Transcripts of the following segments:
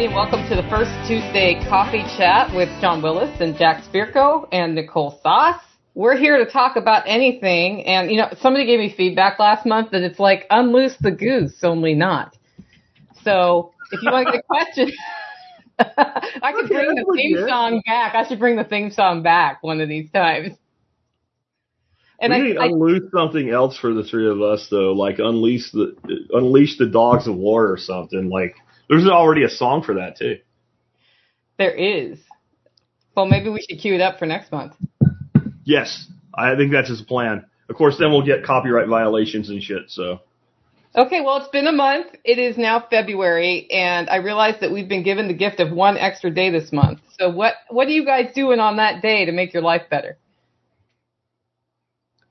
everybody, and welcome to the first Tuesday coffee chat with John Willis and Jack Spirko and Nicole Sauce. We're here to talk about anything, and you know, somebody gave me feedback last month that it's like unloose the goose, only not. So, if you want to get a question, I could bring the theme song back. I should bring the theme song back one of these times. And we I, need to unloose something else for the three of us though, like unleash the unleash the dogs of war or something. Like there's already a song for that too. There is. Well, maybe we should cue it up for next month. Yes, I think that's his plan. Of course, then we'll get copyright violations and shit. So. Okay, well, it's been a month. It is now February, and I realize that we've been given the gift of one extra day this month. So, what what are you guys doing on that day to make your life better?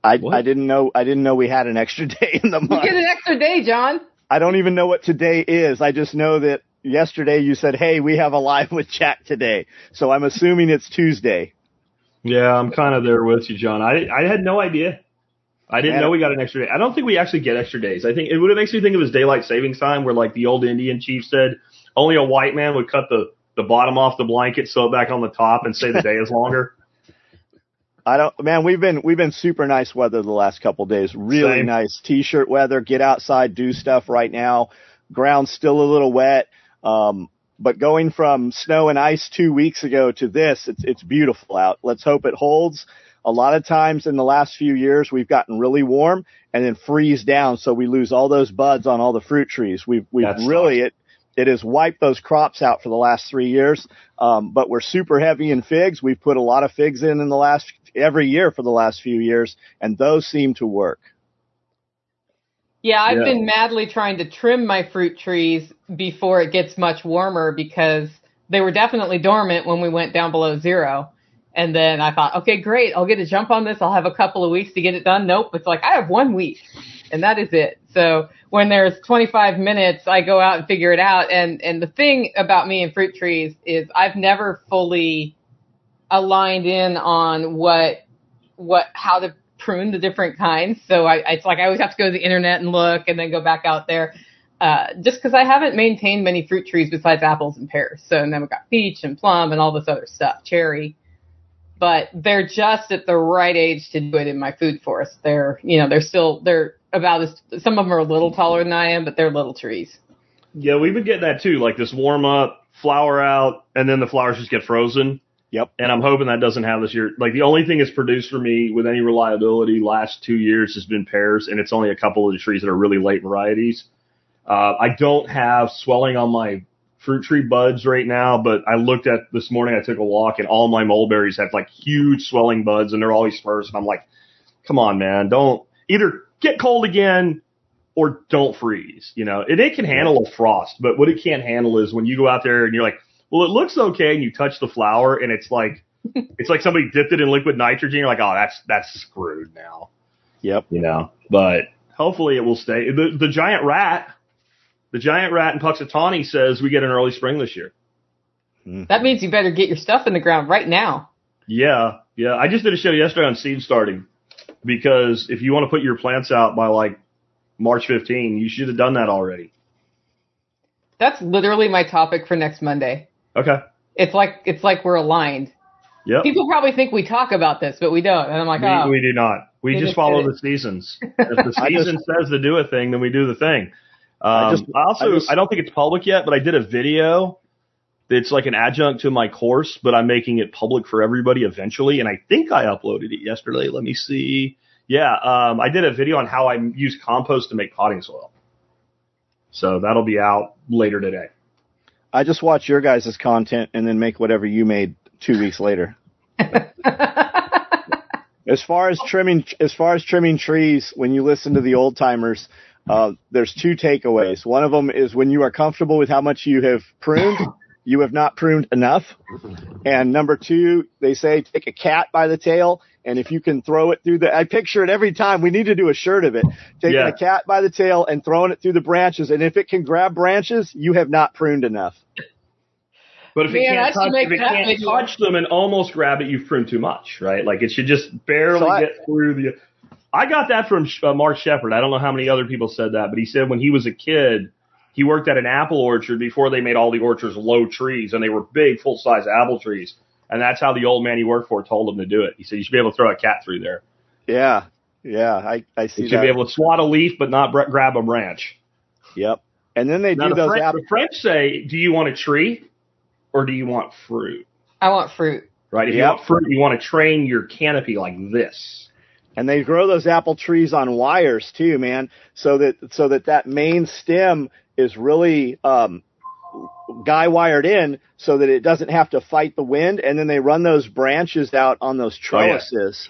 I what? I didn't know I didn't know we had an extra day in the month. You get an extra day, John. I don't even know what today is. I just know that yesterday you said, "Hey, we have a live with Jack today." So I'm assuming it's Tuesday. Yeah, I'm kind of there with you, John. I I had no idea. I didn't know we got an extra day. I don't think we actually get extra days. I think it would have makes me think of his daylight savings time, where like the old Indian chief said, only a white man would cut the the bottom off the blanket, sew it back on the top, and say the day is longer. I don't, man. We've been we've been super nice weather the last couple days. Really Same. nice t-shirt weather. Get outside, do stuff right now. Ground's still a little wet, um, but going from snow and ice two weeks ago to this, it's it's beautiful out. Let's hope it holds. A lot of times in the last few years, we've gotten really warm and then freeze down, so we lose all those buds on all the fruit trees. We've we've That's really it it has wiped those crops out for the last three years. Um, but we're super heavy in figs. We've put a lot of figs in in the last every year for the last few years, and those seem to work. Yeah, I've yeah. been madly trying to trim my fruit trees before it gets much warmer because they were definitely dormant when we went down below zero. And then I thought, okay, great. I'll get a jump on this. I'll have a couple of weeks to get it done. Nope. It's like I have one week and that is it. So when there's 25 minutes, I go out and figure it out. And, and the thing about me and fruit trees is I've never fully aligned in on what, what, how to prune the different kinds. So I, it's like I always have to go to the internet and look and then go back out there. Uh, just cause I haven't maintained many fruit trees besides apples and pears. So, and then we've got peach and plum and all this other stuff, cherry but they're just at the right age to do it in my food forest. They're, you know, they're still, they're about as, some of them are a little taller than I am, but they're little trees. Yeah, we've been getting that too, like this warm up, flower out, and then the flowers just get frozen. Yep. And I'm hoping that doesn't have this year. Like the only thing that's produced for me with any reliability last two years has been pears, and it's only a couple of the trees that are really late varieties. Uh, I don't have swelling on my fruit tree buds right now, but I looked at this morning, I took a walk and all my mulberries have like huge swelling buds and they're always first. And I'm like, come on, man, don't either get cold again or don't freeze, you know, and it can handle a frost, but what it can't handle is when you go out there and you're like, well, it looks okay. And you touch the flower and it's like, it's like somebody dipped it in liquid nitrogen. You're like, oh, that's, that's screwed now. Yep. You know, but hopefully it will stay. The, the giant rat, the giant rat in Punxsutawney says we get an early spring this year. Hmm. That means you better get your stuff in the ground right now. Yeah, yeah. I just did a show yesterday on seed starting because if you want to put your plants out by like March 15, you should have done that already. That's literally my topic for next Monday. Okay. It's like it's like we're aligned. Yep. People probably think we talk about this, but we don't. And I'm like, we, oh, we do not. We just follow the seasons. if the season just, says to do a thing, then we do the thing. Um, I, just, I also I, just, I don't think it's public yet, but I did a video. It's like an adjunct to my course, but I'm making it public for everybody eventually. And I think I uploaded it yesterday. Let me see. Yeah, um, I did a video on how I use compost to make potting soil. So that'll be out later today. I just watch your guys' content and then make whatever you made two weeks later. as far as trimming, as far as trimming trees, when you listen to the old timers, uh, there's two takeaways. One of them is when you are comfortable with how much you have pruned, you have not pruned enough. And number two, they say take a cat by the tail, and if you can throw it through the, I picture it every time. We need to do a shirt of it. Taking yeah. a cat by the tail and throwing it through the branches, and if it can grab branches, you have not pruned enough. But if Man, it can't, touch, if it can't touch them and almost grab it, you've pruned too much, right? Like it should just barely so I, get through the. I got that from uh, Mark Shepard. I don't know how many other people said that, but he said when he was a kid, he worked at an apple orchard before they made all the orchards low trees, and they were big, full size apple trees. And that's how the old man he worked for told him to do it. He said you should be able to throw a cat through there. Yeah, yeah, I I see. You should that. be able to swat a leaf, but not br- grab a branch. Yep. And then they Now do the, those French, apple. the French say, "Do you want a tree, or do you want fruit?" I want fruit. Right? If you want fruit, you want to train your canopy like this. And they grow those apple trees on wires too, man. So that so that that main stem is really um, guy wired in, so that it doesn't have to fight the wind. And then they run those branches out on those Oh, yeah. trellises.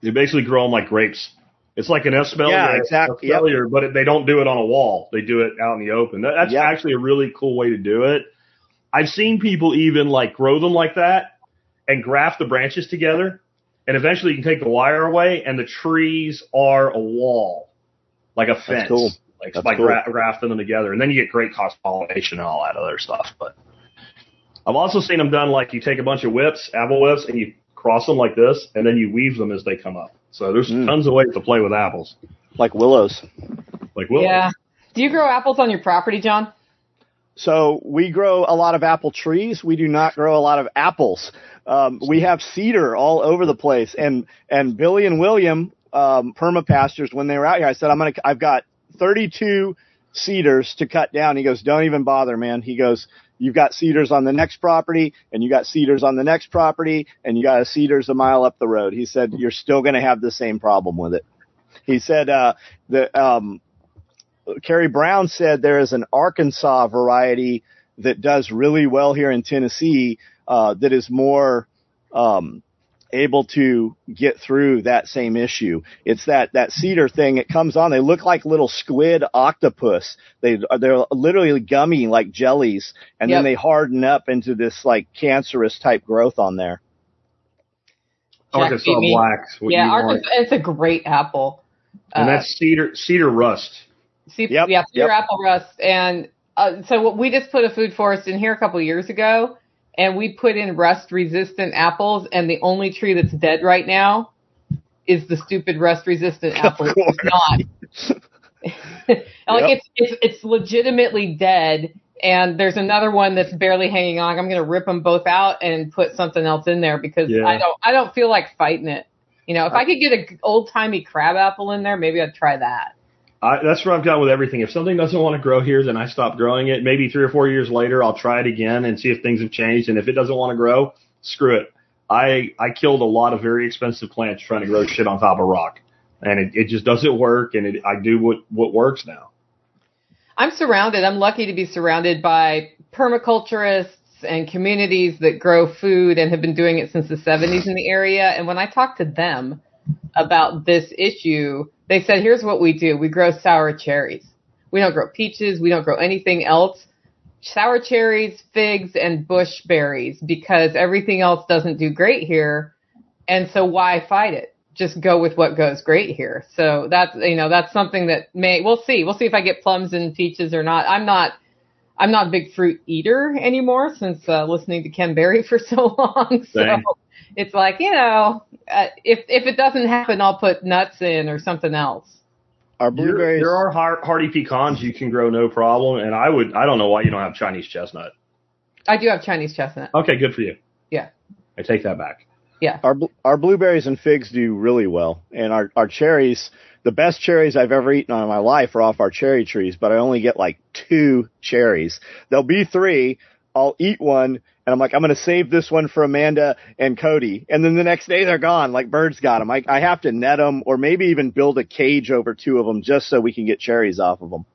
You basically grow them like grapes. It's like an espalier, Yeah, exact- yep. but it, they don't do it on a wall. They do it out in the open. That, that's Yep. actually a really cool way to do it. I've seen people even like grow them like that and graft the branches together, and eventually you can take the wire away, and the trees are a wall, like a fence. cool. Like That's by cool. gra- grafting them together, and then you get great cross pollination and all that other stuff. But I've also seen them done like you take a bunch of whips, apple whips, and you cross them like this, and then you weave them as they come up. So there's Mm. tons of ways to play with apples. like willows. Like Will. Yeah. Do you grow apples on your property, John? So we grow a lot of apple trees. We do not grow a lot of apples. Um, we have cedar all over the place. And and Billy and William, um, permapastures, when they were out here, I said, I'm gonna. I've got 32 cedars to cut down. He goes, don't even bother, man. He goes, you've got cedars on the next property, and you got cedars on the next property, and you got a cedars a mile up the road. He said, you're still going to have the same problem with it. He said, uh, the um, Kerry Brown said there is an Arkansas variety that does really well here in Tennessee uh, that is more um, able to get through that same issue. It's that that cedar thing. It comes on. They look like little squid octopus. They they're literally gummy like jellies, and Yep. then they harden up into this like cancerous type growth on there. Jack Arkansas beat me. What yeah. Arkansas, it's a great apple. and Uh, that's cedar cedar rust. See, Yep, yeah, cedar yep. apple rust, and uh, so what- we just put a food forest in here a couple years ago, and we put in rust resistant apples, and the only tree that's dead right now is the stupid rust resistant apple. It's not. Like Yep. it's it's it's legitimately dead, and there's another one that's barely hanging on. I'm gonna rip them both out and put something else in there because Yeah. I don't I don't feel like fighting it. You know, if I uh, could get a old timey crab apple in there, maybe I'd try that. I, that's where I've got with everything. If something doesn't want to grow here, then I stop growing it. Maybe three or four years later, I'll try it again and see if things have changed. And if it doesn't want to grow, screw it. I I killed a lot of very expensive plants trying to grow shit on top of rock, and it, it just doesn't work. And it, I do what what works now. I'm surrounded. I'm lucky to be surrounded by permaculturists and communities that grow food and have been doing it since the 70s in the area. And when I talk to them about this issue, they said, here's what we do. We grow sour cherries. We don't grow peaches. We don't grow anything else. Sour cherries, figs, and bush berries because everything else doesn't do great here. And so why fight it? Just go with what goes great here. So that's, you know, that's something that may, we'll see. We'll see if I get plums and peaches or not. I'm not, I'm not a big fruit eater anymore since uh, listening to Ken Berry for so long. So. It's like, you know, uh, if, if it doesn't happen, I'll put nuts in or something else. Our There, blueberries. there are hardy pecans you can grow no problem. And I would I don't know why you don't have Chinese chestnut. I do have Chinese chestnut. Okay, good for you. Yeah. I take that back. Yeah. Our our blueberries and figs do really well, and our our cherries. The best cherries I've ever eaten in my life are off our cherry trees, but I only get like two cherries. There'll be three. I'll eat one, and I'm like, I'm going to save this one for Amanda and Cody, and then the next day they're gone. Like birds got them. I, I have to net them, or maybe even build a cage over two of them just so we can get cherries off of them.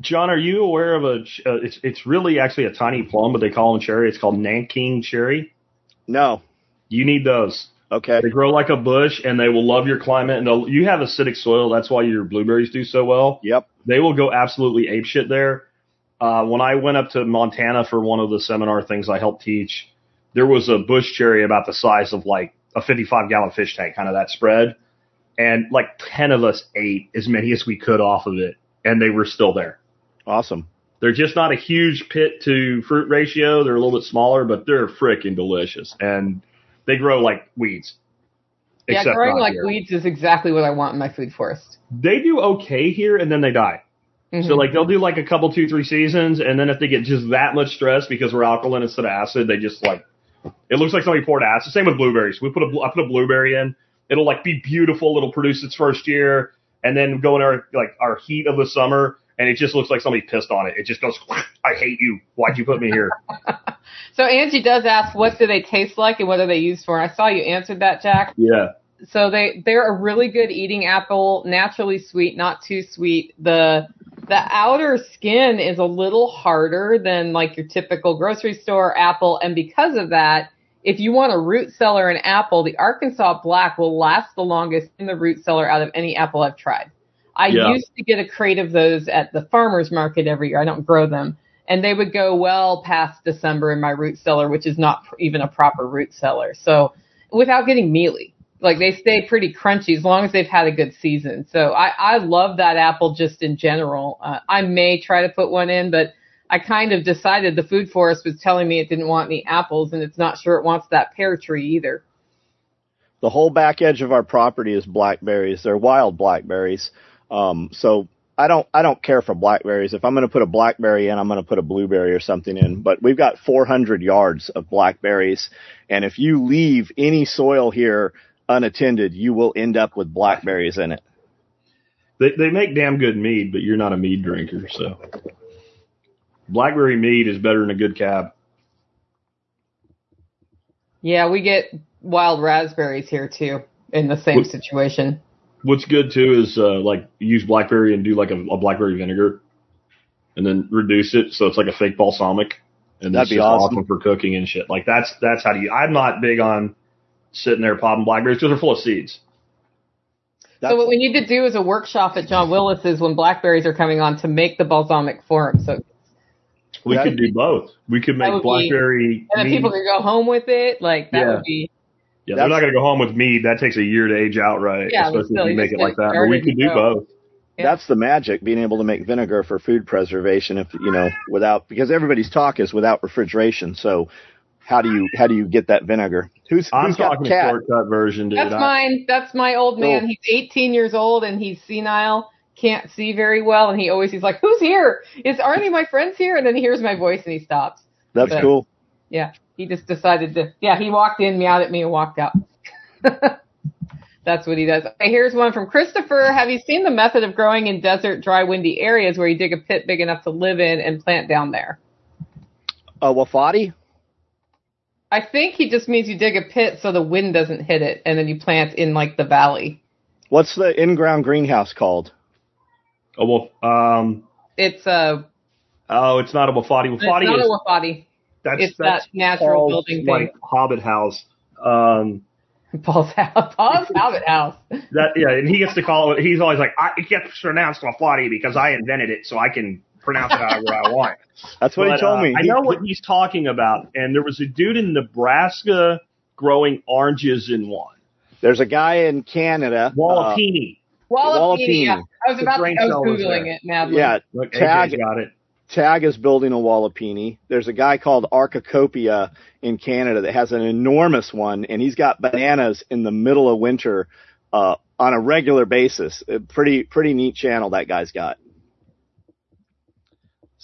John, are you aware of a? Uh, it's it's really actually a tiny plum, but they call them cherry. It's called Nanking cherry. No. You need those. Okay. They grow like a bush, and they will love your climate. And they'll, you have acidic soil. That's why your blueberries do so well. Yep. They will go absolutely ape shit there. Uh, when I went up to Montana for one of the seminar things I helped teach, there was a bush cherry about the size of like a 55 gallon fish tank, kind of that spread. And like 10 of us ate as many as we could off of it, and they were still there. Awesome. They're just not a huge pit to fruit ratio. They're a little bit smaller, but they're freaking delicious. And they grow like weeds. Yeah, growing like here. weeds is exactly what I want in my food forest. They do okay here and then they die. Mm-hmm. So like they'll do like a couple, two, three seasons, and then if they get just that much stress because we're alkaline instead of acid, they just like it looks like somebody poured acid. Same with blueberries. We put a I put a blueberry in. It'll like be beautiful. It'll produce its first year, and then go in our like our heat of the summer, and it just looks like somebody pissed on it. It just goes, I hate you. Why'd you put me here? so Angie does ask, what do they taste like and what are they used for? And I saw you answered that, Jack. Yeah so they they're a really good eating apple, naturally sweet, not too sweet. The the outer skin is a little harder than like your typical grocery store apple, and because of that, if you want a root cellar an apple, the Arkansas Black will last the longest in the root cellar out of any apple I've tried. I yeah. used to get a crate of those at the farmers market every year. I don't grow them. And they would go well past December in my root cellar, which is not even a proper root cellar. So without getting mealy like they stay pretty crunchy as long as they've had a good season. So I, I love that apple just in general. Uh, I may try to put one in, but I kind of decided the food forest was telling me it didn't want any apples and it's not sure it wants that pear tree either. The whole back edge of our property is blackberries. They're wild blackberries. Um, so I don't, I don't care for blackberries. If I'm going to put a blackberry in, I'm going to put a blueberry or something in. But we've got 400 yards of blackberries. And if you leave any soil here unattended, you will end up with blackberries in it. They they make damn good mead, but you're not a mead drinker, so blackberry mead is better than a good cab. Yeah, we get wild raspberries here too in the same what, situation. What's good too is uh, like use blackberry and do like a, a, blackberry vinegar, and then reduce it so it's like a fake balsamic, and that's just awesome. awesome for cooking and shit. Like that's that's how do you. I'm not big on sitting there popping blackberries because they're full of seeds. That's, so what we need to do is a workshop at John Willis's when blackberries are coming on to make the balsamic form. So we could do both. We could make blackberry, be, and then people could go home with it. Like that yeah. would be. Yeah, they're not going to go home with mead. That takes a year to age outright, yeah, especially still, if you make it like that. But we could do go. both. Yeah. That's the magic, being able to make vinegar for food preservation. If you know, without because everybody's talk is without refrigeration. So how do you how do you get that vinegar? Who's I'm who's talking got shortcut version, dude. That's I, mine. That's my old man. Oh. He's 18 years old and he's senile, can't see very well, and he always he's like, "Who's here? Is are any of my friends here?" And then he hears my voice and he stops. That's but, cool. Yeah, he just decided to. Yeah, he walked in, meowed at me, and walked out. That's what he does. Okay, here's one from Christopher. Have you seen the method of growing in desert, dry, windy areas where you dig a pit big enough to live in and plant down there? Uh, Wofati? I think he just means you dig a pit so the wind doesn't hit it, and then you plant in like the valley. What's the in-ground greenhouse called? Oh well, um, it's a. Oh, it's not a wofati. Wofati it's not is, a wofati. That's it's that's that natural Paul's, building thing. Like Hobbit house. Um, Paul's house. Paul's Hobbit house. That yeah, and he gets to call it. He's always like, I, it gets pronounced wofati because I invented it, so I can pronounce it however I want. That's what but, he told uh, me. I know what he's talking about. And there was a dude in Nebraska growing oranges in one. There's a guy in Canada. Walipini. Uh, Walipini. Yeah. I was about to, I was Googling it now. Yeah. Look, Tag, got it. Tag is building a Walipini. There's a guy called Archicopia in Canada that has an enormous one, and he's got bananas in the middle of winter uh, on a regular basis. A pretty pretty neat channel that guy's got.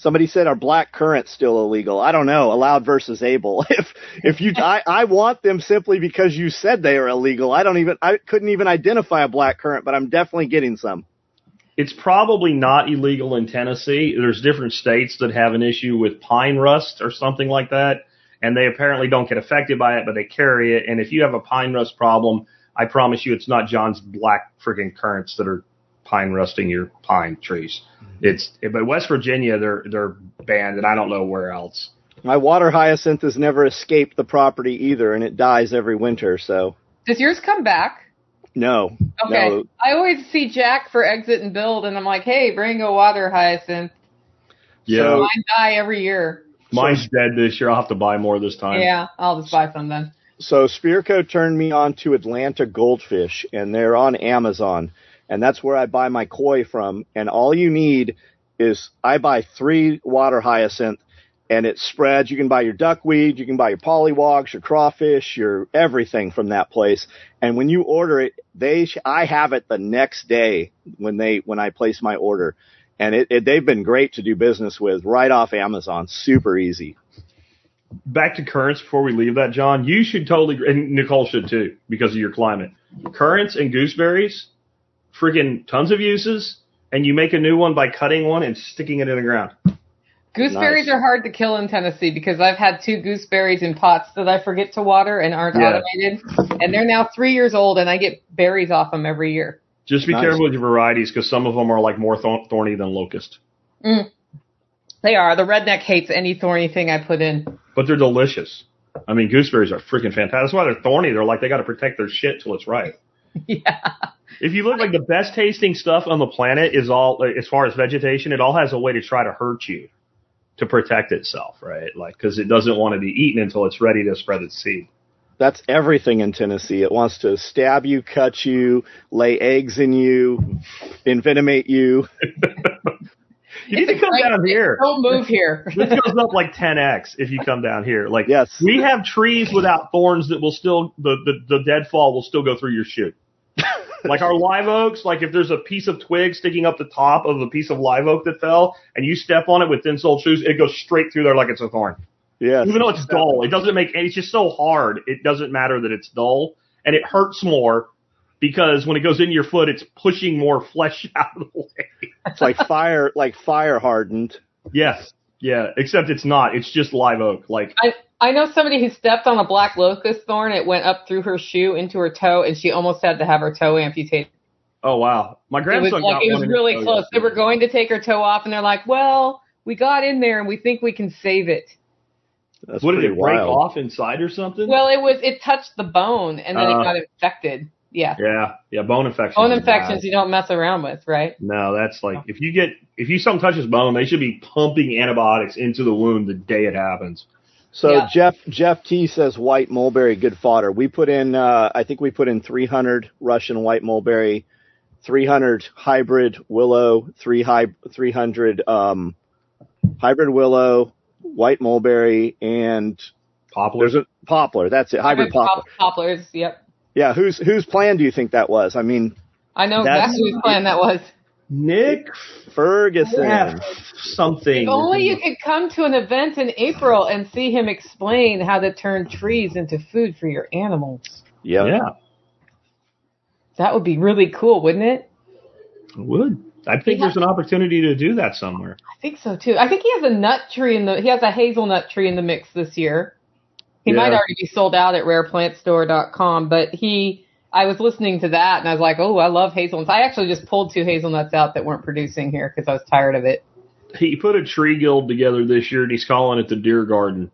Somebody said, "Are black currants still illegal?" I don't know. Allowed versus able. If if you, I, I want them simply because you said they are illegal. I don't even, I couldn't even identify a black currant, but I'm definitely getting some. It's probably not illegal in Tennessee. There's different states that have an issue with pine rust or something like that, and they apparently don't get affected by it, but they carry it. And if you have a pine rust problem, I promise you, it's not John's black freaking currants that are pine rusting your pine trees. It's but West Virginia they're they're banned, and I don't know where else. My water hyacinth has never escaped the property either, and it dies every winter. So does yours come back? No. Okay. No. I always see Jack for exit and build, and I'm like, hey, bring a water hyacinth. Yeah. So mine die every year. Mine's dead this year. I'll have to buy more this time. Yeah, I'll just buy some then. So Spirko turned me on to Atlanta goldfish, and they're on Amazon and that's where I buy my koi from. And all you need is I buy three water hyacinth and it spreads. You can buy your duckweed, you can buy your pollywogs, your crawfish, your everything from that place. And when you order it, they, I have it the next day when they, when I place my order. and it, it they've been great to do business with right off Amazon. Super easy. Back to currants before we leave that, John. You should totally, and Nicole should too, because of your climate. Currants and gooseberries, freaking tons of uses, and you make a new one by cutting one and sticking it in the ground. Gooseberries nice. are hard to kill in Tennessee because I've had two gooseberries in pots that I forget to water and aren't yeah. automated, and they're now three years old, and I get berries off them every year. Just be nice. careful with your varieties because some of them are like more thorny than locust. Mm. They are. The redneck hates any thorny thing I put in. But they're delicious. I mean, gooseberries are freaking fantastic. That's why they're thorny. They're like they got to protect their shit till it's ripe. yeah. If you look like the best tasting stuff on the planet is all as far as vegetation, it all has a way to try to hurt you to protect itself, right? Like because it doesn't want to be eaten until it's ready to spread its seed that's everything in Tennessee. It wants to stab you, cut you, lay eggs in you, envenomate you. you need to come down here. Don't move here. this goes up like 10x if you come down here. Like yes. we have trees without thorns that will still the, the, the deadfall will still go through your shoe. like our live oaks, like if there's a piece of twig sticking up the top of a piece of live oak that fell and you step on it with thin soled shoes, it goes straight through there like it's a thorn. Yeah. Even though it's dull, it doesn't make it's just so hard. It doesn't matter that it's dull and it hurts more because when it goes into your foot, it's pushing more flesh out of the way. It's like fire, like fire hardened. Yes. Yeah. Except it's not. It's just live oak. Like I, I know somebody who stepped on a black locust thorn. It went up through her shoe into her toe, and she almost had to have her toe amputated. Oh wow! My grandson it was like it was really close. They were going to take her toe off, and they're like, "Well, we got in there, and we think we can save it." That's what did it break wild. off inside or something? Well, it was it touched the bone and then uh, it got infected. Yeah. Yeah, yeah, bone infections. Bone infections you don't mess around with, right? No, that's like if you get if you something touches bone, they should be pumping antibiotics into the wound the day it happens. So yeah. Jeff Jeff T says white mulberry good fodder. We put in uh, I think we put in 300 Russian white mulberry, 300 hybrid willow, three high 300 um, hybrid willow, white mulberry, and poplar. There's a poplar. That's it. Hybrid poplar. Poplars. Yep. Yeah. Whose whose plan do you think that was? I mean, I know exactly whose plan that was. Nick Ferguson. Yeah, something. If only you could come to an event in April and see him explain how to turn trees into food for your animals. Yeah. Yeah. That would be really cool, wouldn't it? It would. I think there's an opportunity to do that somewhere. I think so too. I think he has a nut tree in the he has a hazelnut tree in the mix this year. He yeah. might already be sold out at rareplantstore.com, but he I was listening to that and I was like, "Oh, I love hazelnuts." I actually just pulled two hazelnuts out that weren't producing here because I was tired of it. He put a tree guild together this year and he's calling it the Deer Garden.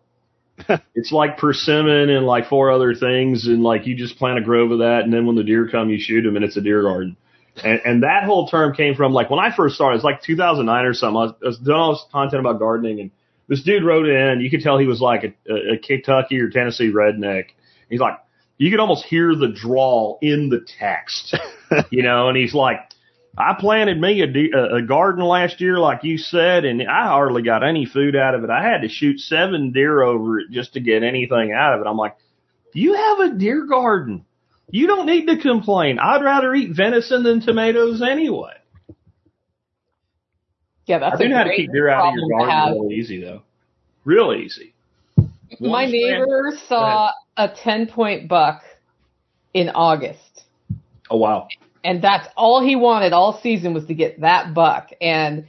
it's like persimmon and like four other things, and like you just plant a grove of that, and then when the deer come, you shoot them, and it's a deer garden. And, and that whole term came from like when I first started, it's like 2009 or something. I was, I was doing all this content about gardening, and this dude wrote in. You could tell he was like a, a, a Kentucky or Tennessee redneck. He's like, you could almost hear the drawl in the text, you know. And he's like, I planted me a, de- a garden last year, like you said, and I hardly got any food out of it. I had to shoot seven deer over it just to get anything out of it. I'm like, you have a deer garden. You don't need to complain. I'd rather eat venison than tomatoes anyway. Yeah, that's. I do know how to keep deer out of your garden really easy though. Real easy. My neighbor saw a ten point buck in August. Oh wow. And that's all he wanted all season was to get that buck. And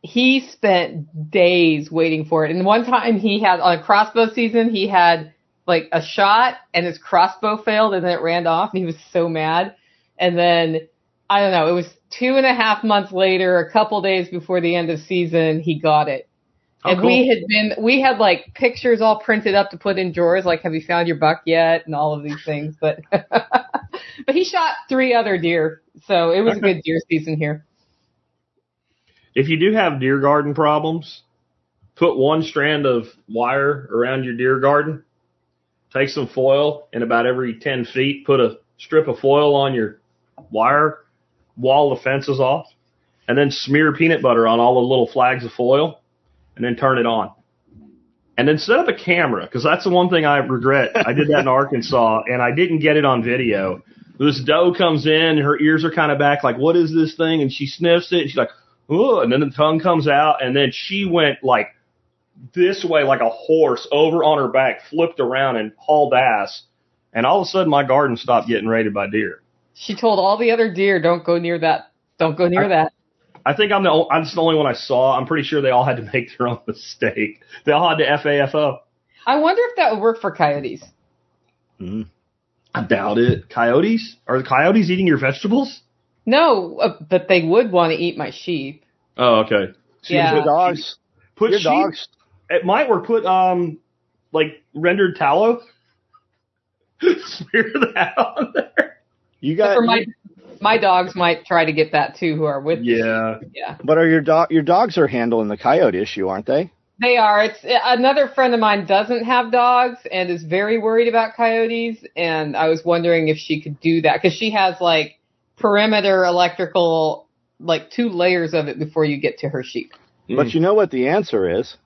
he spent days waiting for it. And one time he had on a crossbow season, he had like a shot and his crossbow failed and then it ran off and he was so mad. And then I don't know, it was two and a half months later, a couple days before the end of season, he got it. Oh, and cool. we had been, we had like pictures all printed up to put in drawers, like, have you found your buck yet? And all of these things. But, but he shot three other deer. So it was a good deer season here. If you do have deer garden problems, put one strand of wire around your deer garden take some foil and about every 10 feet, put a strip of foil on your wire, wall the fences off, and then smear peanut butter on all the little flags of foil and then turn it on. And then set up a camera because that's the one thing I regret. I did that in Arkansas and I didn't get it on video. This doe comes in, her ears are kind of back, like, what is this thing? And she sniffs it. And she's like, oh, and then the tongue comes out, and then she went like this way, like a horse, over on her back, flipped around and hauled ass, and all of a sudden my garden stopped getting raided by deer. She told all the other deer, "Don't go near that. Don't go near I, that." I think I'm the o- I'm just the only one I saw. I'm pretty sure they all had to make their own mistake. They all had to FAFO. I wonder if that would work for coyotes. Mm. I doubt it. Coyotes? Are the coyotes eating your vegetables? No, uh, but they would want to eat my sheep. Oh, okay. So Yeah. Your put- dogs. Put your sheep- dogs. It might work. Put um like rendered tallow. Smear that on there. You got. For my my dogs might try to get that too, who are with me. Yeah. Yeah, but are your dog? Your dogs are handling the coyote issue, aren't they? they are. It's another friend of mine doesn't have dogs and is very worried about coyotes, and I was wondering if she could do that because she has like perimeter electrical, like two layers of it before you get to her sheep. But mm. you know what the answer is?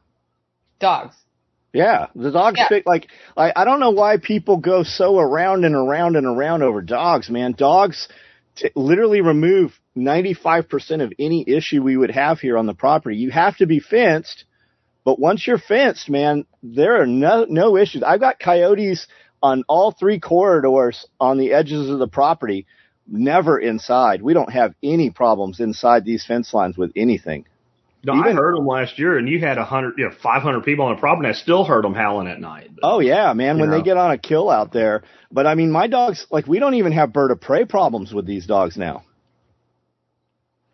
Dogs. Yeah, the dogs Yeah. fit like I I don't know why people go so around and around and around over dogs, man. Dogs t- literally remove 95% of any issue we would have here on the property. You have to be fenced, but once you're fenced, man, there are no no issues. I've got coyotes on all three corridors on the edges of the property, never inside. We don't have any problems inside these fence lines with anything. No, I heard them last year, and you had a hundred, you know, five hundred people on the property. I still heard them howling at night. Oh yeah, man, when know. they get on a kill out there. But I mean, my dogs, like we don't even have bird of prey problems with these dogs now.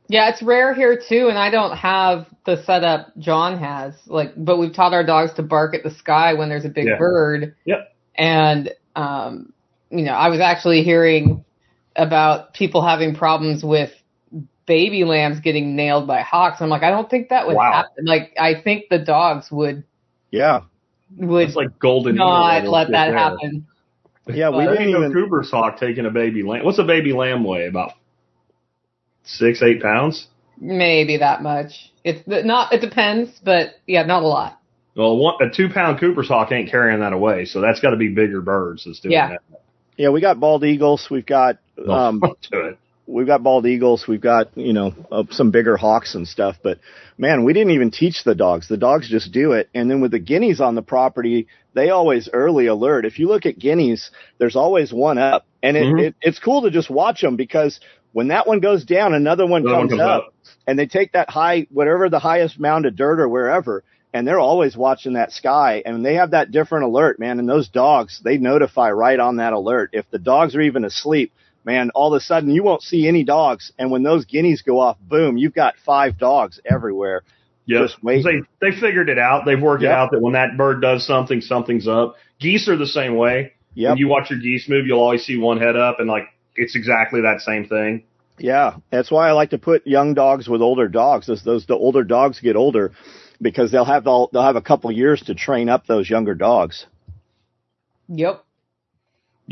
Yeah, it's rare here too, and I don't have the setup John has. Like, but we've taught our dogs to bark at the sky when there's a big Yeah. bird. Yep. And um, you know, I was actually hearing about people having problems with baby lambs getting nailed by hawks. I'm like, I don't think that would Wow. happen. Like, I think the dogs would Yeah, would It's like golden. eagle not let that there. happen. yeah, we But- There didn't ain't no even. Cooper's hawk taking a baby lamb. What's a baby lamb weigh? About six, eight pounds. Maybe that much. It's not. It depends, but yeah, not a lot. Well, one, a two pound Cooper's hawk ain't carrying that away, so that's got to be bigger birds that's doing Yeah. that. Yeah, we got bald eagles. We've got No, um, to it. We've got bald eagles. We've got you know uh, some bigger hawks and stuff. But man, we didn't even teach the dogs. The dogs just do it. And then with the guineas on the property, they always early alert. If you look at guineas, there's always one up, and it, Mhm. it it's cool to just watch them because when that one goes down, another one, Another one comes, comes up, up. and they take that high, whatever the highest mound of dirt or wherever, and they're always watching that sky, and they have that different alert, man. And those dogs, they notify right on that alert. If the dogs are even asleep, man, all of a sudden you won't see any dogs, and when those guineas go off, boom, you've got five dogs everywhere. Yep. Just wait. They they figured it out. They've worked it Yep. out that when that bird does something, something's up. Geese are the same way. Yep. When you watch your geese move, you'll always see one head up, and like it's exactly that same thing. Yeah, that's why I like to put young dogs with older dogs. As those the older dogs get older, because they'll have all, they'll have a couple years to train up those younger dogs. Yep.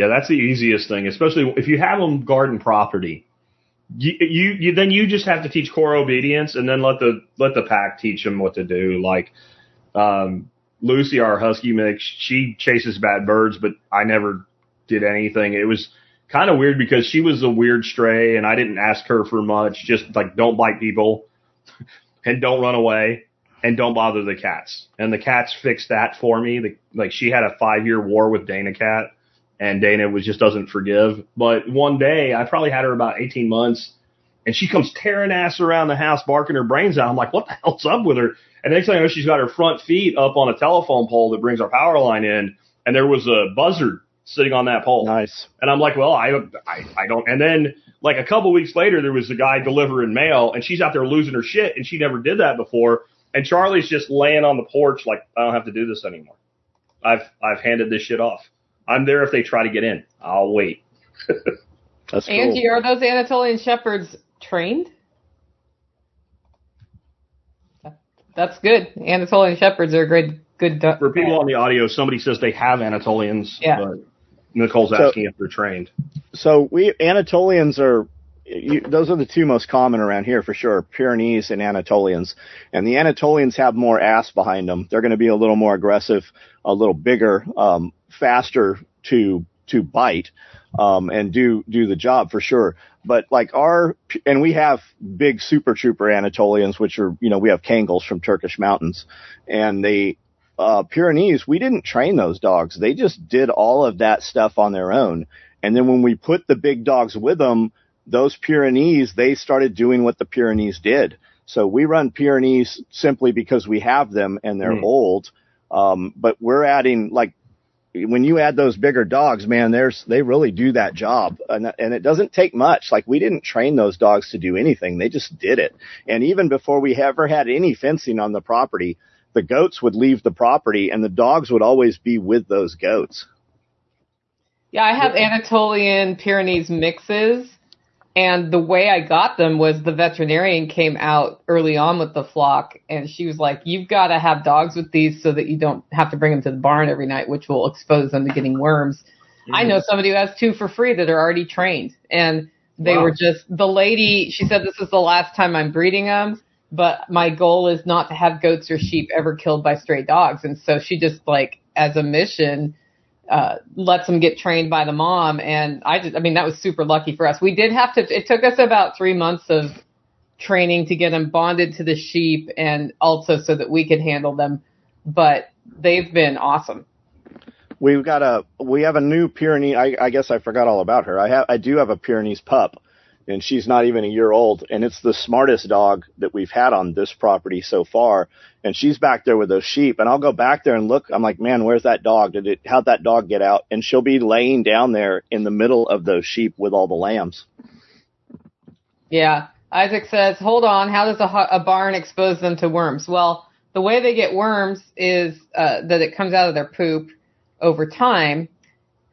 Yeah, that's the easiest thing, especially if you have them garden property. You, you, you then you just have to teach core obedience, and then let the let the pack teach them what to do. Like um, Lucy, our husky mix, she chases bad birds, but I never did anything. It was kind of weird because she was a weird stray, and I didn't ask her for much. Just like don't bite people, and don't run away, and don't bother the cats. And the cats fixed that for me. The, like she had a five year war with Dana Cat and Dana was just doesn't forgive. But one day, I probably had her about 18 months, and she comes tearing ass around the house, barking her brains out. I'm like, what the hell's up with her? And next thing I know, she's got her front feet up on a telephone pole that brings our power line in, and there was a buzzard sitting on that pole. Nice. And I'm like, well, I, I, I don't. And then like a couple weeks later, there was a guy delivering mail, and she's out there losing her shit, and she never did that before. And Charlie's just laying on the porch like, I don't have to do this anymore. I've I've handed this shit off. I'm there if they try to get in. I'll wait. That's cool. Angie, are those Anatolian shepherds trained? That's good. Anatolian shepherds are a great good. do- For people on the audio, somebody says they have Anatolians, Yeah. but Nicole's So- asking if they're trained. So we Anatolians are you, those are the two most common around here for sure, Pyrenees and Anatolians. And the Anatolians have more ass behind them. They're going to be a little more aggressive, a little bigger, um, faster to to bite um, and do do the job for sure. But like our, and we have big super trooper Anatolians, which are, you know, we have Kangals from Turkish mountains and the uh, Pyrenees, we didn't train those dogs. They just did all of that stuff on their own. And then when we put the big dogs with them, those Pyrenees, they started doing what the Pyrenees did. So we run Pyrenees simply because we have them and they're mm. old. Um, but we're adding like when you add those bigger dogs, man, there's they really do that job, and, and it doesn't take much. Like we didn't train those dogs to do anything; they just did it. And even before we ever had any fencing on the property, the goats would leave the property, and the dogs would always be with those goats. Yeah, I have Anatolian Pyrenees mixes, and the way I got them was the veterinarian came out early on with the flock and she was like, you've got to have dogs with these so that you don't have to bring them to the barn every night, which will expose them to getting worms. Mm-hmm. I know somebody who has two for free that are already trained and they wow. were just, the lady, she said, this is the last time I'm breeding them, but my goal is not to have goats or sheep ever killed by stray dogs. And so she just like, as a mission, uh, lets them get trained by the mom. And I just, I mean, that was super lucky for us. We did have to, it took us about three months of training to get them bonded to the sheep and also so that we could handle them. But they've been awesome. We've got a, we have a new Pyrenees. I, I guess I forgot all about her. I have, I do have a Pyrenees pup and she's not even a year old and it's the smartest dog that we've had on this property so far and she's back there with those sheep. And I'll go back there and look. I'm like man where's that dog? Did it how'd that dog get out? And she'll be laying down there in the middle of those sheep with all the lambs. Yeah. Isaac says hold on. How does a, a barn expose them to worms? Well the way they get worms is uh, that it comes out of their poop over time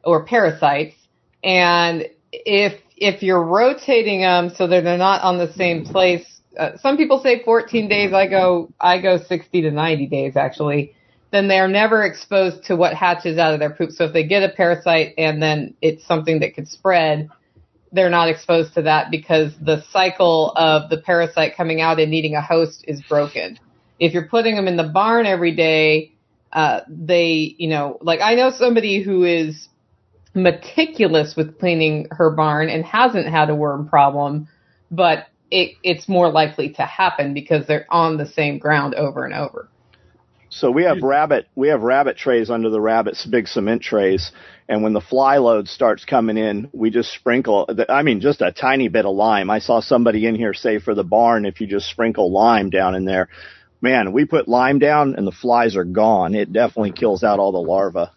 or parasites. And if if you're rotating them so that they're not on the same place, uh, some people say 14 days. I go, I go 60 to 90 days actually. Then they are never exposed to what hatches out of their poop. So if they get a parasite and then it's something that could spread, they're not exposed to that because the cycle of the parasite coming out and needing a host is broken. If you're putting them in the barn every day, uh, they, you know, like I know somebody who is meticulous with cleaning her barn and hasn't had a worm problem, but it, it's more likely to happen because they're on the same ground over and over. So we have rabbit we have rabbit trays under the rabbits big cement trays and when the fly load starts coming in we just sprinkle I mean just a tiny bit of lime. I saw somebody in here say for the barn if you just sprinkle lime down in there. Man, we put lime down and the flies are gone. It definitely kills out all the larvae.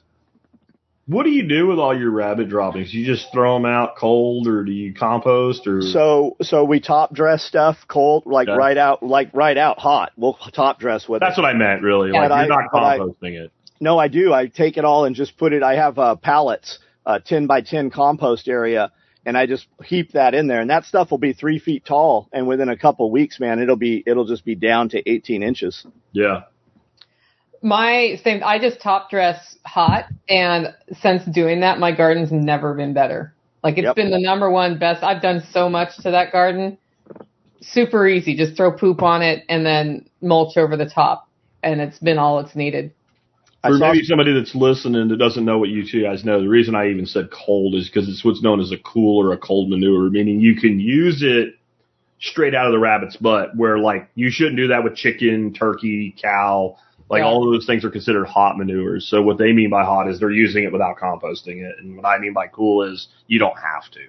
What do you do with all your rabbit droppings? You just throw them out cold, or do you compost, or so so we top dress stuff cold, like okay. right out, like right out hot. We'll top dress with. That's it. what I meant, really. Like you're not composting I, it. No, I do. I take it all and just put it. I have uh, pallets, uh, ten by ten compost area, and I just heap that in there, and that stuff will be three feet tall, and within a couple weeks, man, it'll be it'll just be down to eighteen inches. Yeah my same. I just top dress hot, and since doing that, my garden's never been better. Like it's yep. been the number one best. I've done so much to that garden. Super easy. Just throw poop on it and then mulch over the top, and it's been all it's needed. For maybe somebody that's listening that doesn't know what you two guys know, the reason I even said cold is because it's what's known as a cool or a cold manure, meaning you can use it straight out of the rabbit's butt, where like you shouldn't do that with chicken, turkey, cow like yeah. all of those things are considered hot manures. So what they mean by hot is they're using it without composting it. And what I mean by cool is you don't have to.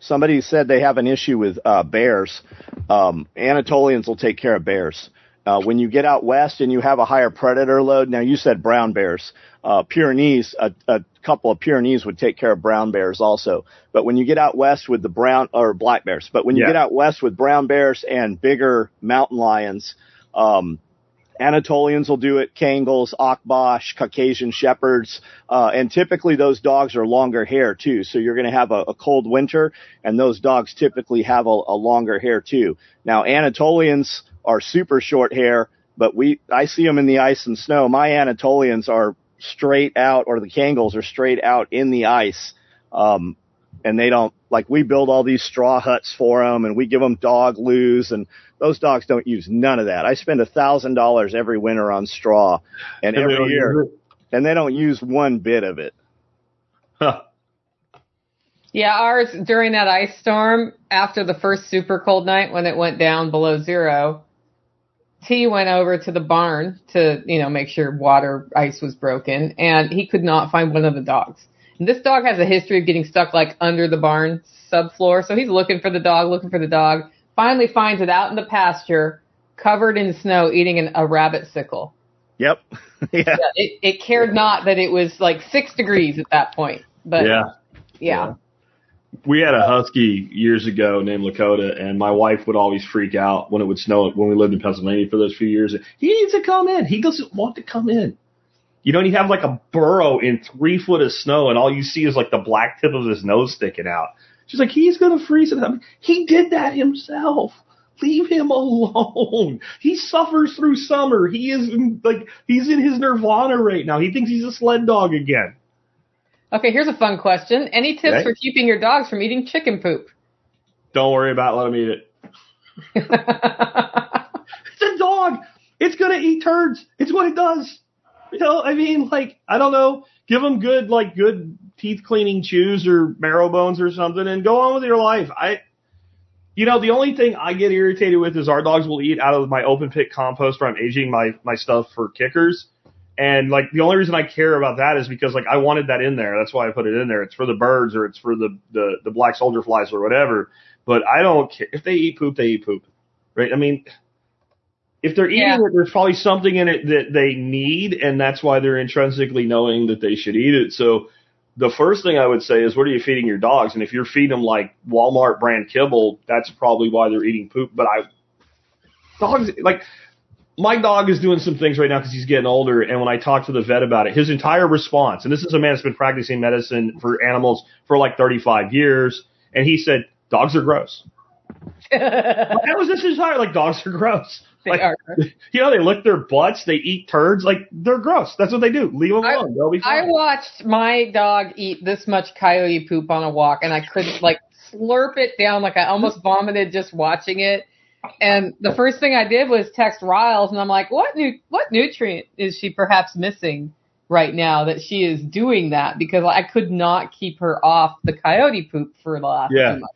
Somebody said they have an issue with uh, bears. Um, Anatolians will take care of bears. Uh, when you get out west and you have a higher predator load, now you said brown bears. Uh, Pyrenees, a, a couple of Pyrenees would take care of brown bears also. But when you get out west with the brown or black bears, but when you yeah. get out west with brown bears and bigger mountain lions, um, Anatolians will do it, Kangals, Akbash, Caucasian Shepherds, uh, and typically those dogs are longer hair too. So you're going to have a, a, cold winter, and those dogs typically have a, a longer hair too. Now Anatolians are super short hair, but we I see them in the ice and snow. My Anatolians are straight out, or the Kangals are straight out in the ice. Um, and they don't like we build all these straw huts for them and we give them dog loos and those dogs don't use none of that. I spend a thousand dollars every winter on straw and, and every year and they don't use one bit of it. Huh. Yeah, ours during that ice storm after the first super cold night when it went down below zero, T went over to the barn to, you know, make sure water ice was broken and he could not find one of the dogs. And this dog has a history of getting stuck like under the barn subfloor. So he's looking for the dog, looking for the dog, finally finds it out in the pasture, covered in snow, eating an, a rabbit sickle. Yep. yeah. yeah it, it cared not that it was like six degrees at that point. But yeah. yeah. yeah we had a husky years ago named Lakota, and my wife would always freak out when it would snow when we lived in Pennsylvania for those few years. He needs to come in. He doesn't want to come in. You know, and you have like a burrow in three foot of snow, and all you see is like the black tip of his nose sticking out. She's like, he's gonna freeze it. I mean, he did that himself. Leave him alone. He suffers through summer. He is like he's in his nirvana right now. He thinks he's a sled dog again. Okay, here's a fun question. Any tips okay. for keeping your dogs from eating chicken poop? Don't worry about it. Let them eat it. it's a dog. It's gonna eat turds. It's what it does. You know, I mean, like, I don't know. Give them good, like, good teeth cleaning chews or marrow bones or something, and go on with your life. I, you know, the only thing I get irritated with is our dogs will eat out of my open pit compost where I'm aging my my stuff for kickers. And like the only reason I care about that is because like I wanted that in there. That's why I put it in there. It's for the birds or it's for the the, the black soldier flies or whatever. But I don't care if they eat poop, they eat poop, right? I mean, if they're eating yeah. it, there's probably something in it that they need, and that's why they're intrinsically knowing that they should eat it. So the first thing I would say is, what are you feeding your dogs? And if you're feeding them like Walmart brand kibble, that's probably why they're eating poop. But I dogs like my dog is doing some things right now because he's getting older. And when I talk to the vet about it, his entire response, and this is a man that's been practicing medicine for animals for like 35 years, and he said, dogs are gross. that was this entire, like, dogs are gross. They like, are. You know, they lick their butts, they eat turds, like, they're gross. That's what they do. Leave them alone. They'll be fine. I watched my dog eat this much coyote poop on a walk, and I couldn't, like, slurp it down. Like, I almost vomited just watching it and the first thing I did was text Riles, and I'm like, what nu- what nutrient is she perhaps missing right now that she is doing that? Because I could not keep her off the coyote poop for the last yeah. months.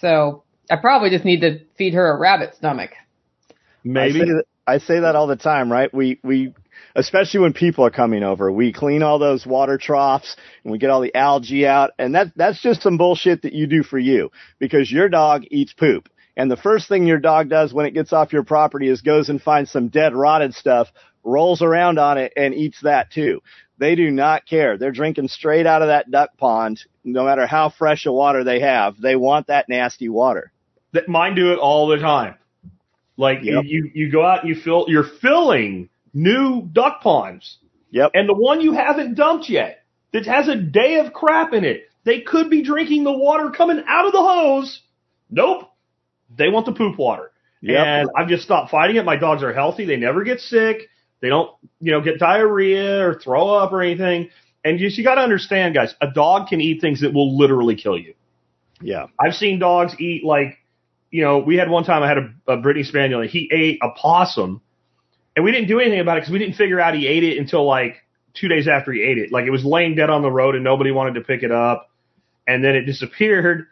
So I probably just need to feed her a rabbit stomach. Maybe. I say, that, I say that all the time, right? We we especially when people are coming over. We clean all those water troughs and we get all the algae out. And that, that's just some bullshit that you do for you because your dog eats poop. And the first thing your dog does when it gets off your property is goes and finds some dead rotted stuff, rolls around on it and eats that too. They do not care. They're drinking straight out of that duck pond, no matter how fresh a water they have. They want that nasty water. That mine do it all the time. Like yep. you, you go out and you fill, you're filling new duck ponds. Yep. And the one you haven't dumped yet that has a day of crap in it, they could be drinking the water coming out of the hose. Nope. They want the poop water. Yep. And I've just stopped fighting it. My dogs are healthy. They never get sick. They don't, you know, get diarrhea or throw up or anything. And just, you got to understand, guys, a dog can eat things that will literally kill you. Yeah. I've seen dogs eat like, you know, we had one time I had a, a Brittany Spaniel and he ate a possum and we didn't do anything about it because we didn't figure out he ate it until like two days after he ate it. Like it was laying dead on the road and nobody wanted to pick it up. And then it disappeared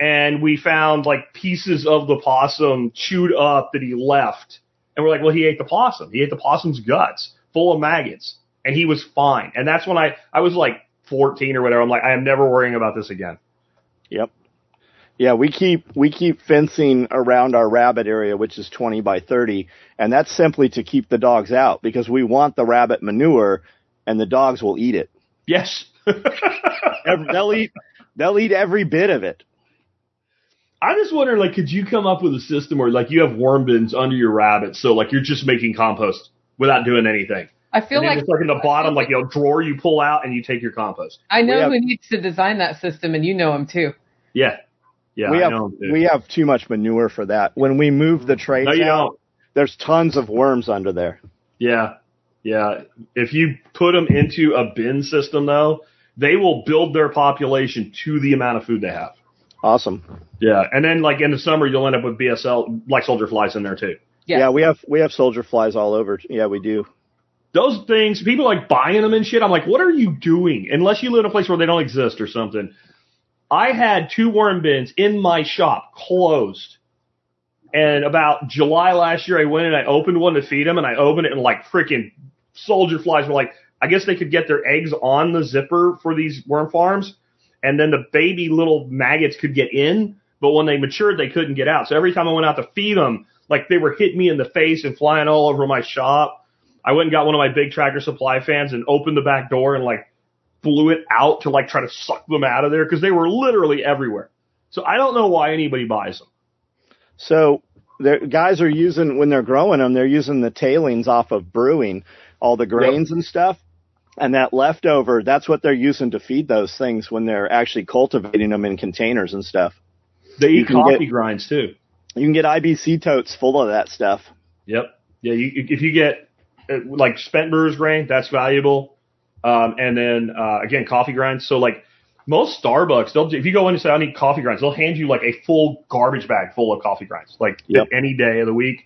and we found like pieces of the possum chewed up that he left. And we're like, well, he ate the possum. He ate the possum's guts full of maggots and he was fine. And that's when I, I was like 14 or whatever. I'm like, I am never worrying about this again. Yep. Yeah, we keep we keep fencing around our rabbit area, which is 20 by 30, and that's simply to keep the dogs out because we want the rabbit manure, and the dogs will eat it. Yes, they'll eat they'll eat every bit of it. I'm just wonder, like, could you come up with a system where, like, you have worm bins under your rabbits, so like you're just making compost without doing anything. I feel like it's like in the bottom, like a drawer you pull out and you take your compost. I know have, who needs to design that system, and you know him too. Yeah, yeah, we I have we have too much manure for that. When we move the trays no, you out, don't. there's tons of worms under there. Yeah, yeah. If you put them into a bin system, though, they will build their population to the amount of food they have. Awesome. Yeah, and then like in the summer, you'll end up with BSL black soldier flies in there too. Yeah. yeah, we have we have soldier flies all over. Yeah, we do. Those things, people like buying them and shit. I'm like, what are you doing? Unless you live in a place where they don't exist or something. I had two worm bins in my shop closed. And about July last year, I went and I opened one to feed them and I opened it and like freaking soldier flies were like, I guess they could get their eggs on the zipper for these worm farms. And then the baby little maggots could get in, but when they matured, they couldn't get out. So every time I went out to feed them, like they were hitting me in the face and flying all over my shop. I went and got one of my big tractor supply fans and opened the back door and like blew it out to like try to suck them out of there because they were literally everywhere. So I don't know why anybody buys them. So the guys are using when they're growing them, they're using the tailings off of brewing all the grains yep. and stuff. And that leftover, that's what they're using to feed those things when they're actually cultivating them in containers and stuff. They eat coffee get, grinds too. You can get IBC totes full of that stuff. Yep. Yeah. You, if you get uh, like spent brewer's grain, that's valuable. Um, and then uh, again, coffee grinds. So like most Starbucks, they'll if you go in and say I need coffee grinds, they'll hand you like a full garbage bag full of coffee grinds, like yep. any day of the week.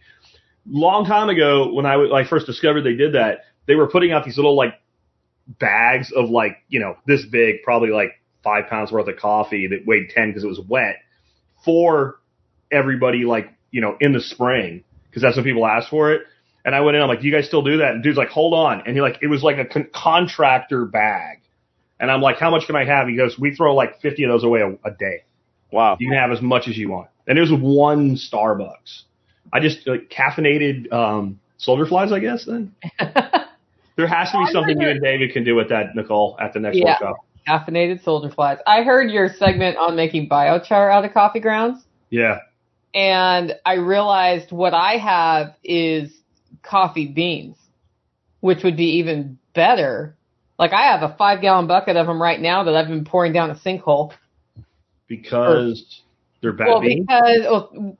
Long time ago, when I like first discovered they did that, they were putting out these little like bags of like you know this big, probably like five pounds worth of coffee that weighed ten because it was wet for everybody like you know in the spring because that's when people ask for it. And I went in, I'm like, do you guys still do that? And dude's like, hold on. And he like, it was like a con- contractor bag. And I'm like, how much can I have? He goes, we throw like 50 of those away a, a day. Wow. You can have as much as you want. And it was one Starbucks. I just like caffeinated, um, soldier flies, I guess then. there has to be something you and David can do with that, Nicole, at the next yeah. workshop. Caffeinated soldier flies. I heard your segment on making biochar out of coffee grounds. Yeah. And I realized what I have is coffee beans, which would be even better. Like I have a five gallon bucket of them right now that I've been pouring down a sinkhole. Because or, they're bad well, beans? because well,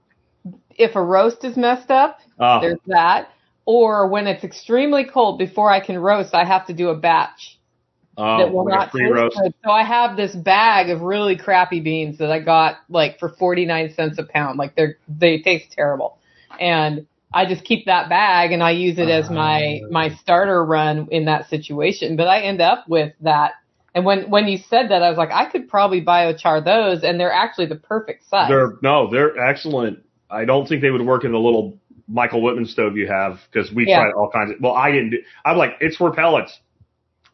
if a roast is messed up, oh. there's that. Or when it's extremely cold before I can roast, I have to do a batch. Oh, that will not taste roast. good. So I have this bag of really crappy beans that I got like for 49 cents a pound. Like they're, they taste terrible. And I just keep that bag and I use it as my ah. my starter run in that situation. But I end up with that. And when when you said that, I was like, I could probably biochar those, and they're actually the perfect size. They're no, they're excellent. I don't think they would work in the little Michael Whitman stove you have because we yeah. tried all kinds of. Well, I didn't. Do, I'm like, it's for pellets.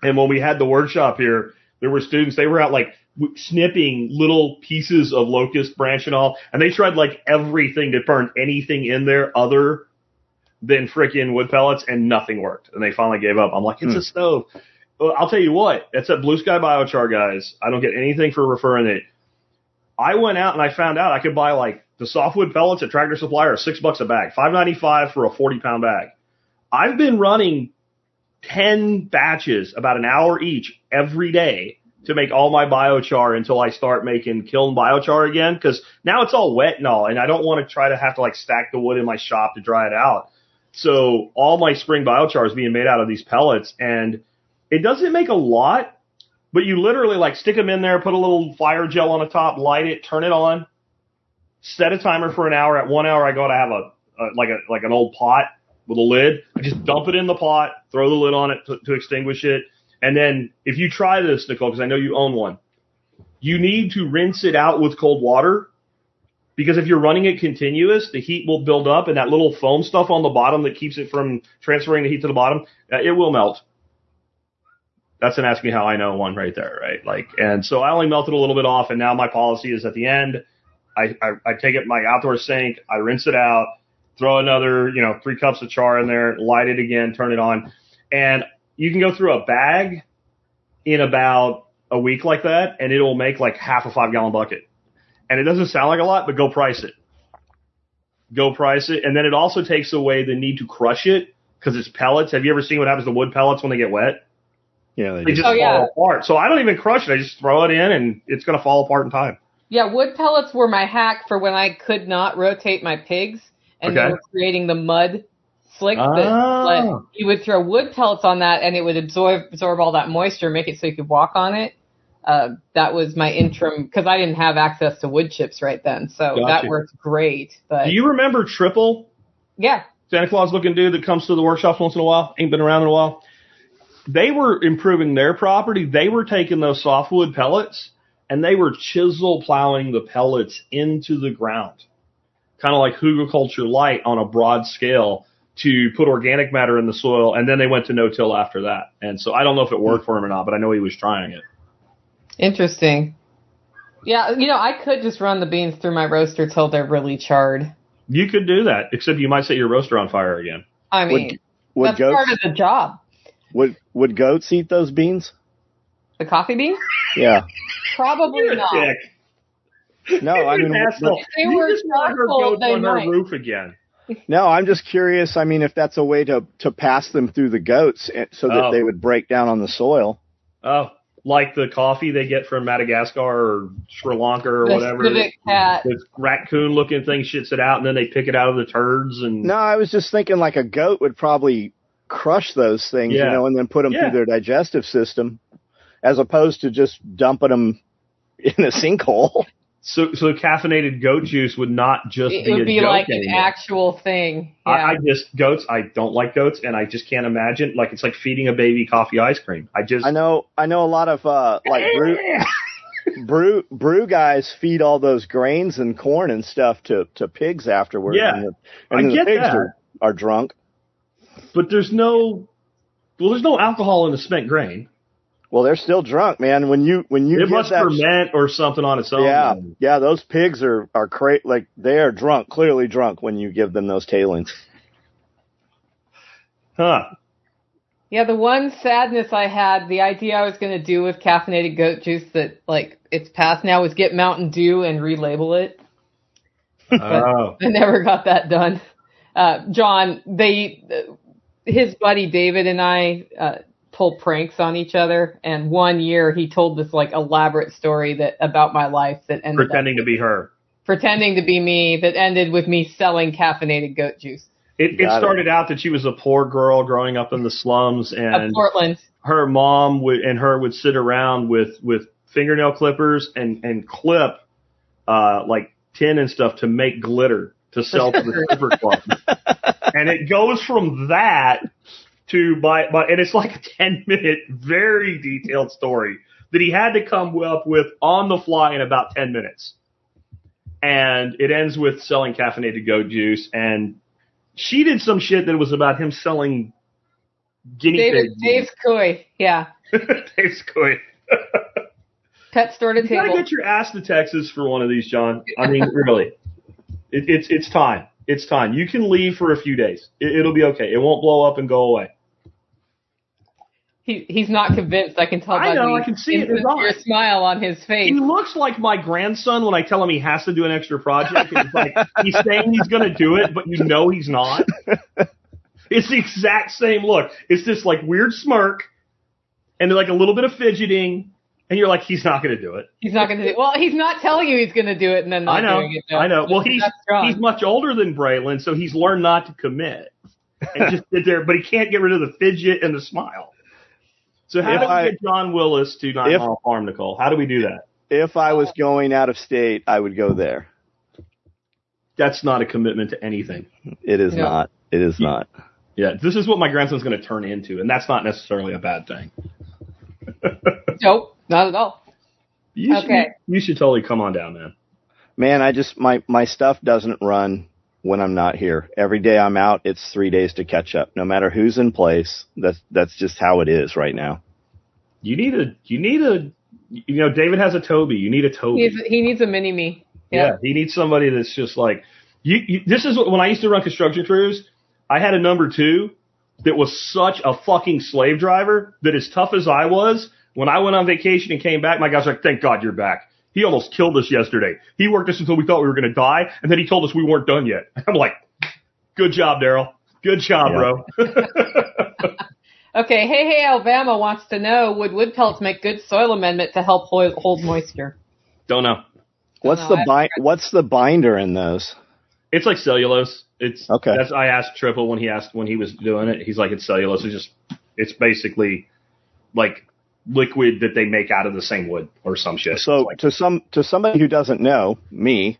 And when we had the workshop here, there were students. They were out like snipping little pieces of locust branch and all, and they tried like everything to burn anything in there other than freaking wood pellets, and nothing worked. And they finally gave up. I'm like, it's hmm. a stove. Well, I'll tell you what, it's at Blue Sky Biochar, guys. I don't get anything for referring it. I went out and I found out I could buy like the softwood pellets at Tractor Supply are six bucks a bag, five ninety five for a forty pound bag. I've been running ten batches, about an hour each, every day to make all my biochar until I start making kiln biochar again. Cause now it's all wet and all, and I don't want to try to have to like stack the wood in my shop to dry it out. So all my spring biochar is being made out of these pellets and it doesn't make a lot, but you literally like stick them in there, put a little fire gel on the top, light it, turn it on, set a timer for an hour. At one hour, I go to have a, a like a, like an old pot with a lid. I just dump it in the pot, throw the lid on it to, to extinguish it. And then if you try this, Nicole, because I know you own one, you need to rinse it out with cold water because if you're running it continuous, the heat will build up and that little foam stuff on the bottom that keeps it from transferring the heat to the bottom, uh, it will melt. That's an ask me how I know one right there, right? Like, and so I only melted a little bit off and now my policy is at the end, I, I, I take it my outdoor sink, I rinse it out, throw another, you know, three cups of char in there, light it again, turn it on. And you can go through a bag in about a week like that and it'll make like half a five gallon bucket and it doesn't sound like a lot, but go price it. Go price it. And then it also takes away the need to crush it because it's pellets. Have you ever seen what happens to wood pellets when they get wet? Yeah, they, they just oh, fall yeah. apart. So I don't even crush it. I just throw it in and it's going to fall apart in time. Yeah, wood pellets were my hack for when I could not rotate my pigs and okay. they were creating the mud slick ah. that you would throw wood pellets on that and it would absorb absorb all that moisture, make it so you could walk on it uh, that was my interim because I didn't have access to wood chips right then, so gotcha. that worked great. But do you remember Triple? Yeah, Santa Claus looking dude that comes to the workshop once in a while, ain't been around in a while. They were improving their property. They were taking those softwood pellets and they were chisel plowing the pellets into the ground, kind of like hugelkultur light on a broad scale to put organic matter in the soil, and then they went to no-till after that. And so I don't know if it worked for him or not, but I know he was trying it. Interesting. Yeah, you know, I could just run the beans through my roaster till they're really charred. You could do that, except you might set your roaster on fire again. I mean, would, would that's goats, part of the job. Would would goats eat those beans? The coffee beans? Yeah. Probably You're not. No, I mean, if they were just want her goats on might. her roof again. No, I'm just curious. I mean, if that's a way to to pass them through the goats eh, so that oh. they would break down on the soil. Oh, like the coffee they get from Madagascar or Sri Lanka or the whatever. Cat. This raccoon looking thing shits it out and then they pick it out of the turds and No, I was just thinking like a goat would probably crush those things, yeah. you know, and then put them yeah. through their digestive system as opposed to just dumping them in a sinkhole. So, so caffeinated goat juice would not just it be would be like anymore. an actual thing. Yeah. I, I, just goats. I don't like goats, and I just can't imagine. Like it's like feeding a baby coffee ice cream. I just I know I know a lot of uh like brew, brew brew guys feed all those grains and corn and stuff to to pigs afterwards. Yeah, and the, and I get the pigs that. Are, are drunk. But there's no well, there's no alcohol in the spent grain. Well, they're still drunk, man. When you when you it must that ferment or something on its own. Yeah, yeah. Those pigs are are cra- like they are drunk, clearly drunk when you give them those tailings. Huh. Yeah, the one sadness I had, the idea I was going to do with caffeinated goat juice that like it's past now was get Mountain Dew and relabel it. Oh. I never got that done. Uh, John, they, his buddy David and I, uh, pull pranks on each other. And one year he told this like elaborate story that about my life that ended pretending up, to be her, pretending to be me that ended with me selling caffeinated goat juice. It, it started it. out that she was a poor girl growing up in the slums and of Portland. Her mom would and her would sit around with with fingernail clippers and and clip uh like tin and stuff to make glitter to sell to the stripper club. and it goes from that to my, my, and it's like a 10 minute, very detailed story that he had to come up with on the fly in about 10 minutes. And it ends with selling caffeinated goat juice. And she did some shit that was about him selling guinea David, pigs. Dave's Koi, yeah. Dave's Koi. Pet store to you table. gotta get your ass to Texas for one of these, John. I mean, really. It, it's, it's time. It's time. You can leave for a few days. It, it'll be okay. It won't blow up and go away. He he's not convinced. I can tell. I know. I can see it. Your smile on his face. He looks like my grandson when I tell him he has to do an extra project. It's like he's saying he's going to do it, but you know he's not. It's the exact same look. It's this like weird smirk, and like a little bit of fidgeting, and you're like, he's not going to do it. He's not going to do it. Well, he's not telling you he's going to do it, and then not I know. doing it. No. I know. Well, he's he's much older than Braylon, so he's learned not to commit and just sit there. But he can't get rid of the fidget and the smile. So how if do we I, get John Willis to Nine Mile Farm, Nicole? How do we do that? If I was going out of state, I would go there. That's not a commitment to anything. It is no. not. It is not. Yeah, this is what my grandson's going to turn into, and that's not necessarily a bad thing. nope, not at all. You okay. Should, you should totally come on down, man. Man, I just my my stuff doesn't run when I'm not here. Every day I'm out, it's three days to catch up. No matter who's in place, that's that's just how it is right now. You need a you need a you know David has a Toby. You need a Toby. He needs, he needs a mini me. Yeah. yeah. he needs somebody that's just like you, you. This is when I used to run construction crews. I had a number two that was such a fucking slave driver that as tough as I was, when I went on vacation and came back, my guys were like, "Thank God you're back." He almost killed us yesterday. He worked us until we thought we were going to die, and then he told us we weren't done yet. I'm like, good job, Daryl. Good job, yeah. bro. okay, hey, hey, Alabama wants to know, would wood pellets make good soil amendment to help hold, hold moisture? Don't know. What's Don't know. the bi- What's the binder in those? It's like cellulose. It's okay. That's I asked Triple when he asked when he was doing it. He's like, it's cellulose. It's just, it's basically like liquid that they make out of the same wood or some shit. So like, to some to somebody who doesn't know me,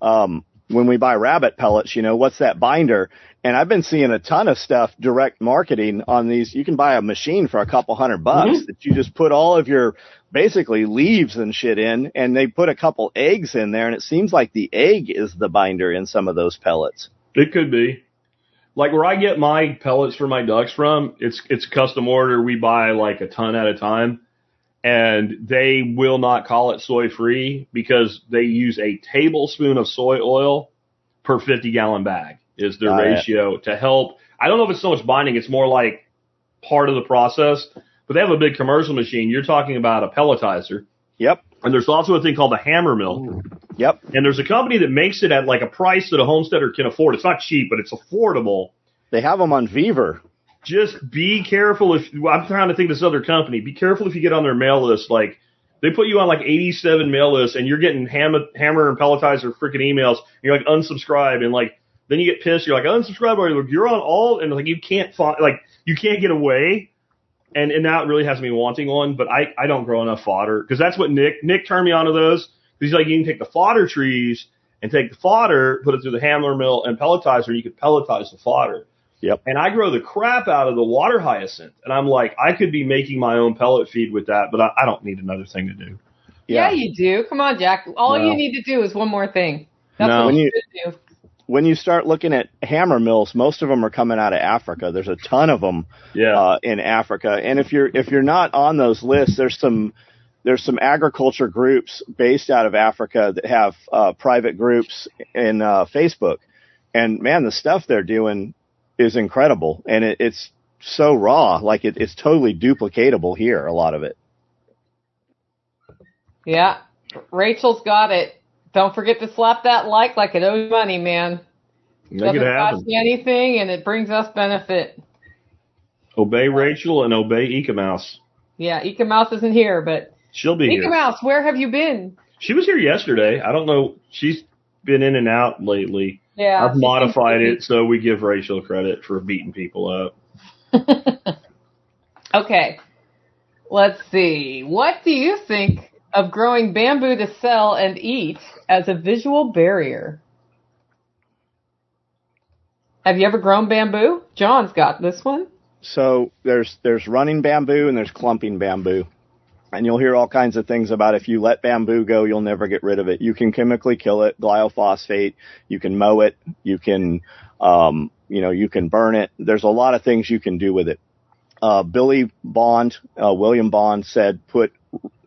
um, when we buy rabbit pellets, you know, what's that binder? And I've been seeing a ton of stuff direct marketing on these. You can buy a machine for a couple hundred bucks mm-hmm. that you just put all of your basically leaves and shit in and they put a couple eggs in there and it seems like the egg is the binder in some of those pellets. It could be. Like where I get my pellets for my ducks from, it's it's custom order. We buy like a ton at a time and they will not call it soy free because they use a tablespoon of soy oil per 50 gallon bag is their ratio to help. I don't know if it's so much binding. It's more like part of the process, but they have a big commercial machine. You're talking about a pelletizer. Yep. And there's also a thing called the hammer mill. Yep. And there's a company that makes it at like a price that a homesteader can afford. It's not cheap, but it's affordable. They have them on Beaver just be careful if I'm trying to think this other company. Be careful if you get on their mail list. Like they put you on like 87 mail lists, and you're getting hammer, hammer and pelletizer freaking emails. And you're like unsubscribe, and like then you get pissed. You're like unsubscribe, or you're on all, and like you can't find like you can't get away. And and now it really has me wanting one, but I I don't grow enough fodder because that's what Nick Nick turned me onto those. He's like you can take the fodder trees and take the fodder, put it through the hammer mill and pelletizer, and you could pelletize the fodder. Yep. And I grow the crap out of the water hyacinth. And I'm like, I could be making my own pellet feed with that, but I, I don't need another thing to do. Yeah. yeah. you do. Come on, Jack. All no. you need to do is one more thing. That's no. what when you, you do. When you start looking at hammer mills, most of them are coming out of Africa. There's a ton of them yeah. uh, in Africa. And if you're if you're not on those lists, there's some there's some agriculture groups based out of Africa that have uh, private groups in uh, Facebook. And man, the stuff they're doing is incredible, and it, it's so raw. Like it, it's totally duplicatable here. A lot of it. Yeah, Rachel's got it. Don't forget to slap that like like it owes money, man. Make Doesn't it cost you anything, and it brings us benefit. Obey Rachel and obey Eka Mouse. Yeah, Eka Mouse isn't here, but she'll be Eka here. Mouse, where have you been? She was here yesterday. I don't know. She's been in and out lately. Yeah. I've modified it so we give Rachel credit for beating people up. okay. Let's see. What do you think of growing bamboo to sell and eat as a visual barrier? Have you ever grown bamboo? John's got this one. So there's there's running bamboo and there's clumping bamboo and you'll hear all kinds of things about if you let bamboo go, you'll never get rid of it. You can chemically kill it, glyphosate. You can mow it. You can, um, you know, you can burn it. There's a lot of things you can do with it. Uh, Billy Bond, uh, William Bond said, put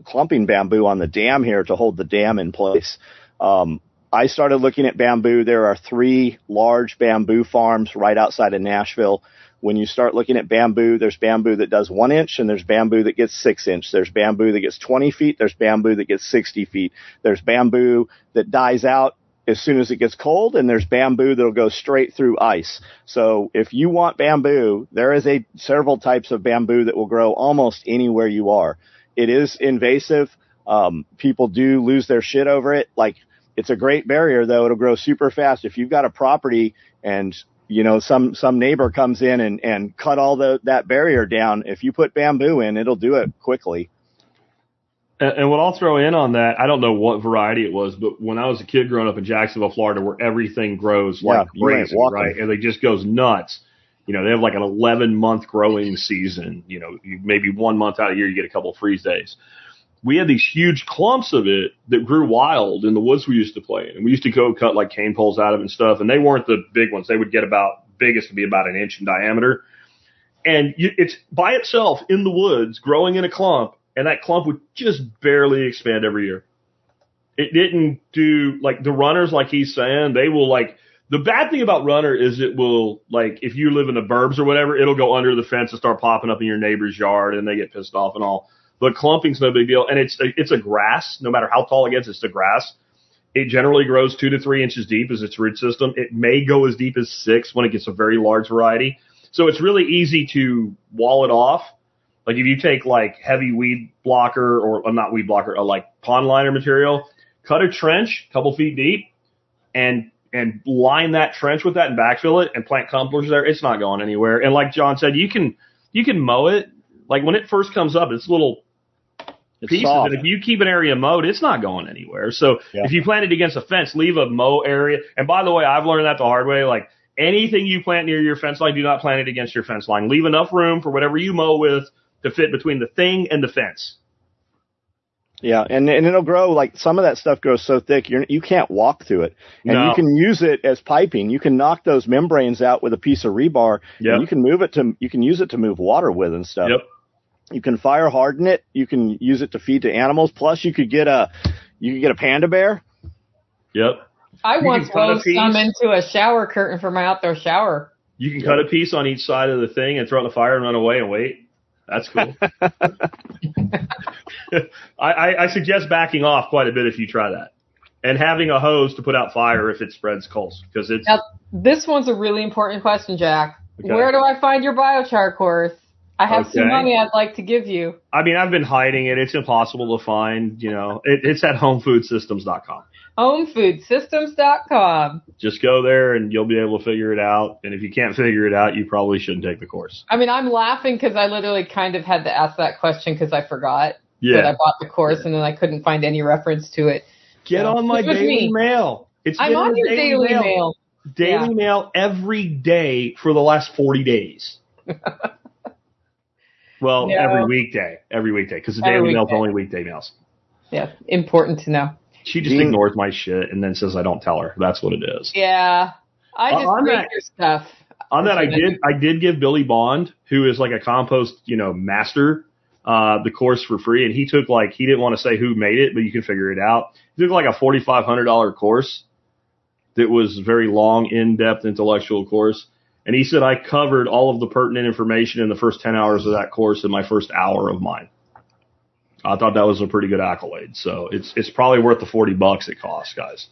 clumping bamboo on the dam here to hold the dam in place. Um, I started looking at bamboo. There are three large bamboo farms right outside of Nashville when you start looking at bamboo, there's bamboo that does one inch and there's bamboo that gets six inch. There's bamboo that gets 20 feet. There's bamboo that gets 60 feet. There's bamboo that dies out as soon as it gets cold and there's bamboo that'll go straight through ice. So if you want bamboo, there is a several types of bamboo that will grow almost anywhere you are. It is invasive. Um, people do lose their shit over it. Like it's a great barrier though. It'll grow super fast. If you've got a property and you know, some, some neighbor comes in and, and cut all the, that barrier down. If you put bamboo in, it'll do it quickly. And, and what I'll throw in on that, I don't know what variety it was, but when I was a kid growing up in Jacksonville, Florida, where everything grows like yeah, crazy, right? And it just goes nuts. You know, they have like an 11 month growing season. You know, maybe one month out of year, you get a couple of freeze days we had these huge clumps of it that grew wild in the woods we used to play in. And we used to go cut like cane poles out of it and stuff. And they weren't the big ones. They would get about biggest to be about an inch in diameter. And you, it's by itself in the woods growing in a clump. And that clump would just barely expand every year. It didn't do like the runners, like he's saying, they will like, the bad thing about runner is it will like if you live in the burbs or whatever, it'll go under the fence and start popping up in your neighbor's yard and they get pissed off and all. But clumping's no big deal, and it's a, it's a grass. No matter how tall it gets, it's a grass. It generally grows two to three inches deep as its root system. It may go as deep as six when it gets a very large variety. So it's really easy to wall it off. Like if you take like heavy weed blocker or uh, not weed blocker, uh, like pond liner material, cut a trench a couple feet deep and and line that trench with that and backfill it and plant tumblers there. It's not going anywhere. And like John said, you can you can mow it. Like when it first comes up, it's little pieces. soft. And if you keep an area mowed, it's not going anywhere. So Yeah. if you plant it against a fence, leave a mow area. And by the way, I've learned that the hard way. Like anything you plant near your fence line, do not plant it against your fence line. Leave enough room for whatever you mow with to fit between the thing and the fence. Yeah, and and it'll grow like some of that stuff grows so thick you're you can't walk through it, and No. you can use it as piping. You can knock those membranes out with a piece of rebar. Yep. and you can move it to you can use it to move water with and stuff. Yep. You can fire harden it. You can use it to feed to animals. Plus, you could get a you could get a panda bear. Yep. I You once can cut a wove piece. some into a shower curtain for my outdoor shower. You can cut a piece on each side of the thing and throw it in the fire and run away and wait. That's cool. I, I, suggest backing off quite a bit if you try that. And having a hose to put out fire if it spreads coals. Because it's, Now, this one's a really important question, Jack. Okay. Where do I find your biochar course? I have some Okay. money I'd like to give you. I mean, I've been hiding it. It's impossible to find, you know, it, it's at homefoodsystems.com. Homefoodssystems.com. Just go there and you'll be able to figure it out. And if you can't figure it out, you probably shouldn't take the course. I mean, I'm laughing because I literally kind of had to ask that question because I forgot that I bought the course and then I couldn't find any reference to it. Get on my daily me. mail. It's I'm on your daily mail. Daily Yeah. mail every day for the last 40 days. well, No. every weekday. Every weekday. Because the Every daily mail's weekday. only weekday mails. Yeah, important to know. She just Dean- ignores my shit and then says I don't tell her. That's what it is. Yeah, I Uh, just on read that- your stuff. On that, I did I did give Billy Bond, who is like a compost, you know, master, uh, the course for free, and he took like he didn't want to say who made it, but you can figure it out. He took like a forty five hundred dollar course that was a very long, in depth, intellectual course, and he said I covered all of the pertinent information in the first ten hours of that course in my first hour of mine. I thought that was a pretty good accolade, so it's it's probably worth the forty bucks it costs, guys.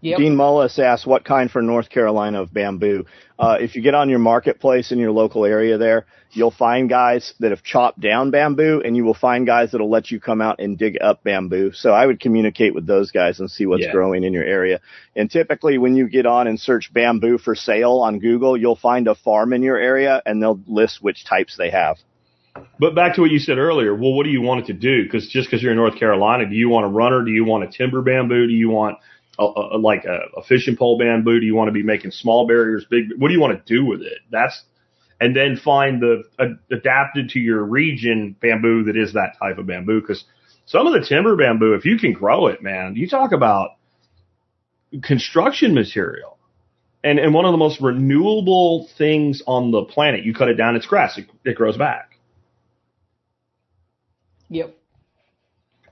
Yep. Dean Mullis asked, "What kind for North Carolina of bamboo?" Uh, if you get on your marketplace in your local area, there you'll find guys that have chopped down bamboo, and you will find guys that'll let you come out and dig up bamboo. So I would communicate with those guys and see what's Yeah. growing in your area. And typically, when you get on and search bamboo for sale on Google, you'll find a farm in your area, and they'll list which types they have. But back to what you said earlier. Well, what do you want it to do? Because just because you're in North Carolina, do you want a runner? Do you want a timber bamboo? Do you want a, a, like a, a fishing pole bamboo? Do you want to be making small barriers, big? What do you want to do with it? That's and then find the adapted to your region bamboo that is that type of bamboo. Because some of the timber bamboo, if you can grow it, man, you talk about construction material. And, and one of the most renewable things on the planet, you cut it down, it's grass, it, it grows back. Yep.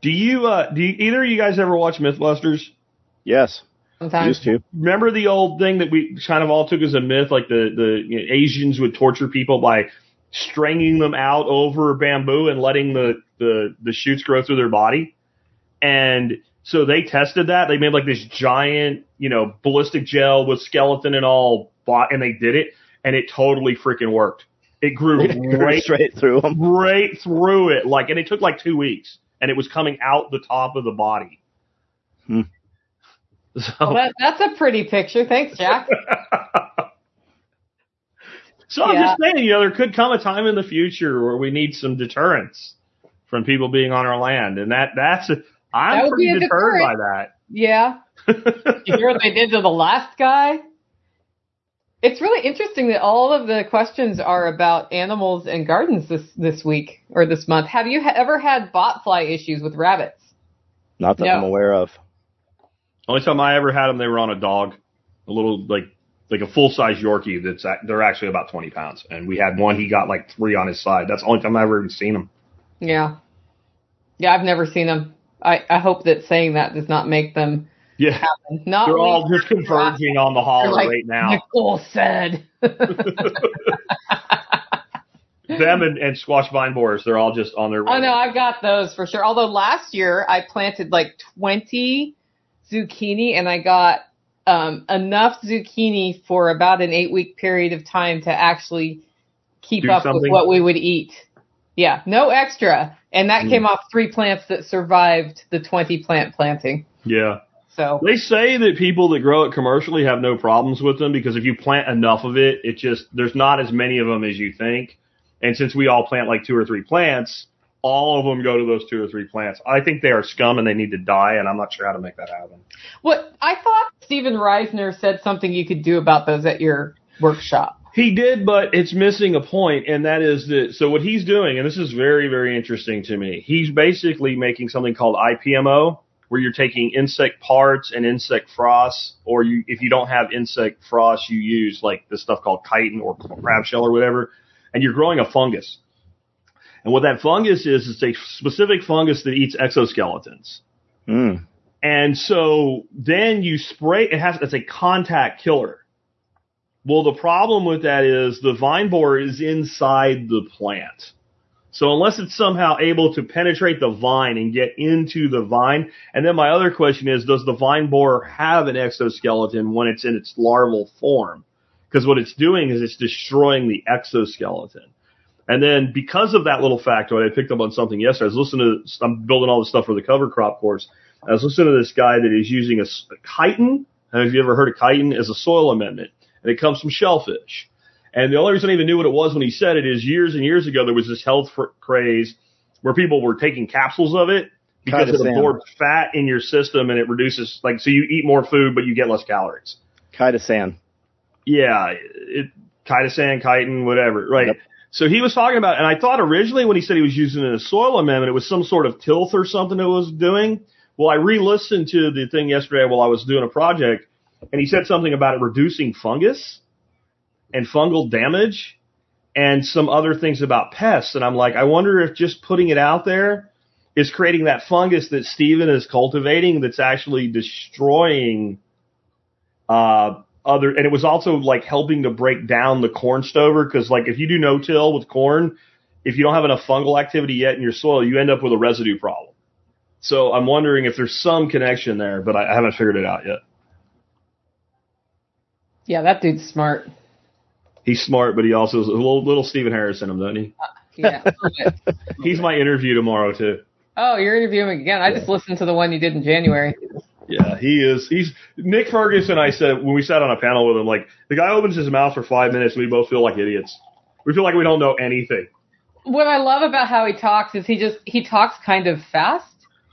Do you, uh, do you, either of you guys ever watch Mythbusters? Yes, Sometimes. used to. Remember the old thing that we kind of all took as a myth, like the, the you know, Asians would torture people by stringing them out over bamboo and letting the, the, the shoots grow through their body. And so they tested that. They made like this giant, you know, ballistic gel with skeleton and all, bought, and they did it, and it totally freaking worked. It grew right straight through them. right through it. Like, and it took like two weeks, and it was coming out the top of the body. Hmm. So, Well, that, that's a pretty picture. Thanks, Jack. so I'm just saying, you know, there could come a time in the future where we need some deterrence from people being on our land, and that that's a, That I'm would be pretty a deterred by that. Yeah. You hear what they did to the last guy? It's really interesting that all of the questions are about animals and gardens this this week or this month. Have you ha- ever had botfly issues with rabbits? Not that No. I'm aware of. Only time I ever had them, they were on a dog, a little like like a full size Yorkie. That's ac- they're actually about 20 pounds, and we had one. He got like three on his side. That's the only time I ever even seen him. Yeah. Yeah, I've never seen them. I, I hope that saying that does not make them Yeah. Not they're all just converging on the holler like right now. Nicole said. Them and, and squash vine borers, they're all just on their. Oh no, I've got those for sure. Although last year I planted like 20 zucchini and I got um, enough zucchini for about an eight week period of time to actually keep Do up something? with what we would eat. Yeah, no extra. And that Mm. came off three plants that survived the 20 plant planting. Yeah, So they say that people that grow it commercially have no problems with them because if you plant enough of it, it just there's not as many of them as you think. And since we all plant like two or three plants, all of them go to those two or three plants. I think they are scum and they need to die, and I'm not sure how to make that happen. What I thought Stephen Reisner said something you could do about those at your workshop. He did, but it's missing a point, and that is that. So what he's doing, and this is very, very interesting to me. He's basically making something called IPMO, where you're taking insect parts and insect frass, or you, if you don't have insect frass, you use like this stuff called chitin or crab shell or whatever, and you're growing a fungus. And what that fungus is, it's a specific fungus that eats exoskeletons. Mm. And so then you spray, it has, it's a contact killer. Well, the problem with that is the vine borer is inside the plant. So unless it's somehow able to penetrate the vine and get into the vine, and then my other question is, does the vine borer have an exoskeleton when it's in its larval form? Because what it's doing is it's destroying the exoskeleton. And then because of that little factoid, I picked up on something yesterday. I was listening to, I'm building all this stuff for the cover crop course. I was listening to this guy that is using a, a chitin. Have you ever heard of chitin as a soil amendment? And it comes from shellfish. And the only reason I even knew what it was when he said it is years and years ago there was this health craze where people were taking capsules of it because it absorbs fat in your system and it reduces like so you eat more food but you get less calories. Chitosan. Yeah, it chitosan, chitin, whatever, right? Yep. So he was talking about, and I thought originally when he said he was using a soil amendment, it was some sort of tilth or something it was doing. Well, I re-listened to the thing yesterday while I was doing a project, and he said something about it reducing fungus and fungal damage and some other things about pests. And I'm like, I wonder if just putting it out there is creating that fungus that Steven is cultivating that's actually destroying uh, other. And it was also like helping to break down the corn stover because, like, if you do no till with corn, if you don't have enough fungal activity yet in your soil, you end up with a residue problem. So I'm wondering if there's some connection there, but I haven't figured it out yet. Yeah, that dude's smart he's smart, but he also is a little, little Stephen Harris in him, doesn't he? Uh, yeah. he's my interview tomorrow too. Oh, you're interviewing again. I just listened to the one you did in January. Yeah, he is. He's Nick Ferguson. I said when we sat on a panel with him, like the guy opens his mouth for five minutes, and we both feel like idiots. We feel like we don't know anything. What I love about how he talks is he just he talks kind of fast.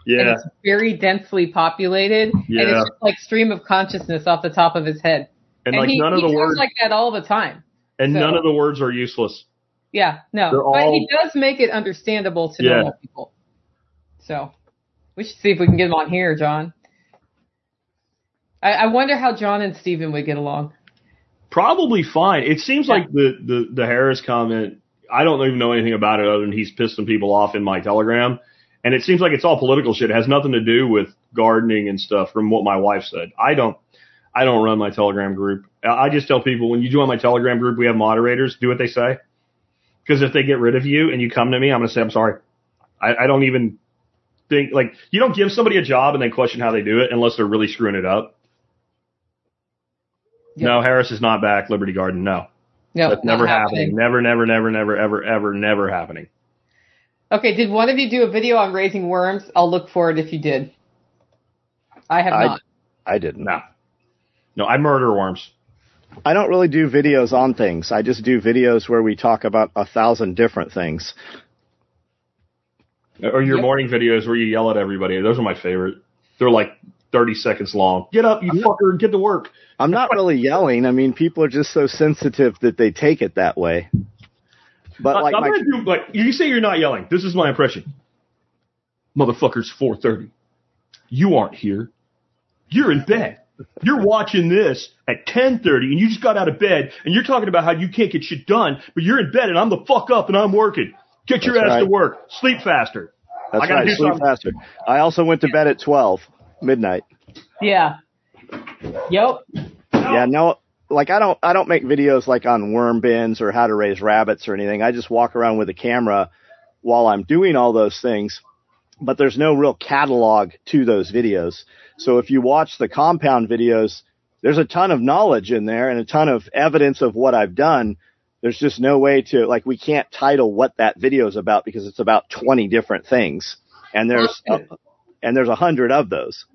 Yeah. And it's very densely populated. Yeah. And it's just like stream of consciousness off the top of his head. And, and like he, none of he the words like that all the time. And so, none of the words are useless. Yeah, no. They're but all, he does make it understandable to Yeah. normal people. So we should see if we can get him on here, John. I, I wonder how John and Steven would get along. Probably fine. It seems Yeah. like the, the, the Harris comment, I don't even know anything about it other than he's pissed some people off in my telegram. And it seems like it's all political shit. It has nothing to do with gardening and stuff from what my wife said. I don't, I don't run my telegram group. I just tell people when you join my telegram group, we have moderators, do what they say. Because if they get rid of you and you come to me, I'm going to say, I'm sorry. I, I don't even think, like, you don't give somebody a job and then question how they do it unless they're really screwing it up. Yeah. No, Harris is not back. Liberty Garden, no. No, That's never happening. happening. Never, never, never, never, ever, ever, never happening. Okay, did one of you do a video on raising worms? I'll look for it if you did. I have I- not. I didn't. No. No, I murder worms. I don't really do videos on things. I just do videos where we talk about a thousand different things. Or your Yep. morning videos where you yell at everybody. Those are my favorite. They're like 30 seconds long. Get up, you fucker, and get to work. I'm not really yelling. I mean, people are just so sensitive that they take it that way. But Uh, like I'm my, gonna do, like, you say you're not yelling. This is my impression. Motherfuckers, 4:30. You aren't here. You're in bed. You're watching this at 10:30, and you just got out of bed, and you're talking about how you can't get shit done, but you're in bed, and I'm the fuck up, and I'm working. Get your That's ass to work. Sleep faster. that's I gotta right, do sleep something. faster. I also went to bed at 12 midnight. Yeah. Yep. Yeah, no, like I don't, I don't make videos like on worm bins or how to raise rabbits or anything. I just walk around with a camera while I'm doing all those things. But there's no real catalog to those videos. So if you watch the compound videos, there's a ton of knowledge in there and a ton of evidence of what I've done. There's just no way to, like, we can't title what that video is about because it's about 20 different things. And there's, a, and there's a hundred of those.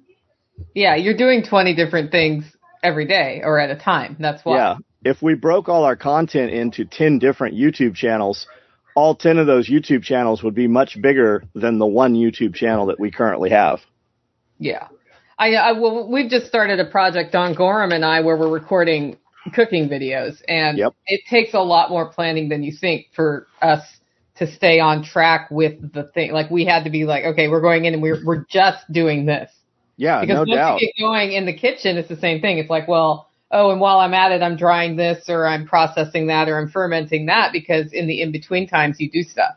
Yeah, you're doing 20 different things every day or at a time. That's why. Yeah. If we broke all our content into 10 different YouTube channels, all 10 of those YouTube channels would be much bigger than the one YouTube channel that we currently have. Yeah. I, I well, we've just started a project on Gorham and I where we're recording cooking videos and Yep. it takes a lot more planning than you think for us to stay on track with the thing. Like we had to be like, okay, we're going in and we're, we're just doing this. Yeah, Because no once doubt. you get going in the kitchen, it's the same thing. It's like, well, oh, and while I'm at it, I'm drying this or I'm processing that or I'm fermenting that because in the in between times you do stuff.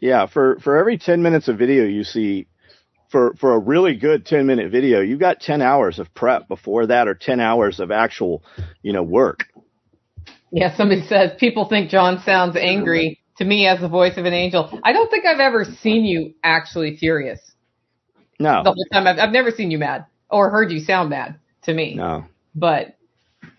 Yeah, for for every 10 minutes of video you see for for a really good 10 minute video, you've got 10 hours of prep before that or 10 hours of actual, you know, work. Yeah, somebody says people think John sounds angry to me as the voice of an angel. I don't think I've ever seen you actually furious No. the whole time. I've, I've never seen you mad or heard you sound mad to me. No. But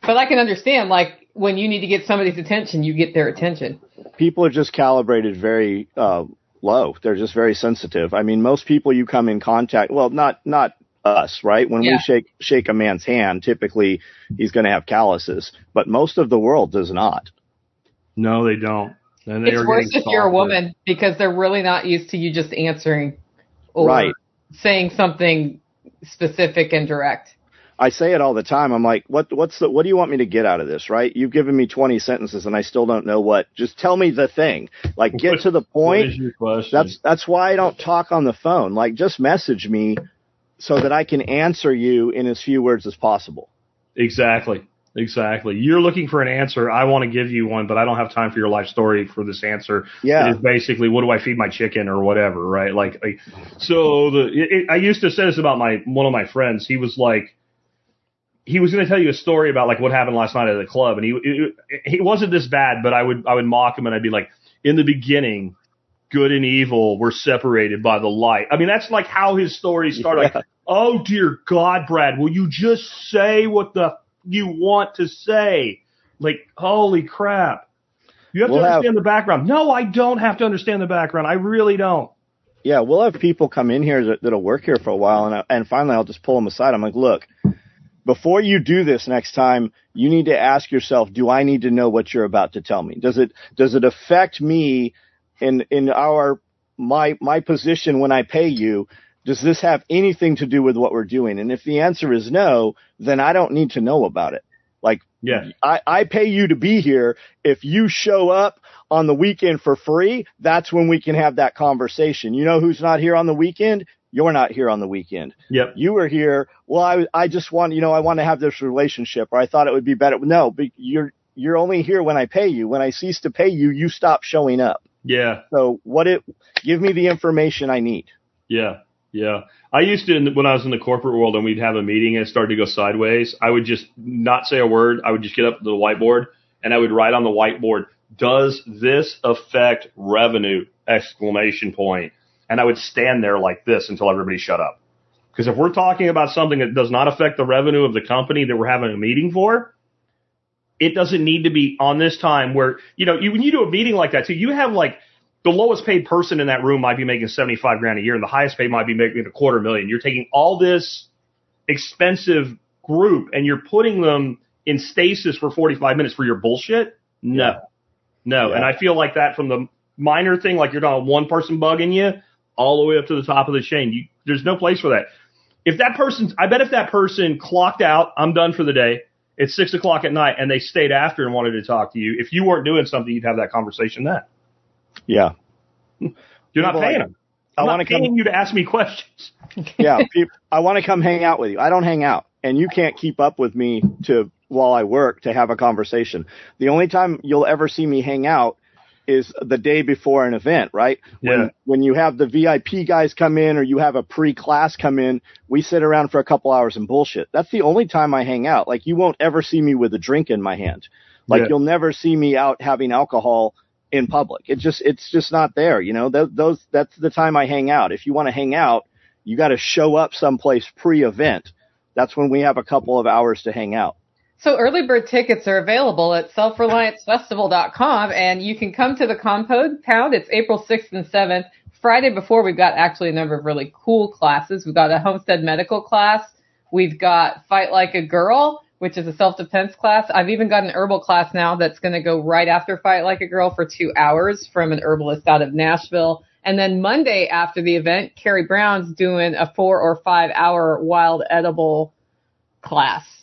but I can understand like when you need to get somebody's attention, you get their attention. People are just calibrated very uh low. They're just very sensitive. I mean, most people you come in contact, well, not not us, right? When Yeah. we shake shake a man's hand, typically he's going to have calluses, but most of the world does not. No, they don't. And they It's are worse getting if you're a woman because they're really not used to you just answering or Right. saying something specific and direct. I say it all the time. I'm like, what, what's the, what do you want me to get out of this? Right? You've given me 20 sentences and I still don't know what. Just tell me the thing. Like, get What- to the point. is your question? That's that's why I don't talk on the phone. Like, just message me so that I can answer you in as few words as possible. exactly. Exactly. You're looking for an answer. I want to give you one, but I don't have time for your life story for this answer. Yeah. It is basically, what do I feed my chicken or whatever, right? Like, like so the, it, it, I used to say this about my, one of my friends. He was like, he was going to tell you a story about like what happened last night at the club. And he, it, he wasn't this bad, but I would, I would mock him and I'd be like, in the beginning, good and evil were separated by the light. I mean, that's like how his story started. Yeah. Like, oh dear God, Brad, will you just say what the you want to say? Like, holy crap. You have We'll to have- understand the background. No, I don't have to understand the background. I really don't. Yeah, we'll have people come in here that, that'll work here for a while, and I, and finally I'll just pull them aside. I'm like, look, before you do this next time, you need to ask yourself, do I need to know what you're about to tell me? Does it does it affect me in in our my my position when I pay you? Does this have anything to do with what we're doing? And if the answer is no, then I don't need to know about it. Like Yeah. I, I pay you to be here. If you show up on the weekend for free, that's when we can have that conversation. You know who's not here on the weekend? You're not here on the weekend. Yep. You were here. Well, I, I just want, you know, I want to have this relationship or I thought it would be better. No, but you're, you're only here when I pay you. When I cease to pay you, you stop showing up. Yeah. So what it, give me the information I need. Yeah. Yeah. I used to, when I was in the corporate world and we'd have a meeting and it started to go sideways, I would just not say a word. I would just get up to the whiteboard and I would write on the whiteboard, does this affect revenue? Exclamation point. And I would stand there like this until everybody shut up. Because if we're talking about something that does not affect the revenue of the company that we're having a meeting for, it doesn't need to be on this time where, you know, you, when you do a meeting like that too, you have like, the lowest paid person in that room might be making 75 grand a year and the highest paid might be making a quarter million. You're taking all this expensive group and you're putting them in stasis for 45 minutes for your bullshit. No, no. Yeah. And I feel like that from the minor thing, like you're not one person bugging you all the way up to the top of the chain. You, there's no place for that. If that person's, I bet if that person clocked out, I'm done for the day. It's six o'clock at night and they stayed after and wanted to talk to you. If you weren't doing something, you'd have that conversation then. Yeah. You're not People paying like- them. I I'm want not to come. paying you to ask me questions. yeah, peop I want to come hang out with you. I don't hang out, and you can't keep up with me to while I work to have a conversation. The only time you'll ever see me hang out is the day before an event, right? Yeah. When when you have the VIP guys come in or you have a pre-class come in, we sit around for a couple hours and bullshit. That's the only time I hang out. Like you won't ever see me with a drink in my hand. Like Yeah. you'll never see me out having alcohol in public. It just it's just not there, you know. Th- those that's the time I hang out. If you want to hang out, you got to show up someplace pre-event. That's when we have a couple of hours to hang out. So early bird tickets are available at selfreliancefestival.com and you can come to the Compound Pound. It's April 6th and 7th. Friday before we've got actually a number of really cool classes. We've got a homestead medical class. We've got fight like a girl. which is a self-defense class. I've even got an herbal class now that's going to go right after Fight Like a Girl for two hours from an herbalist out of Nashville. And then Monday after the event, Carrie Brown's doing a four or five hour wild edible class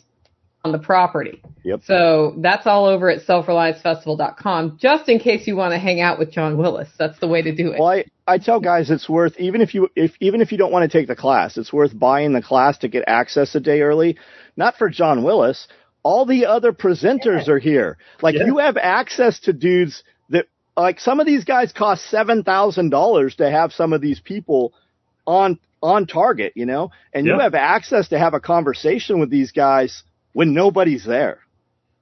on the property. Yep. So that's all over at selfreliancefestival.com, just in case you want to hang out with John Willis. That's the way to do it. Well, I, I tell guys it's worth even if you if even if you don't want to take the class, it's worth buying the class to get access a day early. Not for John Willis. All the other presenters yeah. are here. Like yeah. you have access to dudes that like some of these guys cost seven thousand dollars to have some of these people on on target, you know, and yeah. you have access to have a conversation with these guys when nobody's there.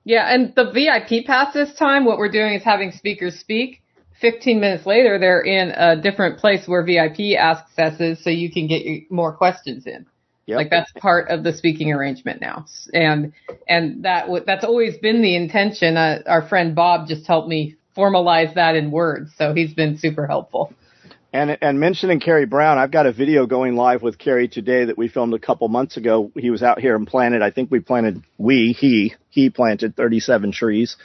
Yeah, and the VIP pass this time, what we're doing is having speakers speak. 15 minutes later, they're in a different place where VIP access is, so you can get more questions in. Yep. Like that's part of the speaking arrangement now, and and that w- that's always been the intention. Uh, our friend Bob just helped me formalize that in words, so he's been super helpful. And and mentioning Carrie Brown, I've got a video going live with Carrie today that we filmed a couple months ago. He was out here and planted. I think we planted. We he he planted 37 trees,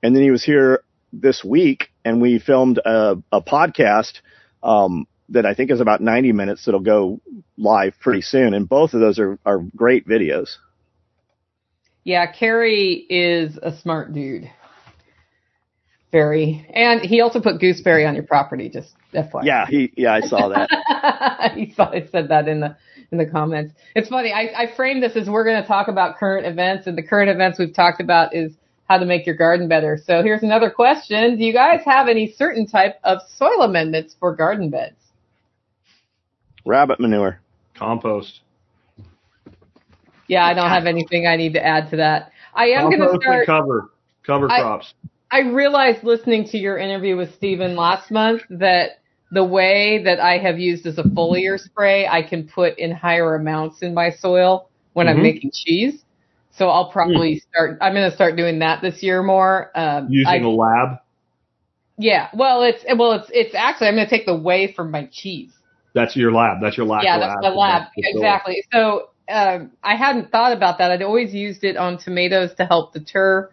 and then he was here this week, and we filmed a, a podcast um, that I think is about 90 minutes. That'll go live pretty soon, and both of those are are great videos. Yeah, Carrie is a smart dude. Very, and he also put gooseberry on your property. Just FYI. Yeah, he yeah, I saw that. he saw I said that in the in the comments. It's funny. I, I framed this as we're going to talk about current events, and the current events we've talked about is how to make your garden better. So here's another question: Do you guys have any certain type of soil amendments for garden beds? Rabbit manure, compost. Yeah, I don't have anything I need to add to that. I am going to start cover cover crops. I realized listening to your interview with Stephen last month that the way that I have used as a foliar spray, I can put in higher amounts in my soil when mm-hmm. I'm making cheese. So I'll probably mm. start. I'm going to start doing that this year more. Um, Using I, a lab. Yeah. Well, it's well, it's it's actually I'm going to take the whey from my cheese. That's your lab. That's your lab. Yeah, that's the lab. Exactly. So um, I hadn't thought about that. I'd always used it on tomatoes to help deter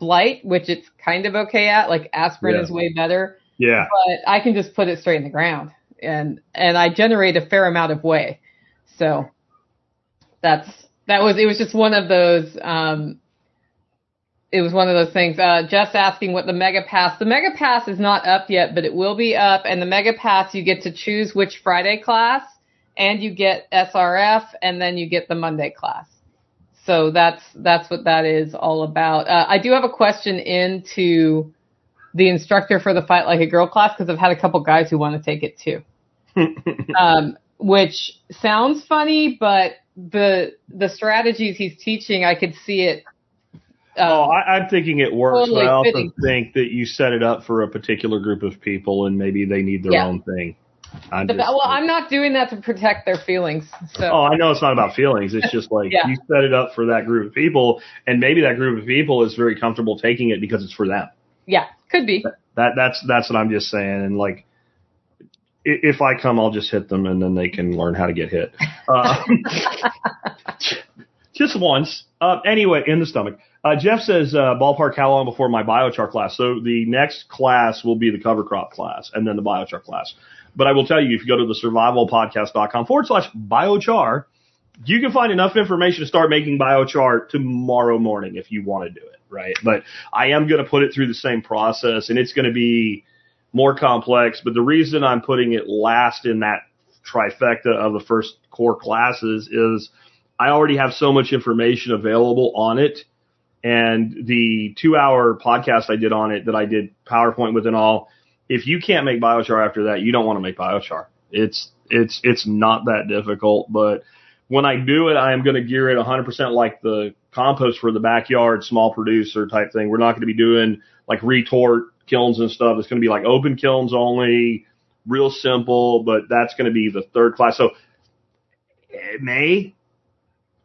blight, which it's kind of okay at. Like aspirin yeah. is way better. Yeah. But I can just put it straight in the ground and, and I generate a fair amount of whey. So that's, that was, it was just one of those, um, it was one of those things. Uh, just asking what the Mega Pass. The Mega Pass is not up yet, but it will be up. And the Mega Pass, you get to choose which Friday class, and you get SRF, and then you get the Monday class. So that's that's what that is all about. Uh, I do have a question into the instructor for the Fight Like a Girl class because I've had a couple guys who want to take it too. um, which sounds funny, but the the strategies he's teaching, I could see it. Um, oh, I, am thinking it works, totally but I also fitting. think that you set it up for a particular group of people, and maybe they need their yeah. own thing. I'm just, well, I'm not doing that to protect their feelings. So. Oh, I know it's not about feelings. It's just like yeah. you set it up for that group of people, and maybe that group of people is very comfortable taking it because it's for them. Yeah, could be. That, that that's that's what I'm just saying. And like, if I come, I'll just hit them, and then they can learn how to get hit. Uh, just once. Uh, anyway, in the stomach. Uh, Jeff says, uh, ballpark, how long before my biochar class? So the next class will be the cover crop class and then the biochar class. But I will tell you, if you go to the survivalpodcast.com forward slash biochar, you can find enough information to start making biochar tomorrow morning if you want to do it, right? But I am going to put it through the same process and it's going to be more complex. But the reason I'm putting it last in that trifecta of the first core classes is I already have so much information available on it. And the two hour podcast I did on it that I did PowerPoint with and all, if you can't make biochar after that, you don't want to make biochar. It's it's it's not that difficult, but when I do it, I am going to gear it 100% like the compost for the backyard small producer type thing. We're not going to be doing like retort kilns and stuff. It's going to be like open kilns only, real simple, but that's going to be the third class. So it may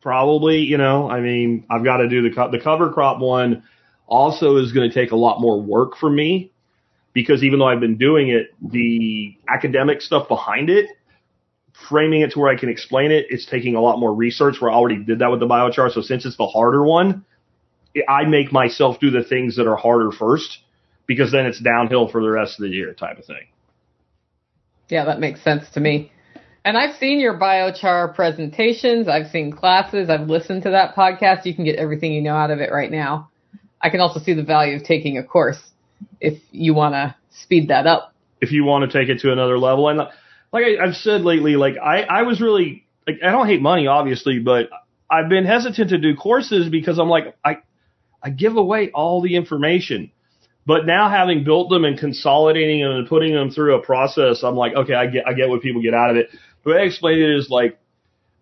probably, you know, I mean, I've got to do the co- the cover crop one also is going to take a lot more work for me because even though I've been doing it, the academic stuff behind it, framing it to where I can explain it, it's taking a lot more research where I already did that with the biochar. So since it's the harder one, I make myself do the things that are harder first because then it's downhill for the rest of the year type of thing. Yeah, that makes sense to me. And I've seen your biochar presentations. I've seen classes. I've listened to that podcast. You can get everything you know out of it right now. I can also see the value of taking a course if you want to speed that up. If you want to take it to another level. And like I, have said lately, like I, I was really, like, I don't hate money, obviously, but I've been hesitant to do courses because I'm like, I, I give away all the information. But now having built them and consolidating them and putting them through a process, I'm like, okay, I get, I get what people get out of it. The way I explain it is like,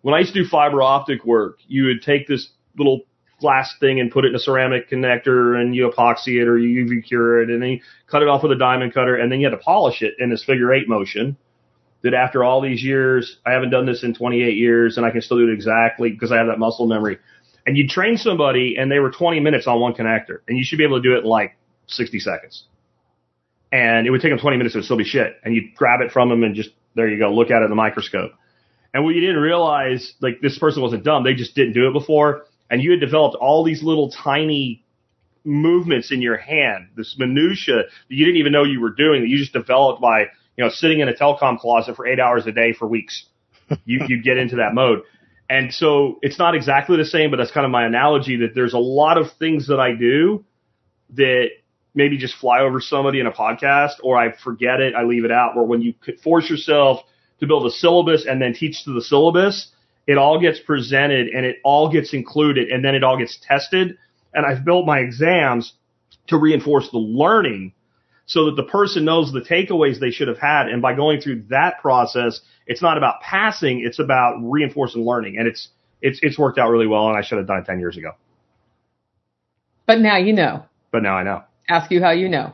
when I used to do fiber optic work, you would take this little glass thing and put it in a ceramic connector and you epoxy it or you UV cure it and then you cut it off with a diamond cutter and then you had to polish it in this figure eight motion that after all these years, I haven't done this in 28 years and I can still do it exactly because I have that muscle memory. And you train somebody and they were 20 minutes on one connector and you should be able to do it in like 60 seconds. And it would take them 20 minutes to still be shit. And you'd grab it from them and just, there you go, look at it in the microscope. And what you didn't realize, like this person wasn't dumb, they just didn't do it before. And you had developed all these little tiny movements in your hand, this minutia that you didn't even know you were doing that you just developed by, you know, sitting in a telecom closet for eight hours a day for weeks. you, you get into that mode. And so it's not exactly the same, but that's kind of my analogy that there's a lot of things that I do that maybe just fly over somebody in a podcast or I forget it, I leave it out. Where when you force yourself to build a syllabus and then teach to the syllabus, it all gets presented and it all gets included and then it all gets tested. And I've built my exams to reinforce the learning so that the person knows the takeaways they should have had. And by going through that process, it's not about passing, it's about reinforcing learning. And it's, it's, it's worked out really well and I should have done it 10 years ago. But now you know. But now I know. Ask you how you know.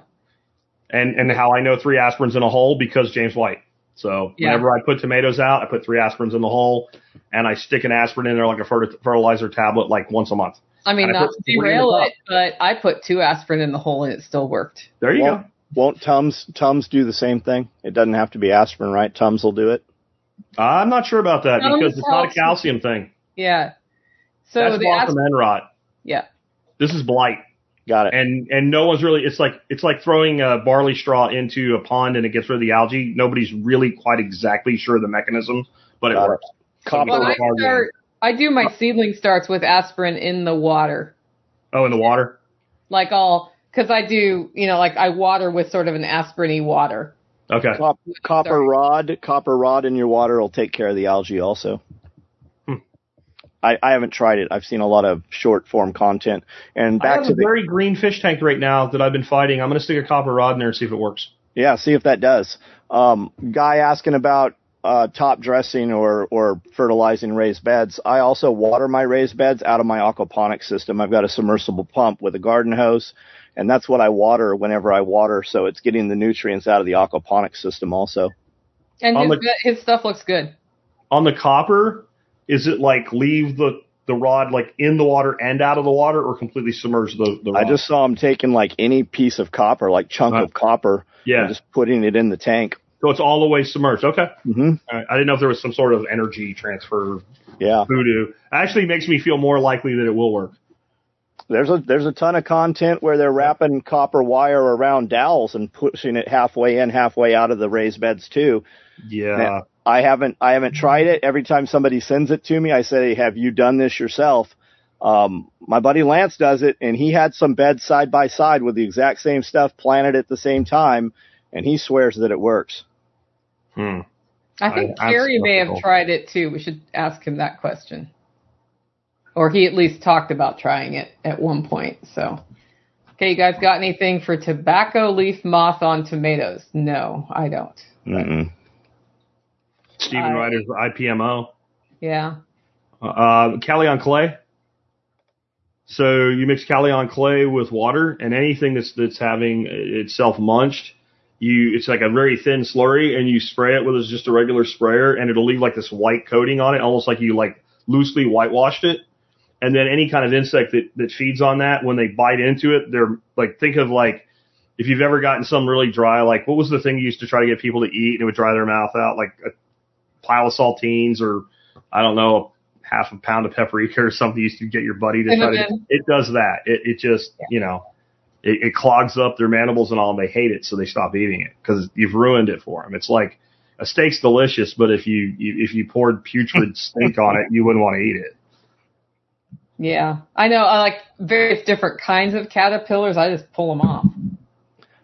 And, and how I know three aspirins in a hole because James White. So yeah. whenever I put tomatoes out, I put three aspirins in the hole and I stick an aspirin in there like a fertilizer tablet like once a month. I mean, not to derail it, but I put two aspirin in the hole and it still worked. There you go. Won't Tums Tums do the same thing? It doesn't have to be aspirin, right? Tums will do it. I'm not sure about that Tums because it's not a calcium thing. Yeah. So that's the asp- and rot. Yeah. This is blight. Got it. And and no one's really. It's like it's like throwing a barley straw into a pond and it gets rid of the algae. Nobody's really quite exactly sure of the mechanism, but it Got works. It. Copper. Well, I, start, I do my seedling starts with aspirin in the water. Oh, in the water. Like all because I do, you know, like I water with sort of an aspiriny water. Okay. Cop, copper rod, copper rod in your water will take care of the algae also. Hmm. I, I haven't tried it. I've seen a lot of short form content. And back I have to a the very green fish tank right now that I've been fighting. I'm going to stick a copper rod in there and see if it works. Yeah, see if that does. Um, guy asking about uh, top dressing or or fertilizing raised beds. I also water my raised beds out of my aquaponics system. I've got a submersible pump with a garden hose and that's what I water whenever I water. So it's getting the nutrients out of the aquaponics system also. And his, the, his stuff looks good. On the copper, is it like leave the the rod like in the water and out of the water, or completely submerge the the rod? I just saw him taking like any piece of copper, like chunk of copper, yeah, and just putting it in the tank. So it's all the way submerged. Okay. Mm-hmm. Right. I didn't know if there was some sort of energy transfer. Yeah. Voodoo actually makes me feel more likely that it will work. There's a there's a ton of content where they're wrapping copper wire around dowels and pushing it halfway in, halfway out of the raised beds too. Yeah. I haven't I haven't tried it. Every time somebody sends it to me, I say, "Have you done this yourself?" Um, my buddy Lance does it, and he had some beds side by side with the exact same stuff planted at the same time, and he swears that it works. Hmm. I think I, Carrie may have tried it too. We should ask him that question or he at least talked about trying it at one point. So, okay, you guys got anything for tobacco leaf moth on tomatoes? No, I don't. Mm-mm. Stephen Ryder's IPMO. Yeah. Uh, on clay. So you mix kaolin clay with water, and anything that's that's having itself munched, you it's like a very thin slurry, and you spray it with just a regular sprayer, and it'll leave like this white coating on it, almost like you like loosely whitewashed it and then any kind of insect that, that feeds on that, when they bite into it, they're like, think of like, if you've ever gotten some really dry, like what was the thing you used to try to get people to eat and it would dry their mouth out, like a pile of saltines or I don't know, half a pound of paprika or something you used to get your buddy to try to. It does that. It it just yeah. you know. It, it clogs up their mandibles and all, and they hate it, so they stop eating it because you've ruined it for them. It's like a steak's delicious, but if you, you if you poured putrid stink on it, you wouldn't want to eat it. Yeah, I know. I like various different kinds of caterpillars. I just pull them off.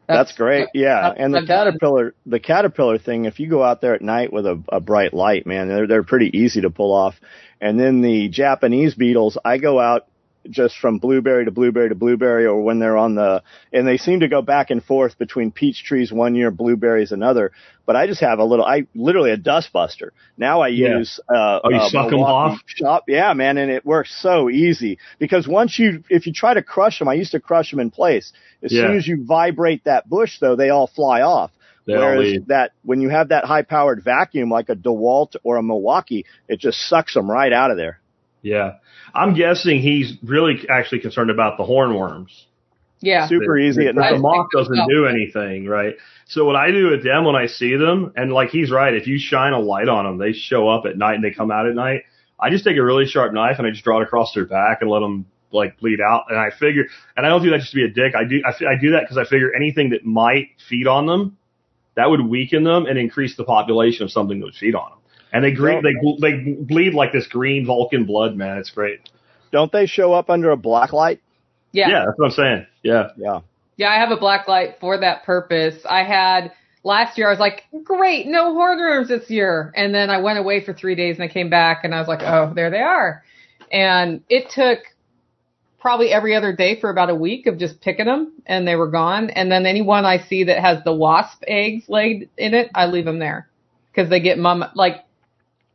That's, That's great. Yeah, and the caterpillar, the caterpillar thing. If you go out there at night with a, a bright light, man, they're they're pretty easy to pull off. And then the Japanese beetles, I go out just from blueberry to blueberry to blueberry or when they're on the and they seem to go back and forth between peach trees one year blueberries another. But i just have a little i literally a dust buster now i yeah. use uh oh you uh, suck them off? shop. Yeah man and it works so easy. Because once you if you try to crush them i used to crush them in place. As yeah. soon as you vibrate that bush though they all fly off. Whereas that when you have that high powered vacuum like a DeWalt or a Milwaukee, it just sucks them right out of there. Yeah. I'm guessing he's really actually concerned about the hornworms. Yeah. Super easy. The, the moth doesn't do anything, right? So what I do with them when I see them, and like he's right, if you shine a light on them, they show up at night and they come out at night. I just take a really sharp knife and I just draw it across their back and let them like bleed out. And I figure, and I don't do that just to be a dick. I do, I, I do that because I figure anything that might feed on them, that would weaken them and increase the population of something that would feed on them. And they green, they they bleed like this green Vulcan blood, man. It's great. Don't they show up under a black light? Yeah. Yeah, that's what I'm saying. Yeah. Yeah. Yeah, I have a black light for that purpose. I had last year I was like, great, no hornworms this year. And then I went away for three days and I came back and I was like, oh, there they are. And it took probably every other day for about a week of just picking them and they were gone. And then anyone I see that has the wasp eggs laid in it, I leave them there because they get mum, like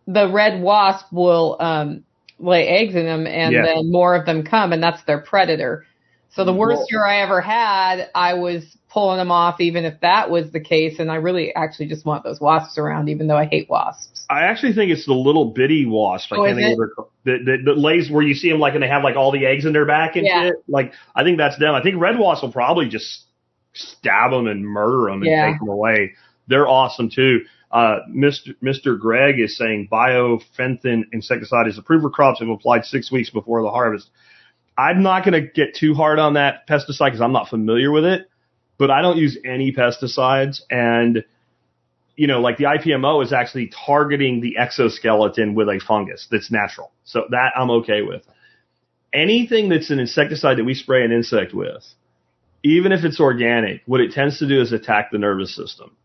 the red wasp will um, lay eggs in them, and yeah. then more of them come, and that's their predator. So the worst year I ever had, I was pulling them off, even if that was the case. And I really actually just want those wasps around, even though I hate wasps. I actually think it's the little bitty wasp. I oh, can't think of that, that, lays where you see them like, and they have like all the eggs in their back and yeah. shit. Like, I think that's them. I think red wasps will probably just stab them and murder them and yeah. take them away. They're awesome too. Uh, Mr. Mr. Greg is saying bifenthrin insecticide is approved for crops if applied six weeks before the harvest. I'm not going to get too hard on that pesticide because I'm not familiar with it, but I don't use any pesticides. And, you know, like the IPMO is actually targeting the exoskeleton with a fungus that's natural. So that I'm okay with. Anything that's an insecticide that we spray an insect with, even if it's organic, what it tends to do is attack the nervous system.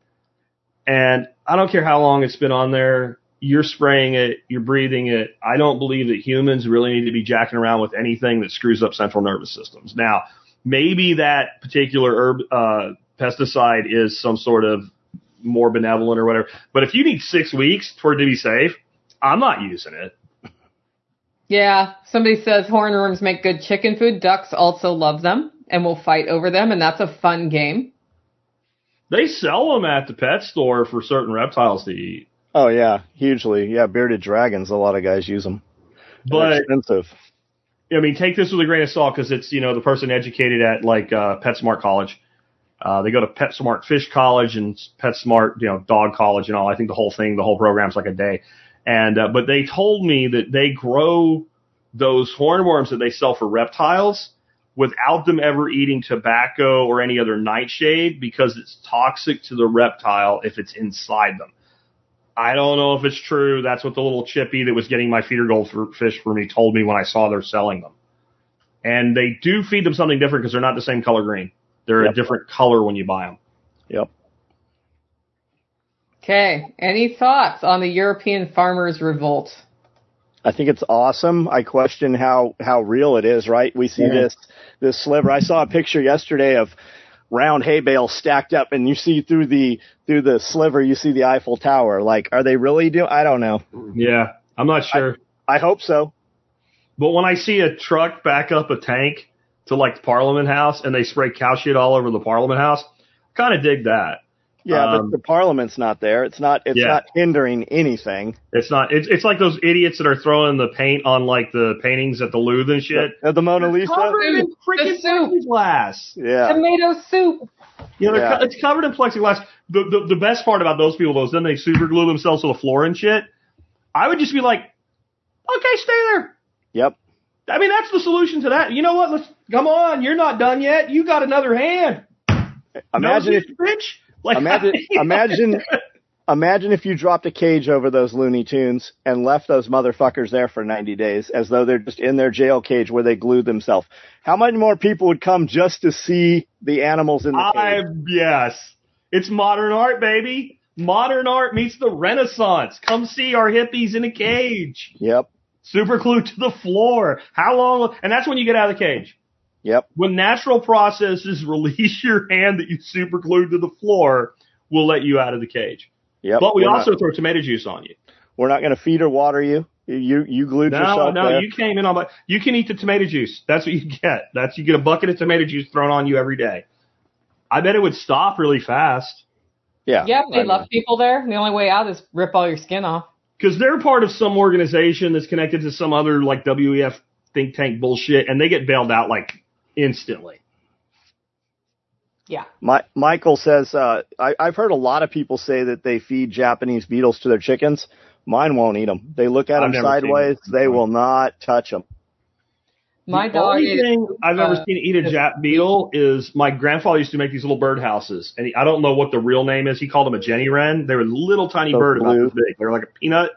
And I don't care how long it's been on there. You're spraying it, you're breathing it. I don't believe that humans really need to be jacking around with anything that screws up central nervous systems. Now, maybe that particular herb, uh, pesticide is some sort of more benevolent or whatever. But if you need six weeks for it to be safe, I'm not using it. Yeah, somebody says hornworms make good chicken food. Ducks also love them and will fight over them, and that's a fun game. They sell them at the pet store for certain reptiles to eat. Oh yeah, hugely. Yeah, bearded dragons. A lot of guys use them. But They're expensive. I mean, take this with a grain of salt because it's you know the person educated at like uh, PetSmart College. Uh, they go to PetSmart Fish College and PetSmart you know Dog College and all. I think the whole thing, the whole program's like a day. And uh, but they told me that they grow those hornworms that they sell for reptiles without them ever eating tobacco or any other nightshade because it's toxic to the reptile if it's inside them. I don't know if it's true. That's what the little chippy that was getting my feeder goldfish for me told me when I saw they're selling them. And they do feed them something different because they're not the same color green. They're yep. a different color when you buy them. Yep. Okay. Any thoughts on the European farmers revolt? I think it's awesome. I question how how real it is. Right? We see yeah. this this sliver. I saw a picture yesterday of round hay bales stacked up, and you see through the through the sliver, you see the Eiffel Tower. Like, are they really doing? I don't know. Yeah, I'm not sure. I, I hope so. But when I see a truck back up a tank to like the Parliament House and they spray cow shit all over the Parliament House, kind of dig that. Yeah, um, but the parliament's not there. It's not. It's yeah. not hindering anything. It's not. It's it's like those idiots that are throwing the paint on like the paintings at the Louvre and shit. At the Mona Lisa. Covered in freaking plexiglass. Yeah. Tomato soup. You know, yeah. it's covered in plexiglass. The, the the best part about those people though is then they super glue themselves to the floor and shit. I would just be like, Okay, stay there. Yep. I mean, that's the solution to that. You know what? Let's come on. You're not done yet. You got another hand. Imagine no, if rich. Like, imagine imagine imagine if you dropped a cage over those Looney Tunes and left those motherfuckers there for 90 days as though they're just in their jail cage where they glued themselves. How many more people would come just to see the animals in the I, cage? yes. It's modern art, baby. Modern art meets the Renaissance. Come see our hippies in a cage. Yep. Super glued to the floor. How long? And that's when you get out of the cage. Yep. When natural processes release your hand that you super glued to the floor, we'll let you out of the cage. Yep. But we We're also not, throw tomato juice on you. we're not going to feed or water you. You you glued No, yourself no, there. you came in on, but you can eat the tomato juice. That's what you get. That's you get a bucket of tomato juice thrown on you every day. I bet it would stop really fast yeah. Yeah, they I mean, people there, the only way out is rip all your skin off. because they're part of some organization that's connected to some other like WEF think tank bullshit, and they get bailed out like instantly. Yeah. My, Michael says, uh, I, I've heard a lot of people say that they feed Japanese beetles to their chickens. Mine won't eat them. They look at I've them sideways. it. They will not touch them. My the dog only is, thing I've ever uh, seen eat a Jap beetle is my grandfather used to make these little bird houses, and he, I don't know what the real name is. He called them a Jenny Wren. They were little tiny So bird about this big. They were like a peanut,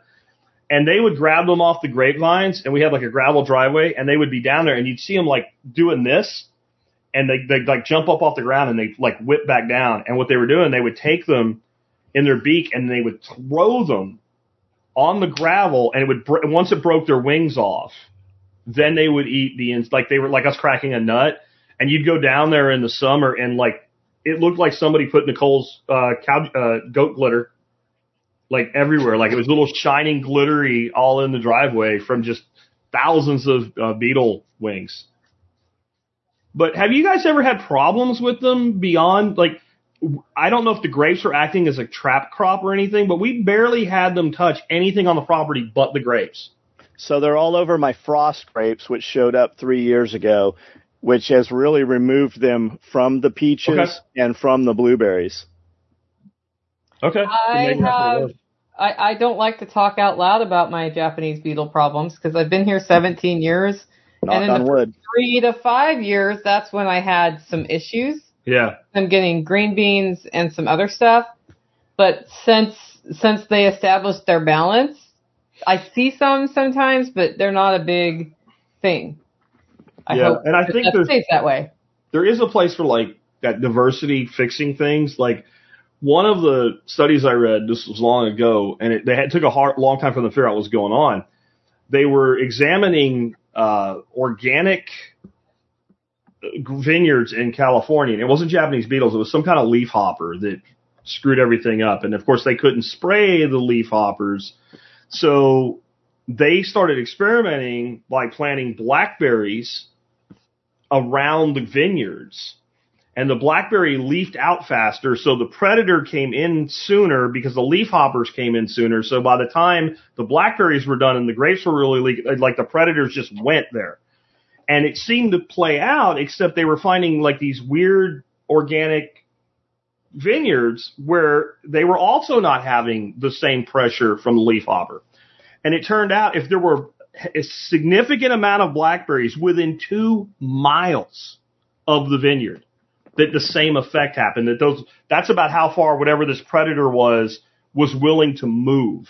and they would grab them off the grapevines, and we had like a gravel driveway, and they would be down there, and you'd see them like doing this, and they they like jump up off the ground and they like whip back down, and what they were doing, they would take them in their beak and they would throw them on the gravel, and it would br- once it broke their wings off then they would eat the ins like they were like us cracking a nut and you'd go down there in the summer and like it looked like somebody put Nicole's uh cow uh goat glitter like everywhere like it was little shining glittery all in the driveway from just thousands of uh, beetle wings but have you guys ever had problems with them beyond like I don't know if the grapes are acting as a trap crop or anything, but we barely had them touch anything on the property but the grapes. So they're all over my frost grapes, which showed up three years ago, which has really removed them from the peaches Okay. and from the blueberries. Okay. I have. I, I don't like to talk out loud about my Japanese beetle problems because I've been here 17 years. Knock and in on the wood. three to five years, that's when I had some issues. Yeah. I'm getting green beans and some other stuff. But since since they established their balance, I see some sometimes, but they're not a big thing. I Yeah, hope and I think that there's- stays that way. there is a place for like that diversity fixing things. Like one of the studies I read, this was long ago, and it, they had took a hard, long time for them to figure out what was going on. They were examining uh, organic vineyards in California, and it wasn't Japanese beetles; it was some kind of leaf hopper that screwed everything up. And of course, they couldn't spray the leaf hoppers, so they started experimenting by planting blackberries around the vineyards. And the blackberry leafed out faster, so the predator came in sooner because the leaf hoppers came in sooner. So by the time the blackberries were done and the grapes were really le- uh, like the predators just went there. And it seemed to play out, except they were finding like these weird organic vineyards where they were also not having the same pressure from the leaf hopper. And it turned out if there were a significant amount of blackberries within two miles of the vineyard, that the same effect happened. That those that's about how far whatever this predator was was willing to move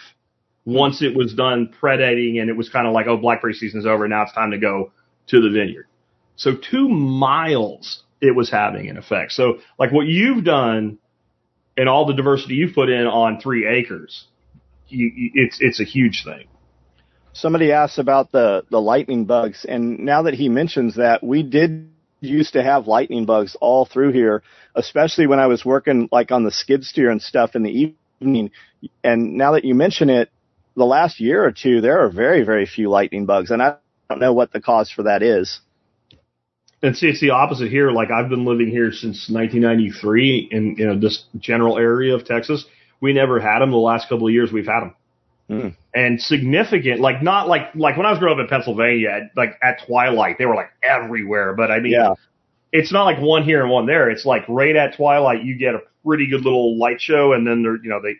once it was done predating and it was kind of like oh blackberry season's over now it's time to go to the vineyard. So two miles it was having an effect. So like what you've done and all the diversity you've put in on three acres, you, it's it's a huge thing. Somebody asked about the, the lightning bugs, and now that he mentions that, we did used to have lightning bugs all through here, especially when I was working like on the skid steer and stuff in the evening. And now that you mention it, the last year or two, there are very, very few lightning bugs, and I don't know what the cause for that is. And see, it's the opposite here. Like I've been living here since 1993 in you know this general area of Texas. We never had them. The last couple of years we've had them, Mm. and significant. Like not like like when I was growing up in Pennsylvania, like at twilight they were like everywhere. But I mean, Yeah. it's not like one here and one there. It's like right at twilight you get a pretty good little light show, and then they're you know they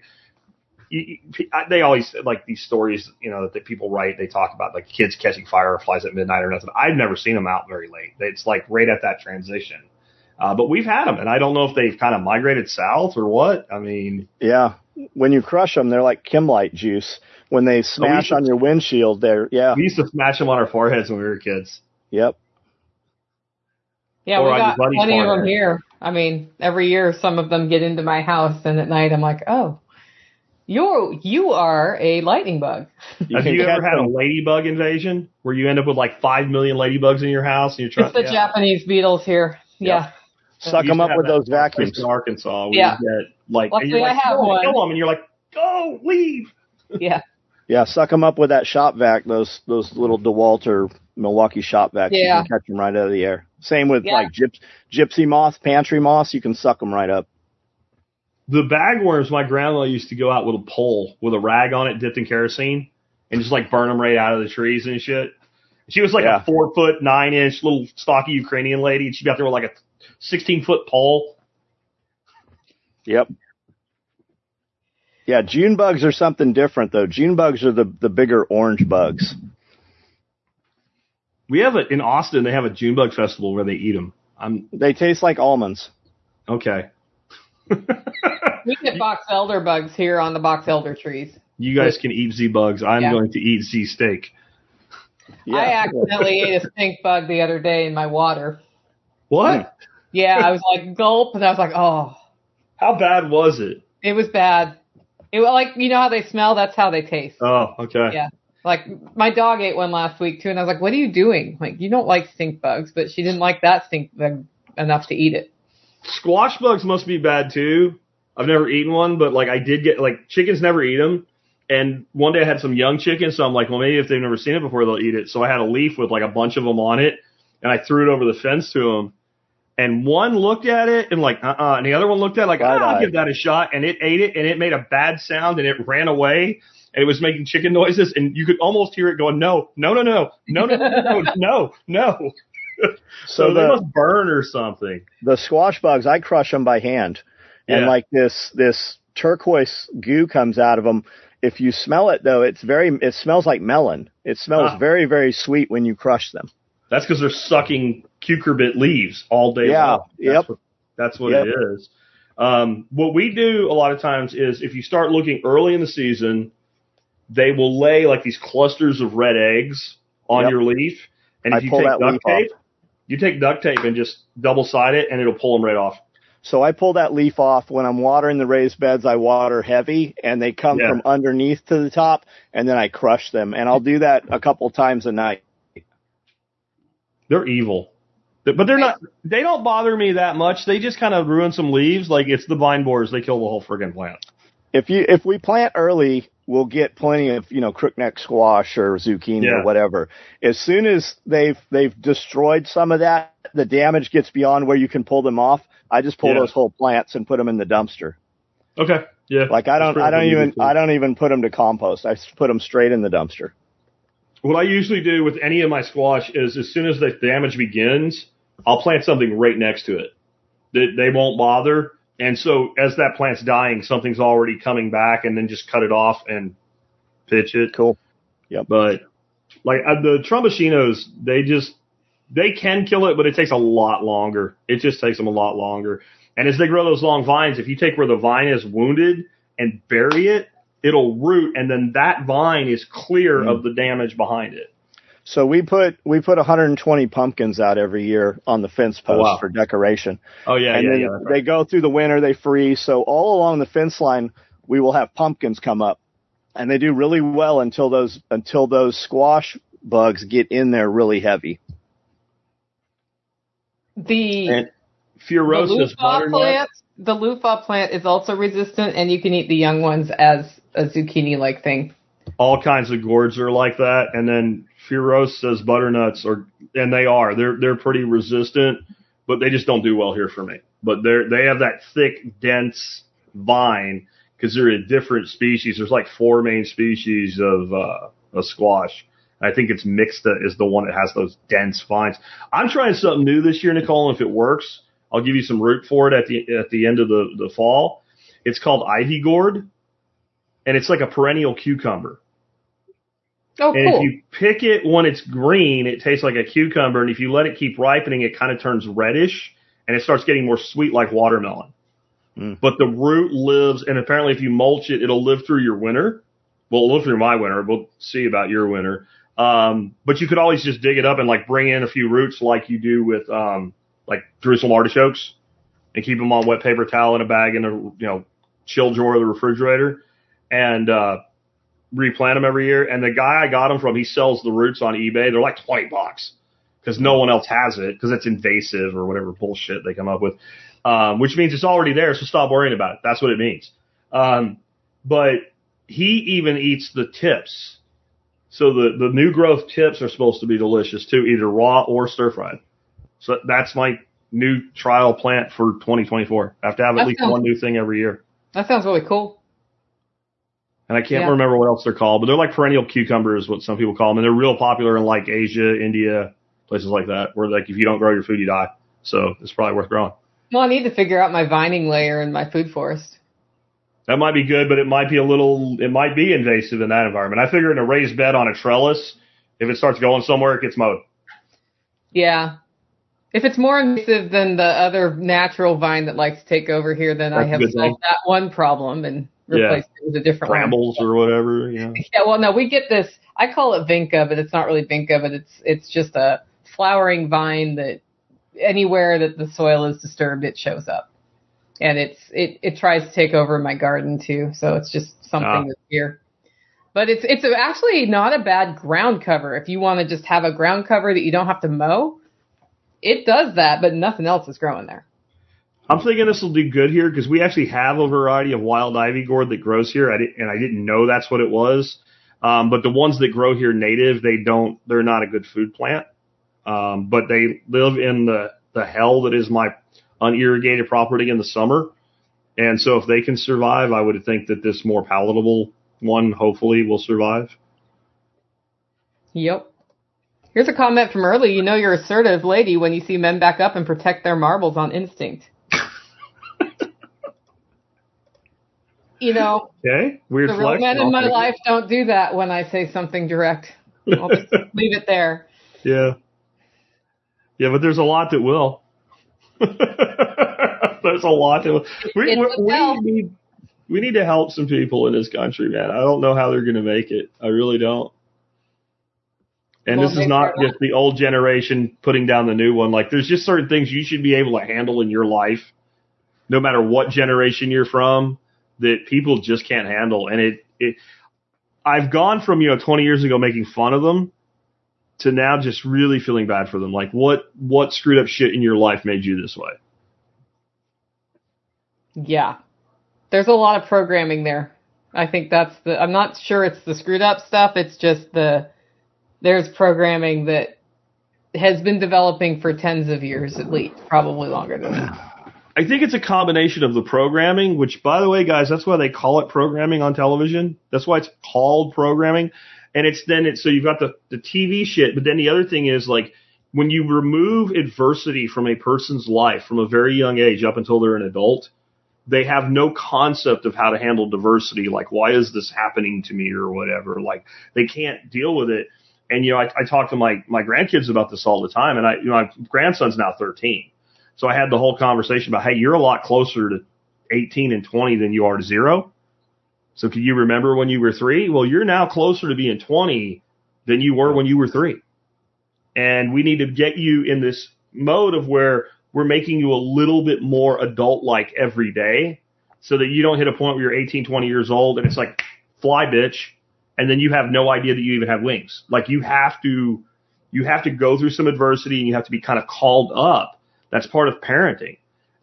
they always like these stories, you know, that people write. They talk about like kids catching fireflies at midnight or nothing. I've never seen them out very late. It's like right at that transition. Uh, but we've had them, and I don't know if they've kind of migrated south or what. I mean, yeah, when you crush them, they're like Kimlite juice. When they oh, smash on your windshield, they're yeah. We used to smash them on our foreheads when we were kids. Yep. Yeah, or we got plenty of them here. I mean, every year some of them get into my house, and at night I'm like, oh, you're you are a lightning bug. Have you ever had a ladybug invasion where you end up with like five million ladybugs in your house and you're trying? It's the yeah. Japanese beetles here. Yeah. Suck them up with those vacuums. In Arkansas, yeah. Get, like, Luckily, like, I have one. Kill them, and you're like, go, leave. Yeah. Yeah, suck them up with that shop vac. Those those little DeWalt or Milwaukee shop vacs. Yeah. You can catch them right out of the air. Same with yeah. like gyps, gypsy moth, pantry moss. You can suck them right up. The bagworms, my grandma used to go out with a pole with a rag on it dipped in kerosene and just like burn them right out of the trees and shit. She was like yeah. a four foot nine inch little stocky Ukrainian lady, and she got there with like a sixteen foot pole. Yep. Yeah, June bugs are something different though. June bugs are the the bigger orange bugs. We have it in Austin. They have a June bug festival where they eat them. I'm, they taste like almonds. Okay. we get box elder bugs here on the box elder trees. You guys can eat Z bugs. I'm yeah. going to eat Z steak. Yeah. I accidentally ate a stink bug the other day in my water. What? Yeah, I was like gulp, and I was like, oh. How bad was it? It was bad. It like you know how they smell. That's how they taste. Oh, okay. Yeah. Like my dog ate one last week too, and I was like, "What are you doing? Like you don't like stink bugs, but she didn't like that stink bug enough to eat it." Squash bugs must be bad too. I've never eaten one, but like I did get like chickens never eat them. And one day I had some young chickens, so I'm like, well, maybe if they've never seen it before, they'll eat it. So I had a leaf with like a bunch of them on it, and I threw it over the fence to them. And one looked at it and like, uh, uh and the other one looked at it like, oh, I'll give that a shot, and it ate it, and it made a bad sound, and it ran away and it was making chicken noises, and you could almost hear it going, no, no, no, no, no, no, no, no, no. so, so they must burn or something. The squash bugs, I crush them by hand, and yeah. like this this turquoise goo comes out of them. If you smell it though, it's very it smells like melon. It smells ah. very very sweet when you crush them. That's because they're sucking cucurbit leaves all day yeah, long. That's yep. What, that's what yep. it is. Um, what we do a lot of times is if you start looking early in the season, they will lay like these clusters of red eggs on yep. your leaf. And if I you take duct tape, off. you take duct tape and just double side it and it'll pull them right off. So I pull that leaf off when I'm watering the raised beds. I water heavy and they come yeah. from underneath to the top and then I crush them. And I'll do that a couple times a night. They're evil. But they're not, they don't bother me that much. They just kind of ruin some leaves. Like it's the vine borers. They kill the whole friggin' plant. If you, if we plant early, we'll get plenty of you know crookneck squash or zucchini yeah. or whatever. As soon as they've they've destroyed some of that, the damage gets beyond where you can pull them off. I just pull yeah. those whole plants and put them in the dumpster. Okay. Yeah. Like I don't I don't even I don't even put them to compost. I put them straight in the dumpster. What I usually do with any of my squash is as soon as the damage begins, I'll plant something right next to it. They, they won't bother and so as that plant's dying, something's already coming back and then just cut it off and pitch it. Cool. Yeah. But like uh, the Tromboncinos, they just, they can kill it, but it takes a lot longer. It just takes them a lot longer. And as they grow those long vines, if you take where the vine is wounded and bury it, it'll root and then that vine is clear mm. of the damage behind it. So we put we put 120 pumpkins out every year on the fence post oh, wow. for decoration. Oh yeah, and yeah, then yeah. Right. They go through the winter, they freeze. So all along the fence line, we will have pumpkins come up, and they do really well until those until those squash bugs get in there really heavy. The and Furossa's the plant, the loofah plant is also resistant, and you can eat the young ones as a zucchini-like thing. All kinds of gourds are like that, and then Furos says butternuts are, and they are. They're they're pretty resistant, but they just don't do well here for me. But they're they have that thick, dense vine because they're a different species. There's like four main species of uh, a squash. I think it's mixta is the one that has those dense vines. I'm trying something new this year, Nicole, and if it works, I'll give you some root for it at the at the end of the the fall. It's called ivy gourd, and it's like a perennial cucumber. Oh, and cool. if you pick it when it's green, it tastes like a cucumber, and if you let it keep ripening, it kind of turns reddish, and it starts getting more sweet like watermelon. Mm. But the root lives, and apparently, if you mulch it, it'll live through your winter. Well, it'll live through my winter. We'll see about your winter. Um, but you could always just dig it up and like bring in a few roots, like you do with um, like Jerusalem artichokes, and keep them on wet paper towel in a bag in a you know chill drawer of the refrigerator, and uh, replant them every year. And the guy I got them from, he sells the roots on eBay. They're like twenty bucks because no one else has it because it's invasive or whatever bullshit they come up with. Um, which means it's already there, so stop worrying about it. That's what it means. Um, but he even eats the tips. So the, the new growth tips are supposed to be delicious too, either raw or stir fried. So that's my new trial plant for 2024. I have to have at That least sounds- one new thing every year. that sounds really cool. And I can't Yeah. remember what else they're called, but they're like perennial cucumbers, what some people call them. And they're real popular in like Asia, India, places like that, where like if you don't grow your food, you die. So it's probably worth growing. Well, I need to figure out my vining layer in my food forest. That might be good, but it might be a little, it might be invasive in that environment. I figure in a raised bed on a trellis, if it starts going somewhere, it gets mowed. Yeah. If it's more invasive than the other natural vine that likes to take over here, then I That's a have solved that one problem and replaced it with a different one. Or whatever, yeah. Yeah, well, no, we get this. I call it vinca, but it's not really vinca, but it's it's just a flowering vine that anywhere that the soil is disturbed, it shows up, and it's it it tries to take over my garden too. So it's just something Ah. that's here. But it's it's actually not a bad ground cover if you want to just have a ground cover that you don't have to mow. It does that, but nothing else is growing there. I'm thinking this will do good here because we actually have a variety of wild ivy gourd that grows here, I di- and I didn't know that's what it was. Um, but the ones that grow here native, they don't, they're not a good food plant. Um, but they live in the, the hell that is my unirrigated property in the summer. And so if they can survive, I would think that this more palatable one hopefully will survive. Yep. Here's a comment from early. You know you're assertive lady when you see men back up and protect their marbles on instinct. You know, Okay. Weird the real men in my it. life don't do that when I say something direct. I'll just leave it there. Yeah. Yeah, but there's a lot that will. there's a lot that will. We, we, we need we need to help some people in this country, man. I don't know how they're going to make it. I really don't. And Well, this is not just the old generation putting down the new one. Like there's just certain things you should be able to handle in your life, no matter what generation you're from, that people just can't handle. And it, it, I've gone from, you know, 20 years ago making fun of them to now just really feeling bad for them. Like what, what screwed up shit in your life made you this way? Yeah. There's a lot of programming there. I think that's the, I'm not sure it's the screwed up stuff. It's just the, there's programming that has been developing for tens of years at least, probably longer than that. I think it's a combination of the programming, which by the way, guys, that's why they call it programming on television. That's why it's called programming. And it's then it's so you've got the, the TV shit, but then the other thing is like when you remove adversity from a person's life from a very young age up until they're an adult, they have no concept of how to handle diversity. Like, why is this happening to me or whatever? Like, they can't deal with it. And, you know, I, I talk to my, my grandkids about this all the time. And I, you know, my grandson's now 13. So I had the whole conversation about, hey, you're a lot closer to 18 and 20 than you are to zero. So can you remember when you were three? Well, you're now closer to being 20 than you were when you were three. And we need to get you in this mode of where we're making you a little bit more adult like every day so that you don't hit a point where you're 18, 20 years old and it's like, fly bitch. And then you have no idea that you even have wings. Like you have to, you have to go through some adversity and you have to be kind of called up. That's part of parenting.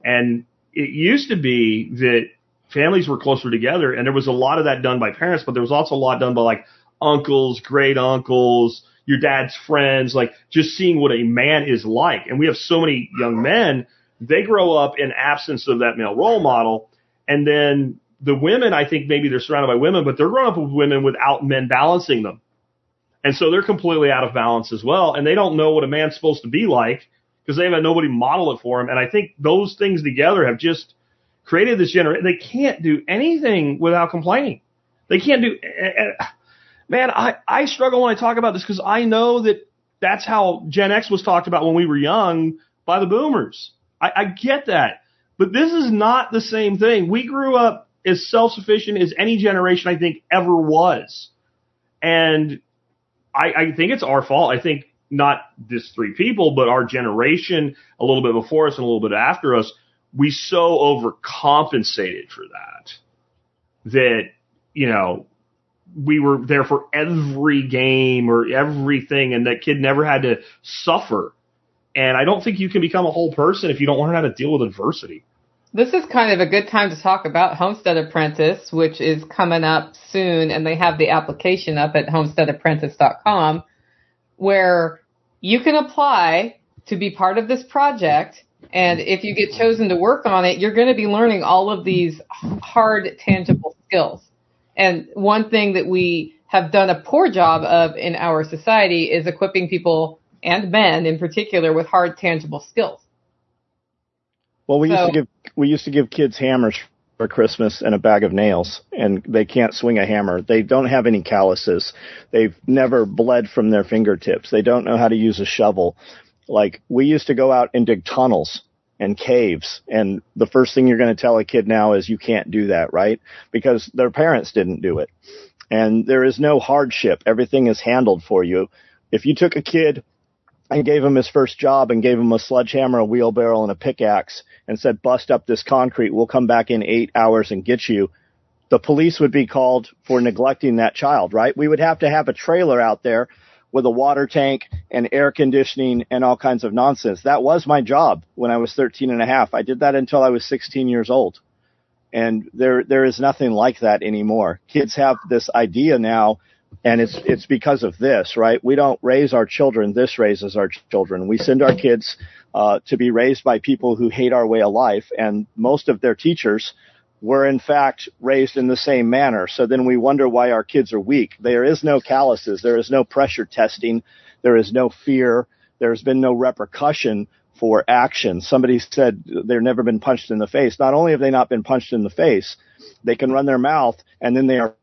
And it used to be that families were closer together and there was a lot of that done by parents, but there was also a lot done by like uncles, great uncles, your dad's friends, like just seeing what a man is like. And we have so many young men, they grow up in absence of that male role model. And then the women, I think maybe they're surrounded by women, but they're growing up with women without men balancing them. And so they're completely out of balance as well. And they don't know what a man's supposed to be like because they haven't nobody model it for them. And I think those things together have just created this generation. They can't do anything without complaining. They can't do. Man, I I struggle when I talk about this because I know that that's how Gen X was talked about when we were young by the boomers. I, I get that. But this is not the same thing. We grew up as self-sufficient as any generation I think ever was. And I, I think it's our fault. I think not this three people, but our generation a little bit before us and a little bit after us, we so overcompensated for that that, you know, we were there for every game or everything and that kid never had to suffer. And I don't think you can become a whole person if you don't learn how to deal with adversity. This is kind of a good time to talk about Homestead Apprentice, which is coming up soon, and they have the application up at homesteadapprentice.com where you can apply to be part of this project. And if you get chosen to work on it, you're going to be learning all of these hard, tangible skills. And one thing that we have done a poor job of in our society is equipping people and men in particular with hard, tangible skills. Well, we so, used to give we used to give kids hammers for Christmas and a bag of nails, and they can't swing a hammer. They don't have any calluses. They've never bled from their fingertips. They don't know how to use a shovel. Like we used to go out and dig tunnels and caves, and the first thing you're going to tell a kid now is you can't do that, right? Because their parents didn't do it. And there is no hardship. Everything is handled for you. If you took a kid and gave him his first job and gave him a sledgehammer, a wheelbarrow, and a pickaxe and said, bust up this concrete. We'll come back in eight hours and get you. The police would be called for neglecting that child, right? We would have to have a trailer out there with a water tank and air conditioning and all kinds of nonsense. That was my job when I was 13 and a half. I did that until I was 16 years old. And there, there is nothing like that anymore. Kids have this idea now and it's it's because of this, right? We don't raise our children. This raises our children. We send our kids uh, to be raised by people who hate our way of life, and most of their teachers were in fact raised in the same manner. So then we wonder why our kids are weak. There is no calluses. There is no pressure testing. There is no fear. There's been no repercussion for action. Somebody said they've never been punched in the face. Not only have they not been punched in the face, they can run their mouth and then they are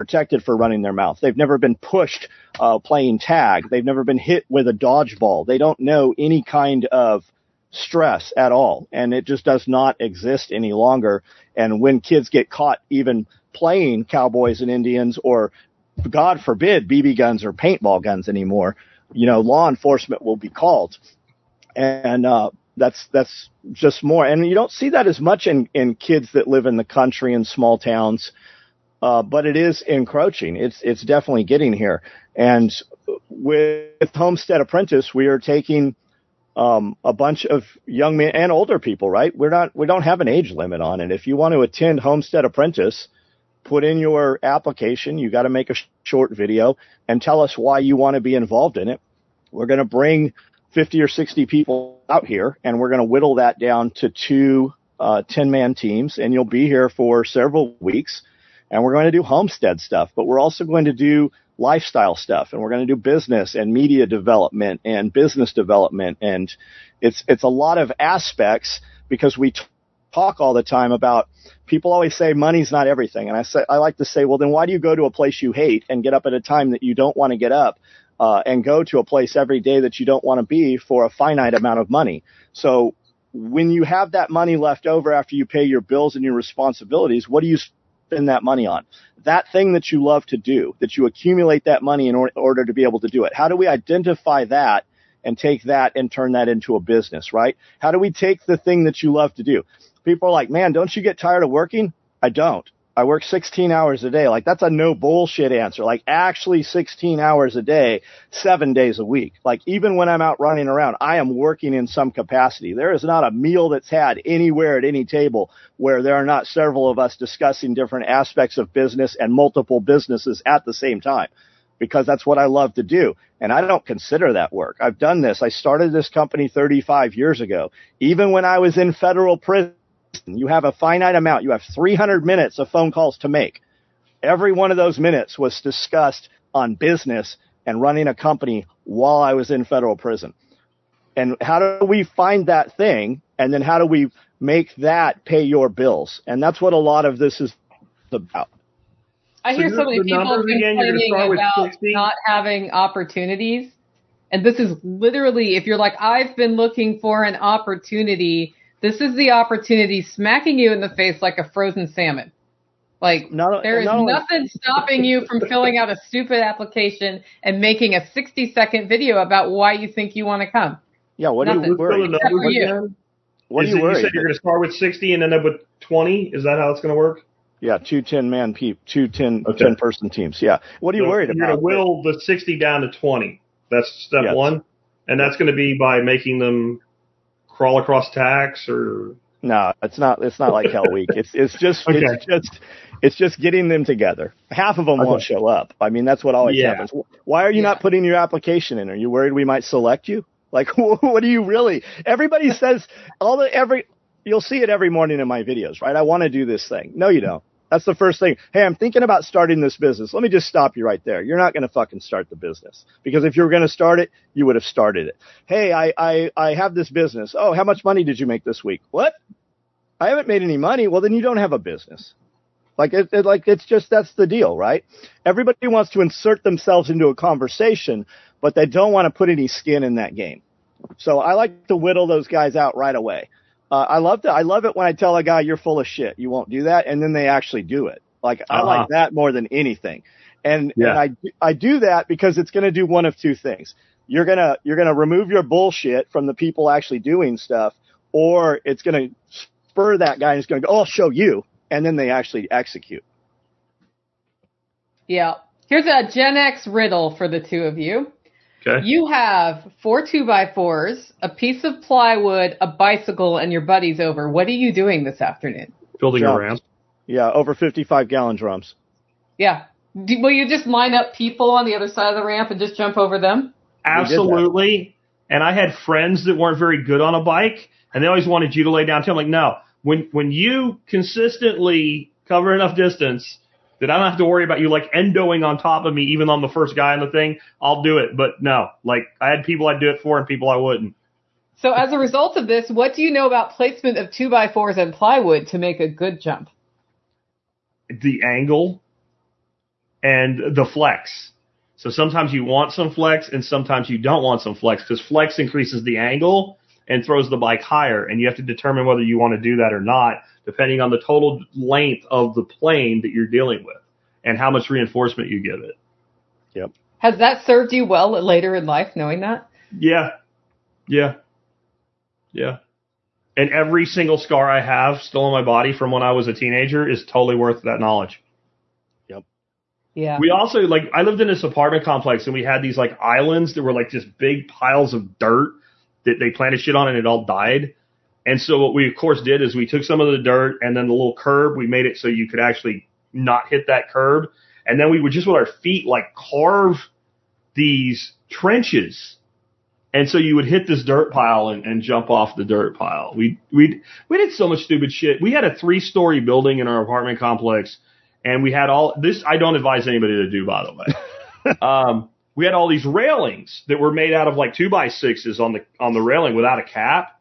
protected for running their mouth. They've never been pushed uh, playing tag. They've never been hit with a dodgeball. They don't know any kind of stress at all, and it just does not exist any longer. And when kids get caught even playing cowboys and Indians, or God forbid, BB guns or paintball guns anymore, you know, law enforcement will be called. And uh, that's that's just more. And you don't see that as much in in kids that live in the country and small towns. Uh, but it is encroaching. It's it's definitely getting here. And with Homestead Apprentice, we are taking um, a bunch of young men and older people. Right? We're not we don't have an age limit on it. If you want to attend Homestead Apprentice, put in your application. You got to make a sh- short video and tell us why you want to be involved in it. We're going to bring 50 or 60 people out here, and we're going to whittle that down to two uh, 10 man teams, and you'll be here for several weeks and we're going to do homestead stuff, but we're also going to do lifestyle stuff and we're going to do business and media development and business development. And it's, it's a lot of aspects because we t- talk all the time about people always say money's not everything. And I say, I like to say, well, then why do you go to a place you hate and get up at a time that you don't want to get up? Uh, and go to a place every day that you don't want to be for a finite amount of money. So when you have that money left over after you pay your bills and your responsibilities, what do you spend that money on? That thing that you love to do, that you accumulate that money in or- order to be able to do it. How do we identify that and take that and turn that into a business, right? How do we take the thing that you love to do? People are like, man, don't you get tired of working? I don't. I work 16 hours a day. Like that's a no bullshit answer. Like actually 16 hours a day, seven days a week. Like even when I'm out running around, I am working in some capacity. There is not a meal that's had anywhere at any table where there are not several of us discussing different aspects of business and multiple businesses at the same time because that's what I love to do. And I don't consider that work. I've done this. I started this company 35 years ago. Even when I was in federal prison, you have a finite amount. You have 300 minutes of phone calls to make. Every one of those minutes was discussed on business and running a company while I was in federal prison. And how do we find that thing? And then how do we make that pay your bills? And that's what a lot of this is about. I hear so, so many people complaining about not having opportunities. And this is literally, if you're like, I've been looking for an opportunity, this is the opportunity smacking you in the face like a frozen salmon. Like not, there is not nothing stopping you from filling out a stupid application and making a 60 second video about why you think you want to come. Yeah, what nothing. do you worry? You. What do you worry? You said you're going to start with 60 and end up with 20. Is that how it's going to work? Yeah, two 10 man pe- two 10, okay. 10 person teams. Yeah. What are you so worried you're about? You're going to will the 60 down to 20. That's step yes. one. And that's going to be by making them crawl across tacks or no, it's not. It's not like Hell Week. It's it's just okay. it's just it's just getting them together. Half of them okay. won't show up. I mean, that's what always yeah. happens. Why are you yeah. not putting your application in? Are you worried we might select you? Like, what do you really? Everybody says all the every. You'll see it every morning in my videos, right? I want to do this thing. No, you don't. That's the first thing. Hey, I'm thinking about starting this business. Let me just stop you right there. You're not going to fucking start the business because if you were going to start it, you would have started it. Hey, I, I, I have this business. Oh, how much money did you make this week? What? I haven't made any money. Well, then you don't have a business. Like it, it, like it's just that's the deal, right? Everybody wants to insert themselves into a conversation, but they don't want to put any skin in that game. So I like to whittle those guys out right away. Uh, I love to, I love it when I tell a guy you're full of shit. You won't do that, and then they actually do it. Like uh-huh. I like that more than anything. And, yeah. and I I do that because it's going to do one of two things. You're gonna you're gonna remove your bullshit from the people actually doing stuff, or it's going to spur that guy and he's going to go, oh, I'll show you, and then they actually execute. Yeah. Here's a Gen X riddle for the two of you. Okay. You have four two by fours, a piece of plywood, a bicycle, and your buddies over. What are you doing this afternoon? Building a ramp. Yeah, over 55 gallon drums. Yeah. Do, will you just line up people on the other side of the ramp and just jump over them? Absolutely. And I had friends that weren't very good on a bike, and they always wanted you to lay down too. I'm like, no. When when you consistently cover enough distance that I don't have to worry about you like endoing on top of me, even on the first guy on the thing, I'll do it. But no, like I had people I'd do it for and people I wouldn't. So as a result of this, what do you know about placement of two by fours and plywood to make a good jump? The angle and the flex. So sometimes you want some flex and sometimes you don't want some flex because flex increases the angle and throws the bike higher. And you have to determine whether you want to do that or not, depending on the total length of the plane that you're dealing with and how much reinforcement you give it. Yep. Has that served you well later in life, knowing that? Yeah. Yeah. Yeah. And every single scar I have still on my body from when I was a teenager is totally worth that knowledge. Yep. Yeah. We also like I lived in this apartment complex and we had these like islands that were like just big piles of dirt that they planted shit on and it all died. And so what we of course did is we took some of the dirt and then the little curb, we made it so you could actually not hit that curb. And then we would just with our feet like carve these trenches. And so you would hit this dirt pile and, and jump off the dirt pile. We, we, we did so much stupid shit. We had a three story building in our apartment complex and we had all this. I don't advise anybody to do, by the way. um, we had all these railings that were made out of like two by sixes on the on the railing without a cap,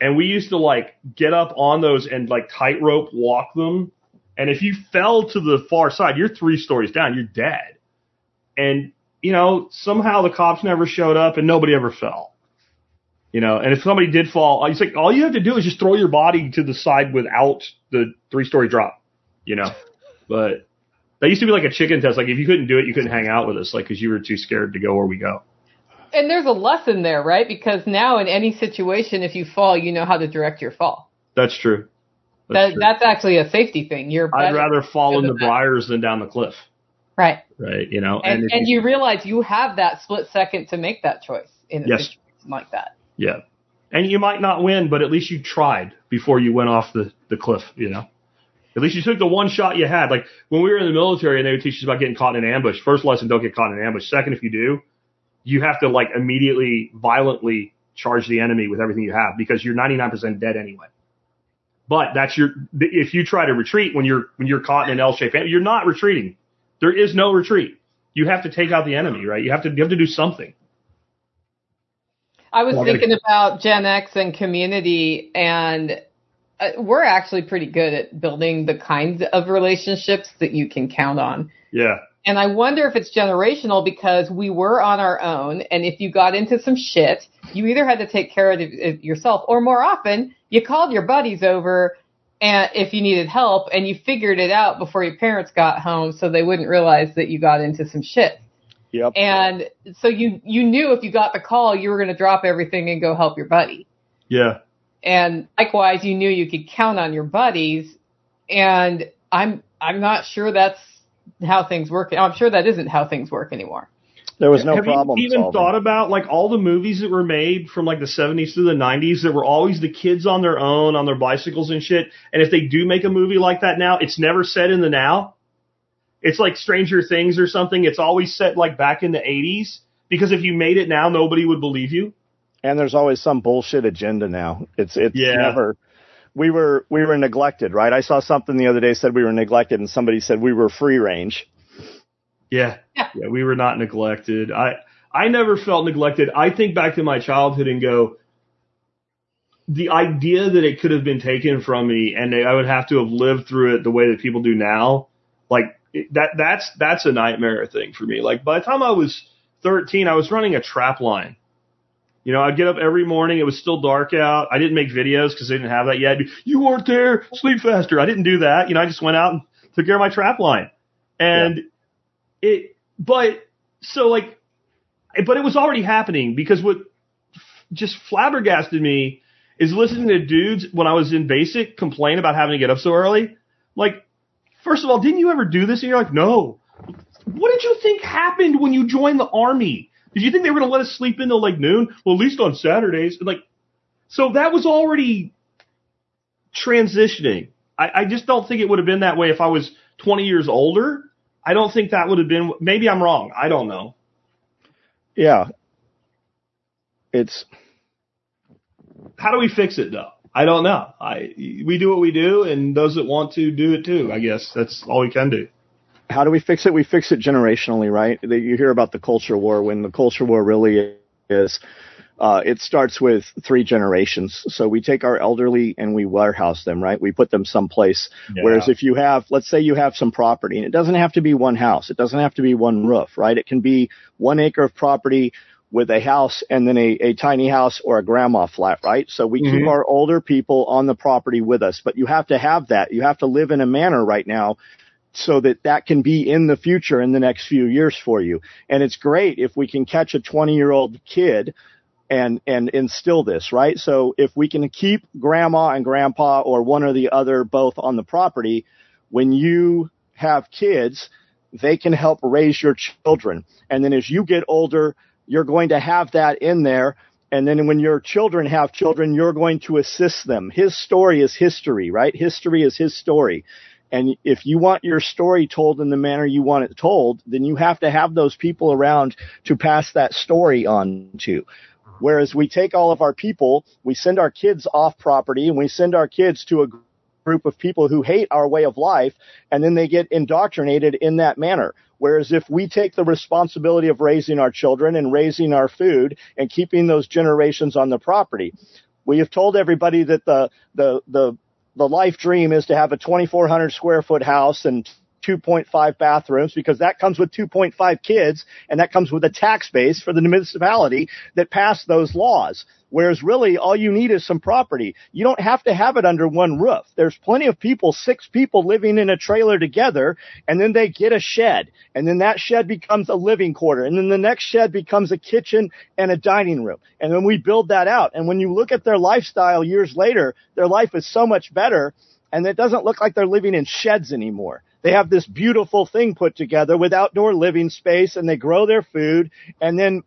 and we used to like get up on those and like tightrope walk them. And if you fell to the far side, you're three stories down, you're dead. And you know somehow the cops never showed up and nobody ever fell. You know, and if somebody did fall, it's like all you have to do is just throw your body to the side without the three story drop. You know, but that used to be like a chicken test. Like if you couldn't do it, you couldn't hang out with us, like because you were too scared to go where we go. And there's a lesson there, right? Because now in any situation, if you fall, you know how to direct your fall. That's true. That's, that, that's actually a safety thing. You're. I'd rather fall in the briars than down the cliff. Right. Right. You know, and and, and you, you, realize you have that split second to make that choice in a yes. situation like that. Yeah. And you might not win, but at least you tried before you went off the, the cliff, you know? At least you took the one shot you had. Like when we were in the military and they would teach us about getting caught in an ambush. First lesson, don't get caught in an ambush. Second, if you do, you have to like immediately violently charge the enemy with everything you have because you're 99% dead anyway. But that's your, if you try to retreat when you're, when you're caught in an L-shaped you're not retreating. There is no retreat. You have to take out the enemy, right? You have to, you have to do something. I was thinking about Gen X and community and uh, we're actually pretty good at building the kinds of relationships that you can count on. Yeah. And I wonder if it's generational because we were on our own. And if you got into some shit, you either had to take care of it uh, yourself or more often you called your buddies over and if you needed help and you figured it out before your parents got home so they wouldn't realize that you got into some shit. Yep. And so you, you knew if you got the call, you were going to drop everything and go help your buddy. Yeah. And likewise, you knew you could count on your buddies. And I'm, I'm not sure that's how things work. I'm sure that isn't how things work anymore. There was no Have problem. you even solving. thought about like all the movies that were made from like the 70s to the 90s that were always the kids on their own on their bicycles and shit? And if they do make a movie like that now, it's never set in the now. It's like Stranger Things or something. It's always set like back in the 80s because if you made it now, nobody would believe you. And there's always some bullshit agenda now. It's it's Yeah. never. We were we were neglected, right? I saw something the other day said we were neglected, and somebody said we were free range. Yeah. Yeah. Yeah, we were not neglected. I I never felt neglected. I think back to my childhood and go the idea that it could have been taken from me and I would have to have lived through it the way that people do now, like that that's that's a nightmare thing for me. Like by the time I was 13, I was running a trap line. You know, I'd get up every morning. It was still dark out. I didn't make videos because they didn't have that yet. You weren't there. Sleep faster. I didn't do that. You know, I just went out and took care of my trap line. And it, but so like, but it was already happening because what just flabbergasted me is listening to dudes when I was in basic complain about having to get up so early. Like, first of all, didn't you ever do this? And you're like, no. What did you think happened when you joined the army? Did you think they were going to let us sleep in till like noon? Well, at least on Saturdays. Like, so that was already transitioning. I, I just don't think it would have been that way if I was 20 years older. I don't think that would have been. Maybe I'm wrong. I don't know. Yeah. It's How do we fix it though? I don't know. I we do what we do, and those that want to do it too. I guess that's all we can do. How do we fix it? We fix it generationally, right? You hear about the culture war when the culture war really is. Uh, it starts with three generations. So we take our elderly and we warehouse them, right? We put them someplace. Yeah. Whereas if you have, let's say you have some property, and it doesn't have to be one house, it doesn't have to be one roof, right? It can be one acre of property with a house and then a, a tiny house or a grandma flat, right? So we keep Mhm. our older people on the property with us, but you have to have that. You have to live in a manner right now so that that can be in the future in the next few years for you. And it's great if we can catch a 20 year old kid and, and instill this, right? So if we can keep grandma and grandpa or one or the other both on the property, when you have kids, they can help raise your children. And then as you get older, you're going to have that in there. And then when your children have children, you're going to assist them. His story is history, right? History is his story. And if you want your story told in the manner you want it told, then you have to have those people around to pass that story on to. Whereas we take all of our people, we send our kids off property and we send our kids to a group of people who hate our way of life and then they get indoctrinated in that manner. Whereas if we take the responsibility of raising our children and raising our food and keeping those generations on the property, we have told everybody that the, the, the, the life dream is to have a 2,400 square foot house and 2.5 bathrooms because that comes with 2.5 kids and that comes with a tax base for the municipality that passed those laws. Whereas really all you need is some property. You don't have to have it under one roof. There's plenty of people, six people living in a trailer together and then they get a shed and then that shed becomes a living quarter and then the next shed becomes a kitchen and a dining room. And then we build that out. And when you look at their lifestyle years later, their life is so much better and it doesn't look like they're living in sheds anymore. They have this beautiful thing put together with outdoor living space and they grow their food and then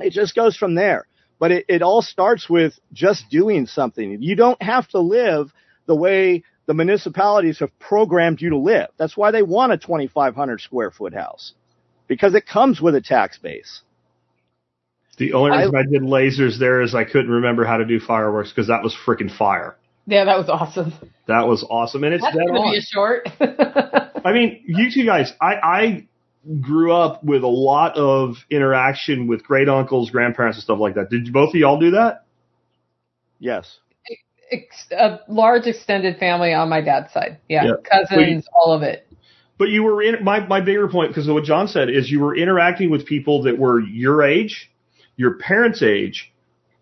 it just goes from there. But it, it all starts with just doing something. You don't have to live the way the municipalities have programmed you to live. That's why they want a 2,500 square foot house because it comes with a tax base. The only reason I, I did lasers there is I couldn't remember how to do fireworks because that was freaking fire. Yeah, that was awesome. That was awesome, and it's That's dead gonna on. be a short. I mean, you two guys, I, I grew up with a lot of interaction with great uncles, grandparents, and stuff like that. Did both of y'all do that? Yes. a large extended family on my dad's side. Yeah, yeah. cousins, you, all of it. But you were in my my bigger point because of what John said is you were interacting with people that were your age, your parents' age,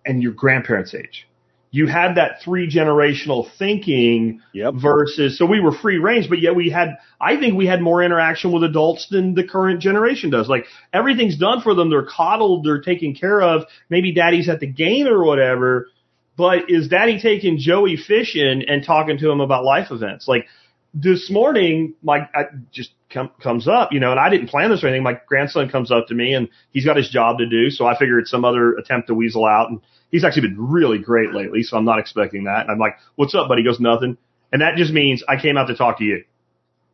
and your grandparents' age you had that three generational thinking yep. versus so we were free range, but yet we had I think we had more interaction with adults than the current generation does. Like everything's done for them, they're coddled, they're taken care of. Maybe daddy's at the game or whatever, but is daddy taking Joey fishing and talking to him about life events? Like this morning, my I just com- comes up, you know, and I didn't plan this or anything. My grandson comes up to me and he's got his job to do, so I figure it's some other attempt to weasel out and he's actually been really great lately, so I'm not expecting that. And I'm like, what's up, buddy? He goes, nothing. And that just means I came out to talk to you.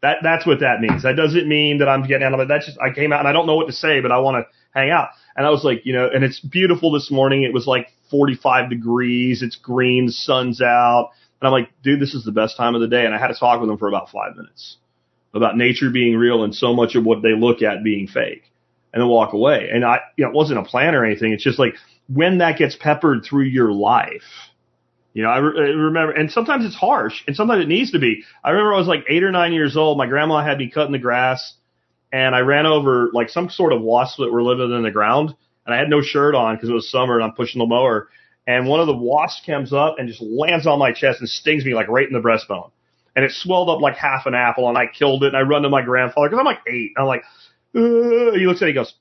That, that's what that means. That doesn't mean that I'm getting out of it. That's just, I came out and I don't know what to say, but I want to hang out. And I was like, you know, and it's beautiful this morning. It was like 45 degrees. It's green. The sun's out. And I'm like, dude, this is the best time of the day. And I had to talk with him for about five minutes about nature being real and so much of what they look at being fake and then walk away. And I, you know, it wasn't a plan or anything. It's just like when that gets peppered through your life. You know, I, re- I remember, and sometimes it's harsh, and sometimes it needs to be. I remember I was like eight or nine years old. My grandma had me cutting the grass, and I ran over like some sort of wasps that were living in the ground, and I had no shirt on because it was summer and I'm pushing the mower. And one of the wasps comes up and just lands on my chest and stings me like right in the breastbone. And it swelled up like half an apple, and I killed it. And I run to my grandfather because I'm like eight. And I'm like, uh, he looks at it, he goes,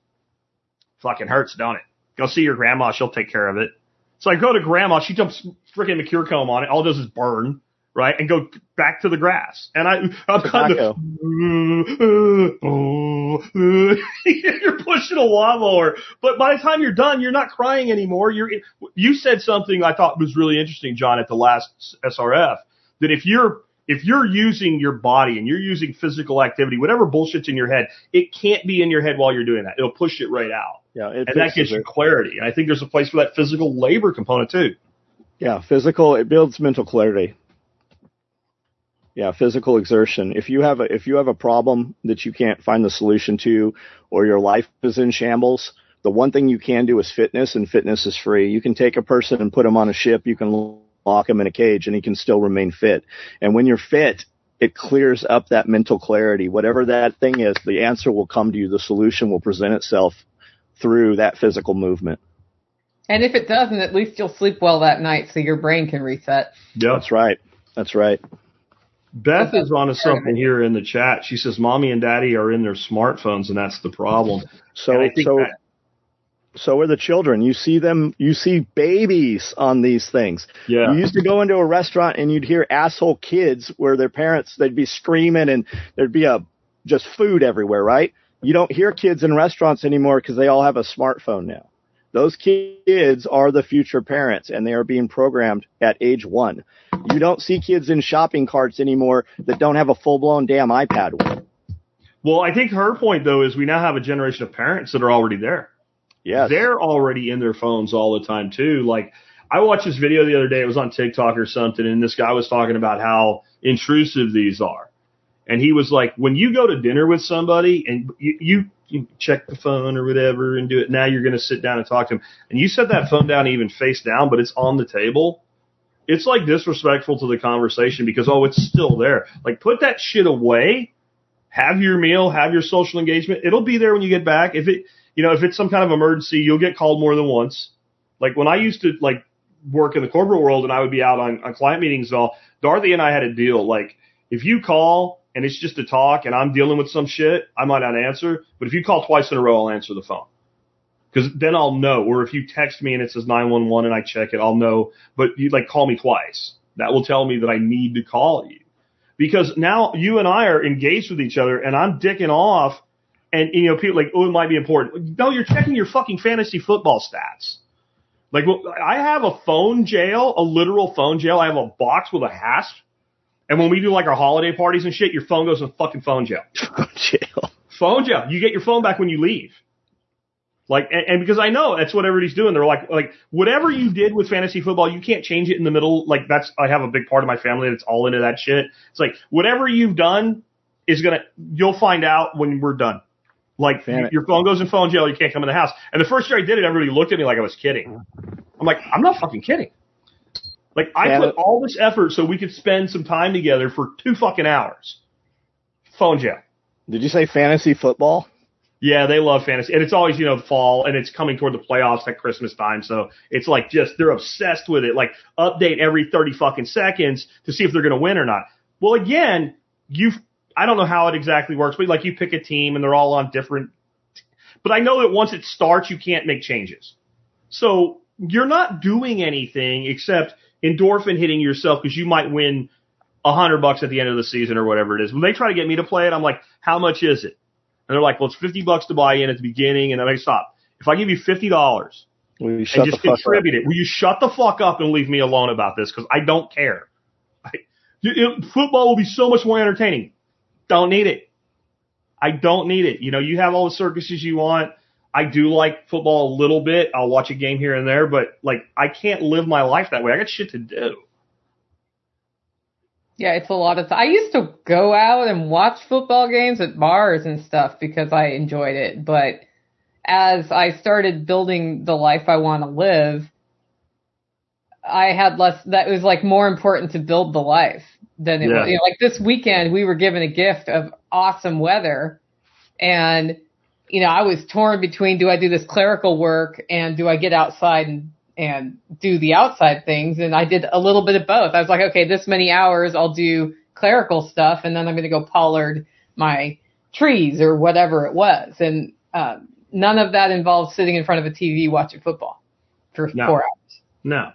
"Fucking hurts, don't it?" Go see your grandma. She'll take care of it. So I go to grandma. She dumps freaking comb on it. All it does is burn, right? And go back to the grass. And I, I'm kind of, you're pushing a lawnmower. But by the time you're done, you're not crying anymore. You're, you said something I thought was really interesting, John, at the last SRF, that if you're, if you're using your body and you're using physical activity, whatever bullshit's in your head, it can't be in your head while you're doing that. It'll push it right out. Yeah, and that gives you clarity. And I think there's a place for that physical labor component too. Yeah, physical it builds mental clarity. Yeah, physical exertion. If you have a if you have a problem that you can't find the solution to, or your life is in shambles, the one thing you can do is fitness, and fitness is free. You can take a person and put him on a ship. You can lock him in a cage, and he can still remain fit. And when you're fit, it clears up that mental clarity. Whatever that thing is, the answer will come to you. The solution will present itself through that physical movement. And if it doesn't, at least you'll sleep well that night so your brain can reset. Yeah. That's right. That's right. Beth is on to something here in the chat. She says, "Mommy and Daddy are in their smartphones, and that's the problem." So, so, that- so are the children. You see them. You see babies on these things. Yeah. You used to go into a restaurant and you'd hear asshole kids where their parents they'd be screaming and there'd be a just food everywhere, right? You don't hear kids in restaurants anymore because they all have a smartphone now. Those kids are the future parents and they are being programmed at age one. You don't see kids in shopping carts anymore that don't have a full blown damn iPad with. Well, I think her point though is we now have a generation of parents that are already there. Yeah. They're already in their phones all the time too. Like I watched this video the other day. It was on TikTok or something and this guy was talking about how intrusive these are. And he was like, when you go to dinner with somebody and you, you, you check the phone or whatever and do it, now you're going to sit down and talk to him. And you set that phone down even face down, but it's on the table. It's like disrespectful to the conversation because, oh, it's still there. Like put that shit away. Have your meal, have your social engagement. It'll be there when you get back. If it, you know, if it's some kind of emergency, you'll get called more than once. Like when I used to like work in the corporate world and I would be out on, on client meetings and all, Dorothy and I had a deal. Like if you call and it's just a talk and I'm dealing with some shit, I might not answer. But if you call twice in a row, I'll answer the phone. Cause then I'll know. Or if you text me and it says 911 and I check it, I'll know. But you like call me twice. That will tell me that I need to call you. Because now you and I are engaged with each other and I'm dicking off and you know, people like, oh, it might be important. No, you're checking your fucking fantasy football stats. Like, well, I have a phone jail, a literal phone jail. I have a box with a hasp and when we do like our holiday parties and shit, your phone goes in fucking phone jail. Phone jail. Phone jail. You get your phone back when you leave. Like, and, and, because I know that's what everybody's doing. They're like, like whatever you did with fantasy football, you can't change it in the middle. Like that's, I have a big part of my family that's all into that shit. It's like whatever you've done is gonna, you'll find out when we're done. Like your phone goes in phone jail, you can't come in the house. And the first year I did it, everybody looked at me like I was kidding. I'm like, I'm not fucking kidding. Like I put all this effort so we could spend some time together for two fucking hours. Phone jail. Did you say fantasy football? Yeah, they love fantasy, and it's always you know fall, and it's coming toward the playoffs at Christmas time, so it's like just they're obsessed with it. Like update every thirty fucking seconds to see if they're going to win or not. Well, again, you I don't know how it exactly works, but like you pick a team and they're all on different. But I know that once it starts, you can't make changes. So you're not doing anything except endorphin hitting yourself because you might win a hundred bucks at the end of the season or whatever it is. When they try to get me to play it, I'm like, how much is it? And they're like, well, it's 50 bucks to buy in at the beginning. And then I stop. If I give you $50 and just contribute it, will you shut the fuck up and leave me alone about this? Cause I don't care. I, it, football will be so much more entertaining. Don't need it. I don't need it. You know, you have all the circuses you want. I do like football a little bit. I'll watch a game here and there, but like I can't live my life that way. I got shit to do. Yeah, it's a lot of. Th- I used to go out and watch football games at bars and stuff because I enjoyed it. But as I started building the life I want to live, I had less. That was like more important to build the life than it yeah. was. You know, like this weekend, we were given a gift of awesome weather, and you know, I was torn between do I do this clerical work and do I get outside and and do the outside things. And I did a little bit of both. I was like, okay, this many hours I'll do clerical stuff and then I'm going to go pollard my trees or whatever it was. And, uh, none of that involved sitting in front of a TV watching football for no. four hours. No,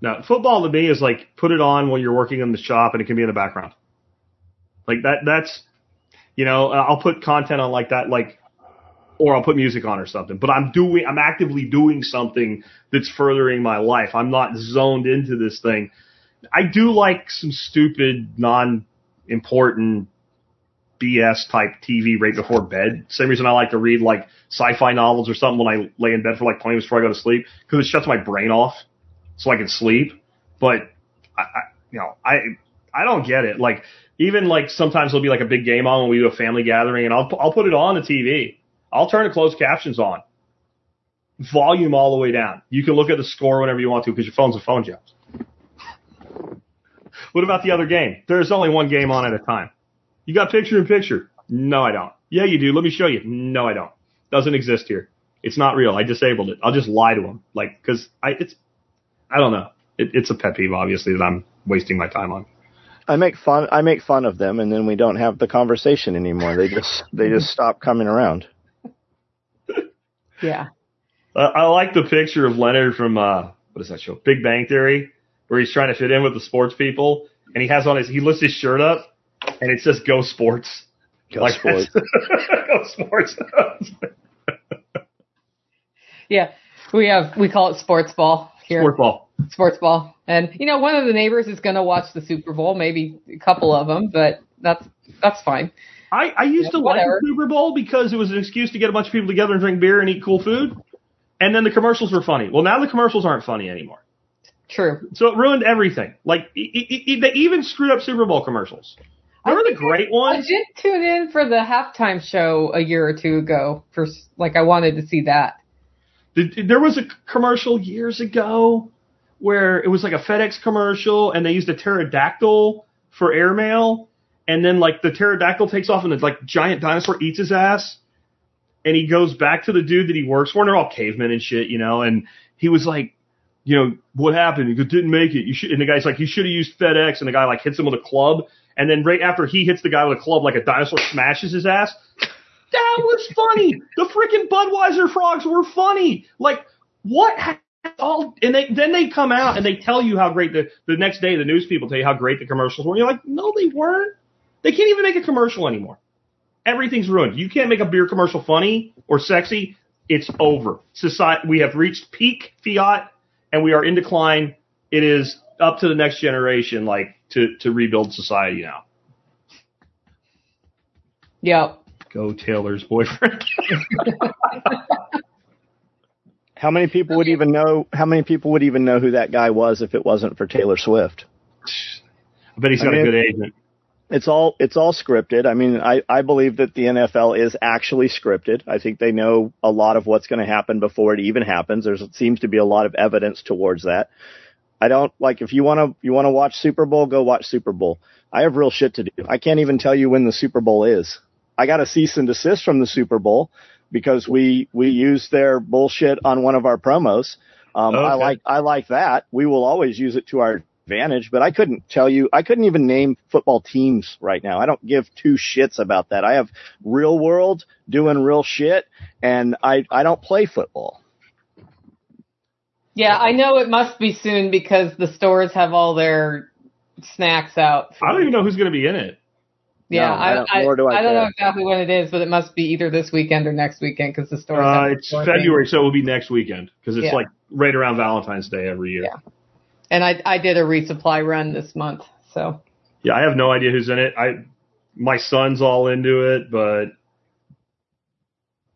no. Football to me is like put it on while you're working in the shop and it can be in the background. Like that, that's, you know, I'll put content on like that, like or I'll put music on or something. But I'm doing, I'm actively doing something that's furthering my life. I'm not zoned into this thing. I do like some stupid, non-important BS type TV right before bed. Same reason I like to read like sci-fi novels or something when I lay in bed for like 20 minutes before I go to sleep because it shuts my brain off so I can sleep. But I, I, you know, I, I don't get it. Like even like sometimes there'll be like a big game on when we do a family gathering and I'll, I'll put it on the TV I'll turn the closed captions on. Volume all the way down. You can look at the score whenever you want to because your phone's a phone jail. what about the other game? There's only one game on at a time. You got picture in picture? No, I don't. Yeah, you do. Let me show you. No, I don't. Doesn't exist here. It's not real. I disabled it. I'll just lie to them. Like, cause I, it's, I don't know. It, it's a pet peeve, obviously, that I'm wasting my time on. I make fun. I make fun of them, and then we don't have the conversation anymore. They just they just stop coming around. Yeah. Uh, I like the picture of Leonard from uh, what is that show? Big Bang Theory, where he's trying to fit in with the sports people, and he has on his he lifts his shirt up, and it says "Go Sports." Go like Sports. Go Sports. yeah, we have we call it sports ball here. Sports ball. Sports ball, and you know one of the neighbors is going to watch the Super Bowl, maybe a couple of them, but that's that's fine. I, I used yeah, to whatever. like the Super Bowl because it was an excuse to get a bunch of people together and drink beer and eat cool food. And then the commercials were funny. Well, now the commercials aren't funny anymore. True. So it ruined everything. Like it, it, it, they even screwed up Super Bowl commercials. Remember the great ones? I did tune in for the halftime show a year or two ago. For like, I wanted to see that. There was a commercial years ago where it was like a FedEx commercial, and they used a pterodactyl for airmail, and then like the pterodactyl takes off and the like giant dinosaur eats his ass and he goes back to the dude that he works for and they're all cavemen and shit, you know, and he was like, you know, what happened? He didn't make it. You should, and the guy's like, you should have used FedEx. And the guy like hits him with a club. And then right after he hits the guy with a club, like a dinosaur smashes his ass. That was funny. the freaking Budweiser frogs were funny. Like what all, and they, then they come out and they tell you how great the, the next day the news people tell you how great the commercials were. And you're like, no, they weren't. They can't even make a commercial anymore. Everything's ruined. You can't make a beer commercial funny or sexy. It's over. Society, we have reached peak fiat and we are in decline. It is up to the next generation, like to, to rebuild society now. Yep. Go Taylor's boyfriend. how many people would even know? How many people would even know who that guy was if it wasn't for Taylor Swift? I bet he's got I mean, a good agent. It's all it's all scripted. I mean, I, I believe that the NFL is actually scripted. I think they know a lot of what's going to happen before it even happens. There seems to be a lot of evidence towards that. I don't like if you want to you want to watch Super Bowl, go watch Super Bowl. I have real shit to do. I can't even tell you when the Super Bowl is. I got a cease and desist from the Super Bowl because we we used their bullshit on one of our promos. Um, okay. I like I like that. We will always use it to our advantage, but I couldn't tell you. I couldn't even name football teams right now. I don't give two shits about that. I have real world doing real shit, and I I don't play football. Yeah, I know it must be soon because the stores have all their snacks out. I don't even know who's going to be in it. Yeah, no, I, I, I, do I, I don't know exactly when it is, but it must be either this weekend or next weekend because the store. Uh, it's February, so it will be next weekend because it's yeah. like right around Valentine's Day every year. Yeah, and I I did a resupply run this month, so. Yeah, I have no idea who's in it. I my son's all into it, but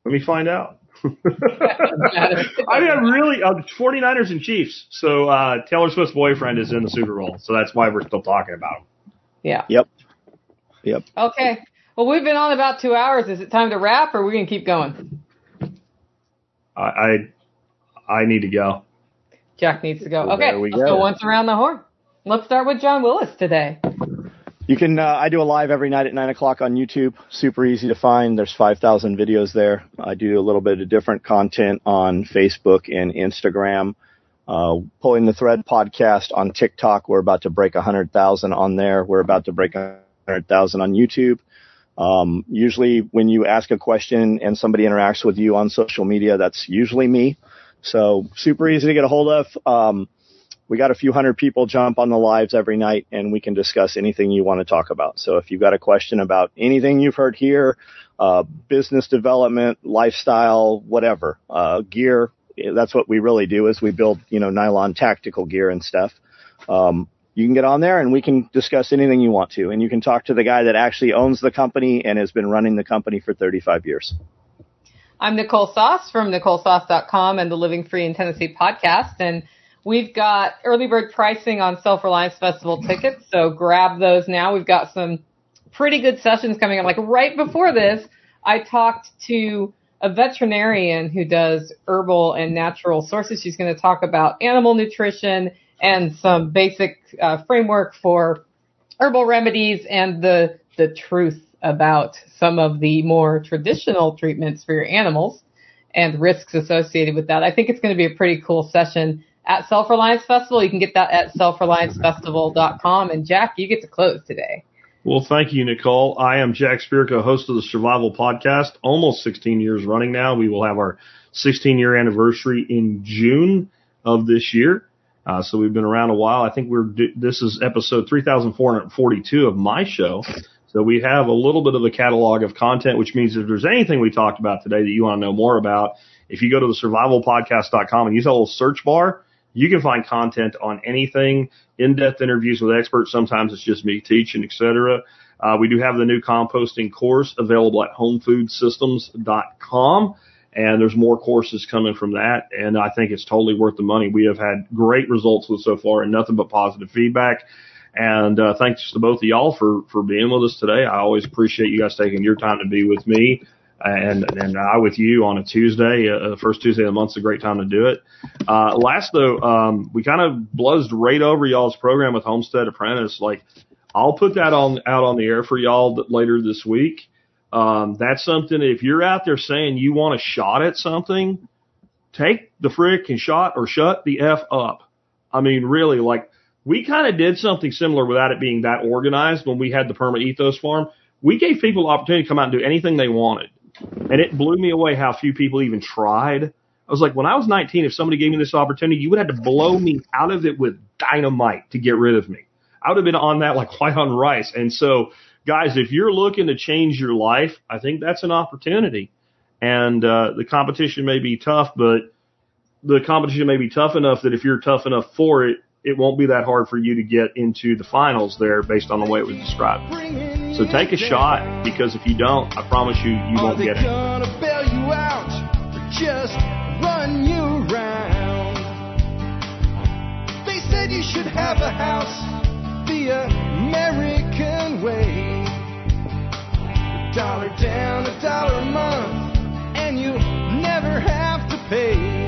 let me find out. I mean, I'm really uh, 49ers and Chiefs. So uh, Taylor Swift's boyfriend is in the Super Bowl, so that's why we're still talking about him. Yeah. Yep. Yep. Okay. Well, we've been on about two hours. Is it time to wrap, or are we gonna keep going? I I, I need to go. Jack needs to go. Well, okay. Let's go. go once around the horn. Let's start with John Willis today. You can. Uh, I do a live every night at nine o'clock on YouTube. Super easy to find. There's five thousand videos there. I do a little bit of different content on Facebook and Instagram. Uh, pulling the thread podcast on TikTok. We're about to break a hundred thousand on there. We're about to break a hundred thousand on YouTube. Um, usually when you ask a question and somebody interacts with you on social media, that's usually me. So super easy to get a hold of. Um, we got a few hundred people jump on the lives every night and we can discuss anything you want to talk about. So if you've got a question about anything you've heard here, uh, business development, lifestyle, whatever, uh, gear, that's what we really do is we build, you know, nylon tactical gear and stuff. Um, you can get on there and we can discuss anything you want to. And you can talk to the guy that actually owns the company and has been running the company for 35 years. I'm Nicole Sauce from NicoleSauce.com and the Living Free in Tennessee podcast. And We've got early bird pricing on Self Reliance Festival tickets, so grab those now. We've got some pretty good sessions coming up. Like right before this, I talked to a veterinarian who does herbal and natural sources. She's going to talk about animal nutrition and some basic uh, framework for herbal remedies and the the truth about some of the more traditional treatments for your animals and risks associated with that. I think it's going to be a pretty cool session at Self Reliance Festival. You can get that at selfreliancefestival.com. And Jack, you get to close today. Well, thank you, Nicole. I am Jack Spirko, host of the Survival Podcast, almost 16 years running now. We will have our 16 year anniversary in June of this year. Uh, so we've been around a while. I think we're, this is episode 3442 of my show. So we have a little bit of a catalog of content, which means if there's anything we talked about today that you want to know more about, if you go to the survivalpodcast.com and use that little search bar, you can find content on anything, in-depth interviews with experts. Sometimes it's just me teaching, etc. Uh, we do have the new composting course available at homefoodsystems.com. And there's more courses coming from that. And I think it's totally worth the money. We have had great results with so far and nothing but positive feedback. And uh, thanks to both of y'all for, for being with us today. I always appreciate you guys taking your time to be with me and and I with you on a Tuesday, uh, the first Tuesday of the month's a great time to do it. Uh, last though, um, we kind of buzzed right over y'all's program with Homestead Apprentice. Like, I'll put that on out on the air for y'all later this week. Um, that's something. If you're out there saying you want a shot at something, take the freaking shot or shut the f up. I mean, really, like we kind of did something similar without it being that organized when we had the Perma Ethos Farm. We gave people the opportunity to come out and do anything they wanted. And it blew me away how few people even tried. I was like, when I was 19, if somebody gave me this opportunity, you would have to blow me out of it with dynamite to get rid of me. I would have been on that like white on rice. And so, guys, if you're looking to change your life, I think that's an opportunity. And uh, the competition may be tough, but the competition may be tough enough that if you're tough enough for it, it won't be that hard for you to get into the finals there based on the way it was described. So take a shot because if you don't, I promise you, you won't get it. Bail you out or just run you around? They said you should have a house the American way. Dollar down, a dollar a month, and you'll never have to pay.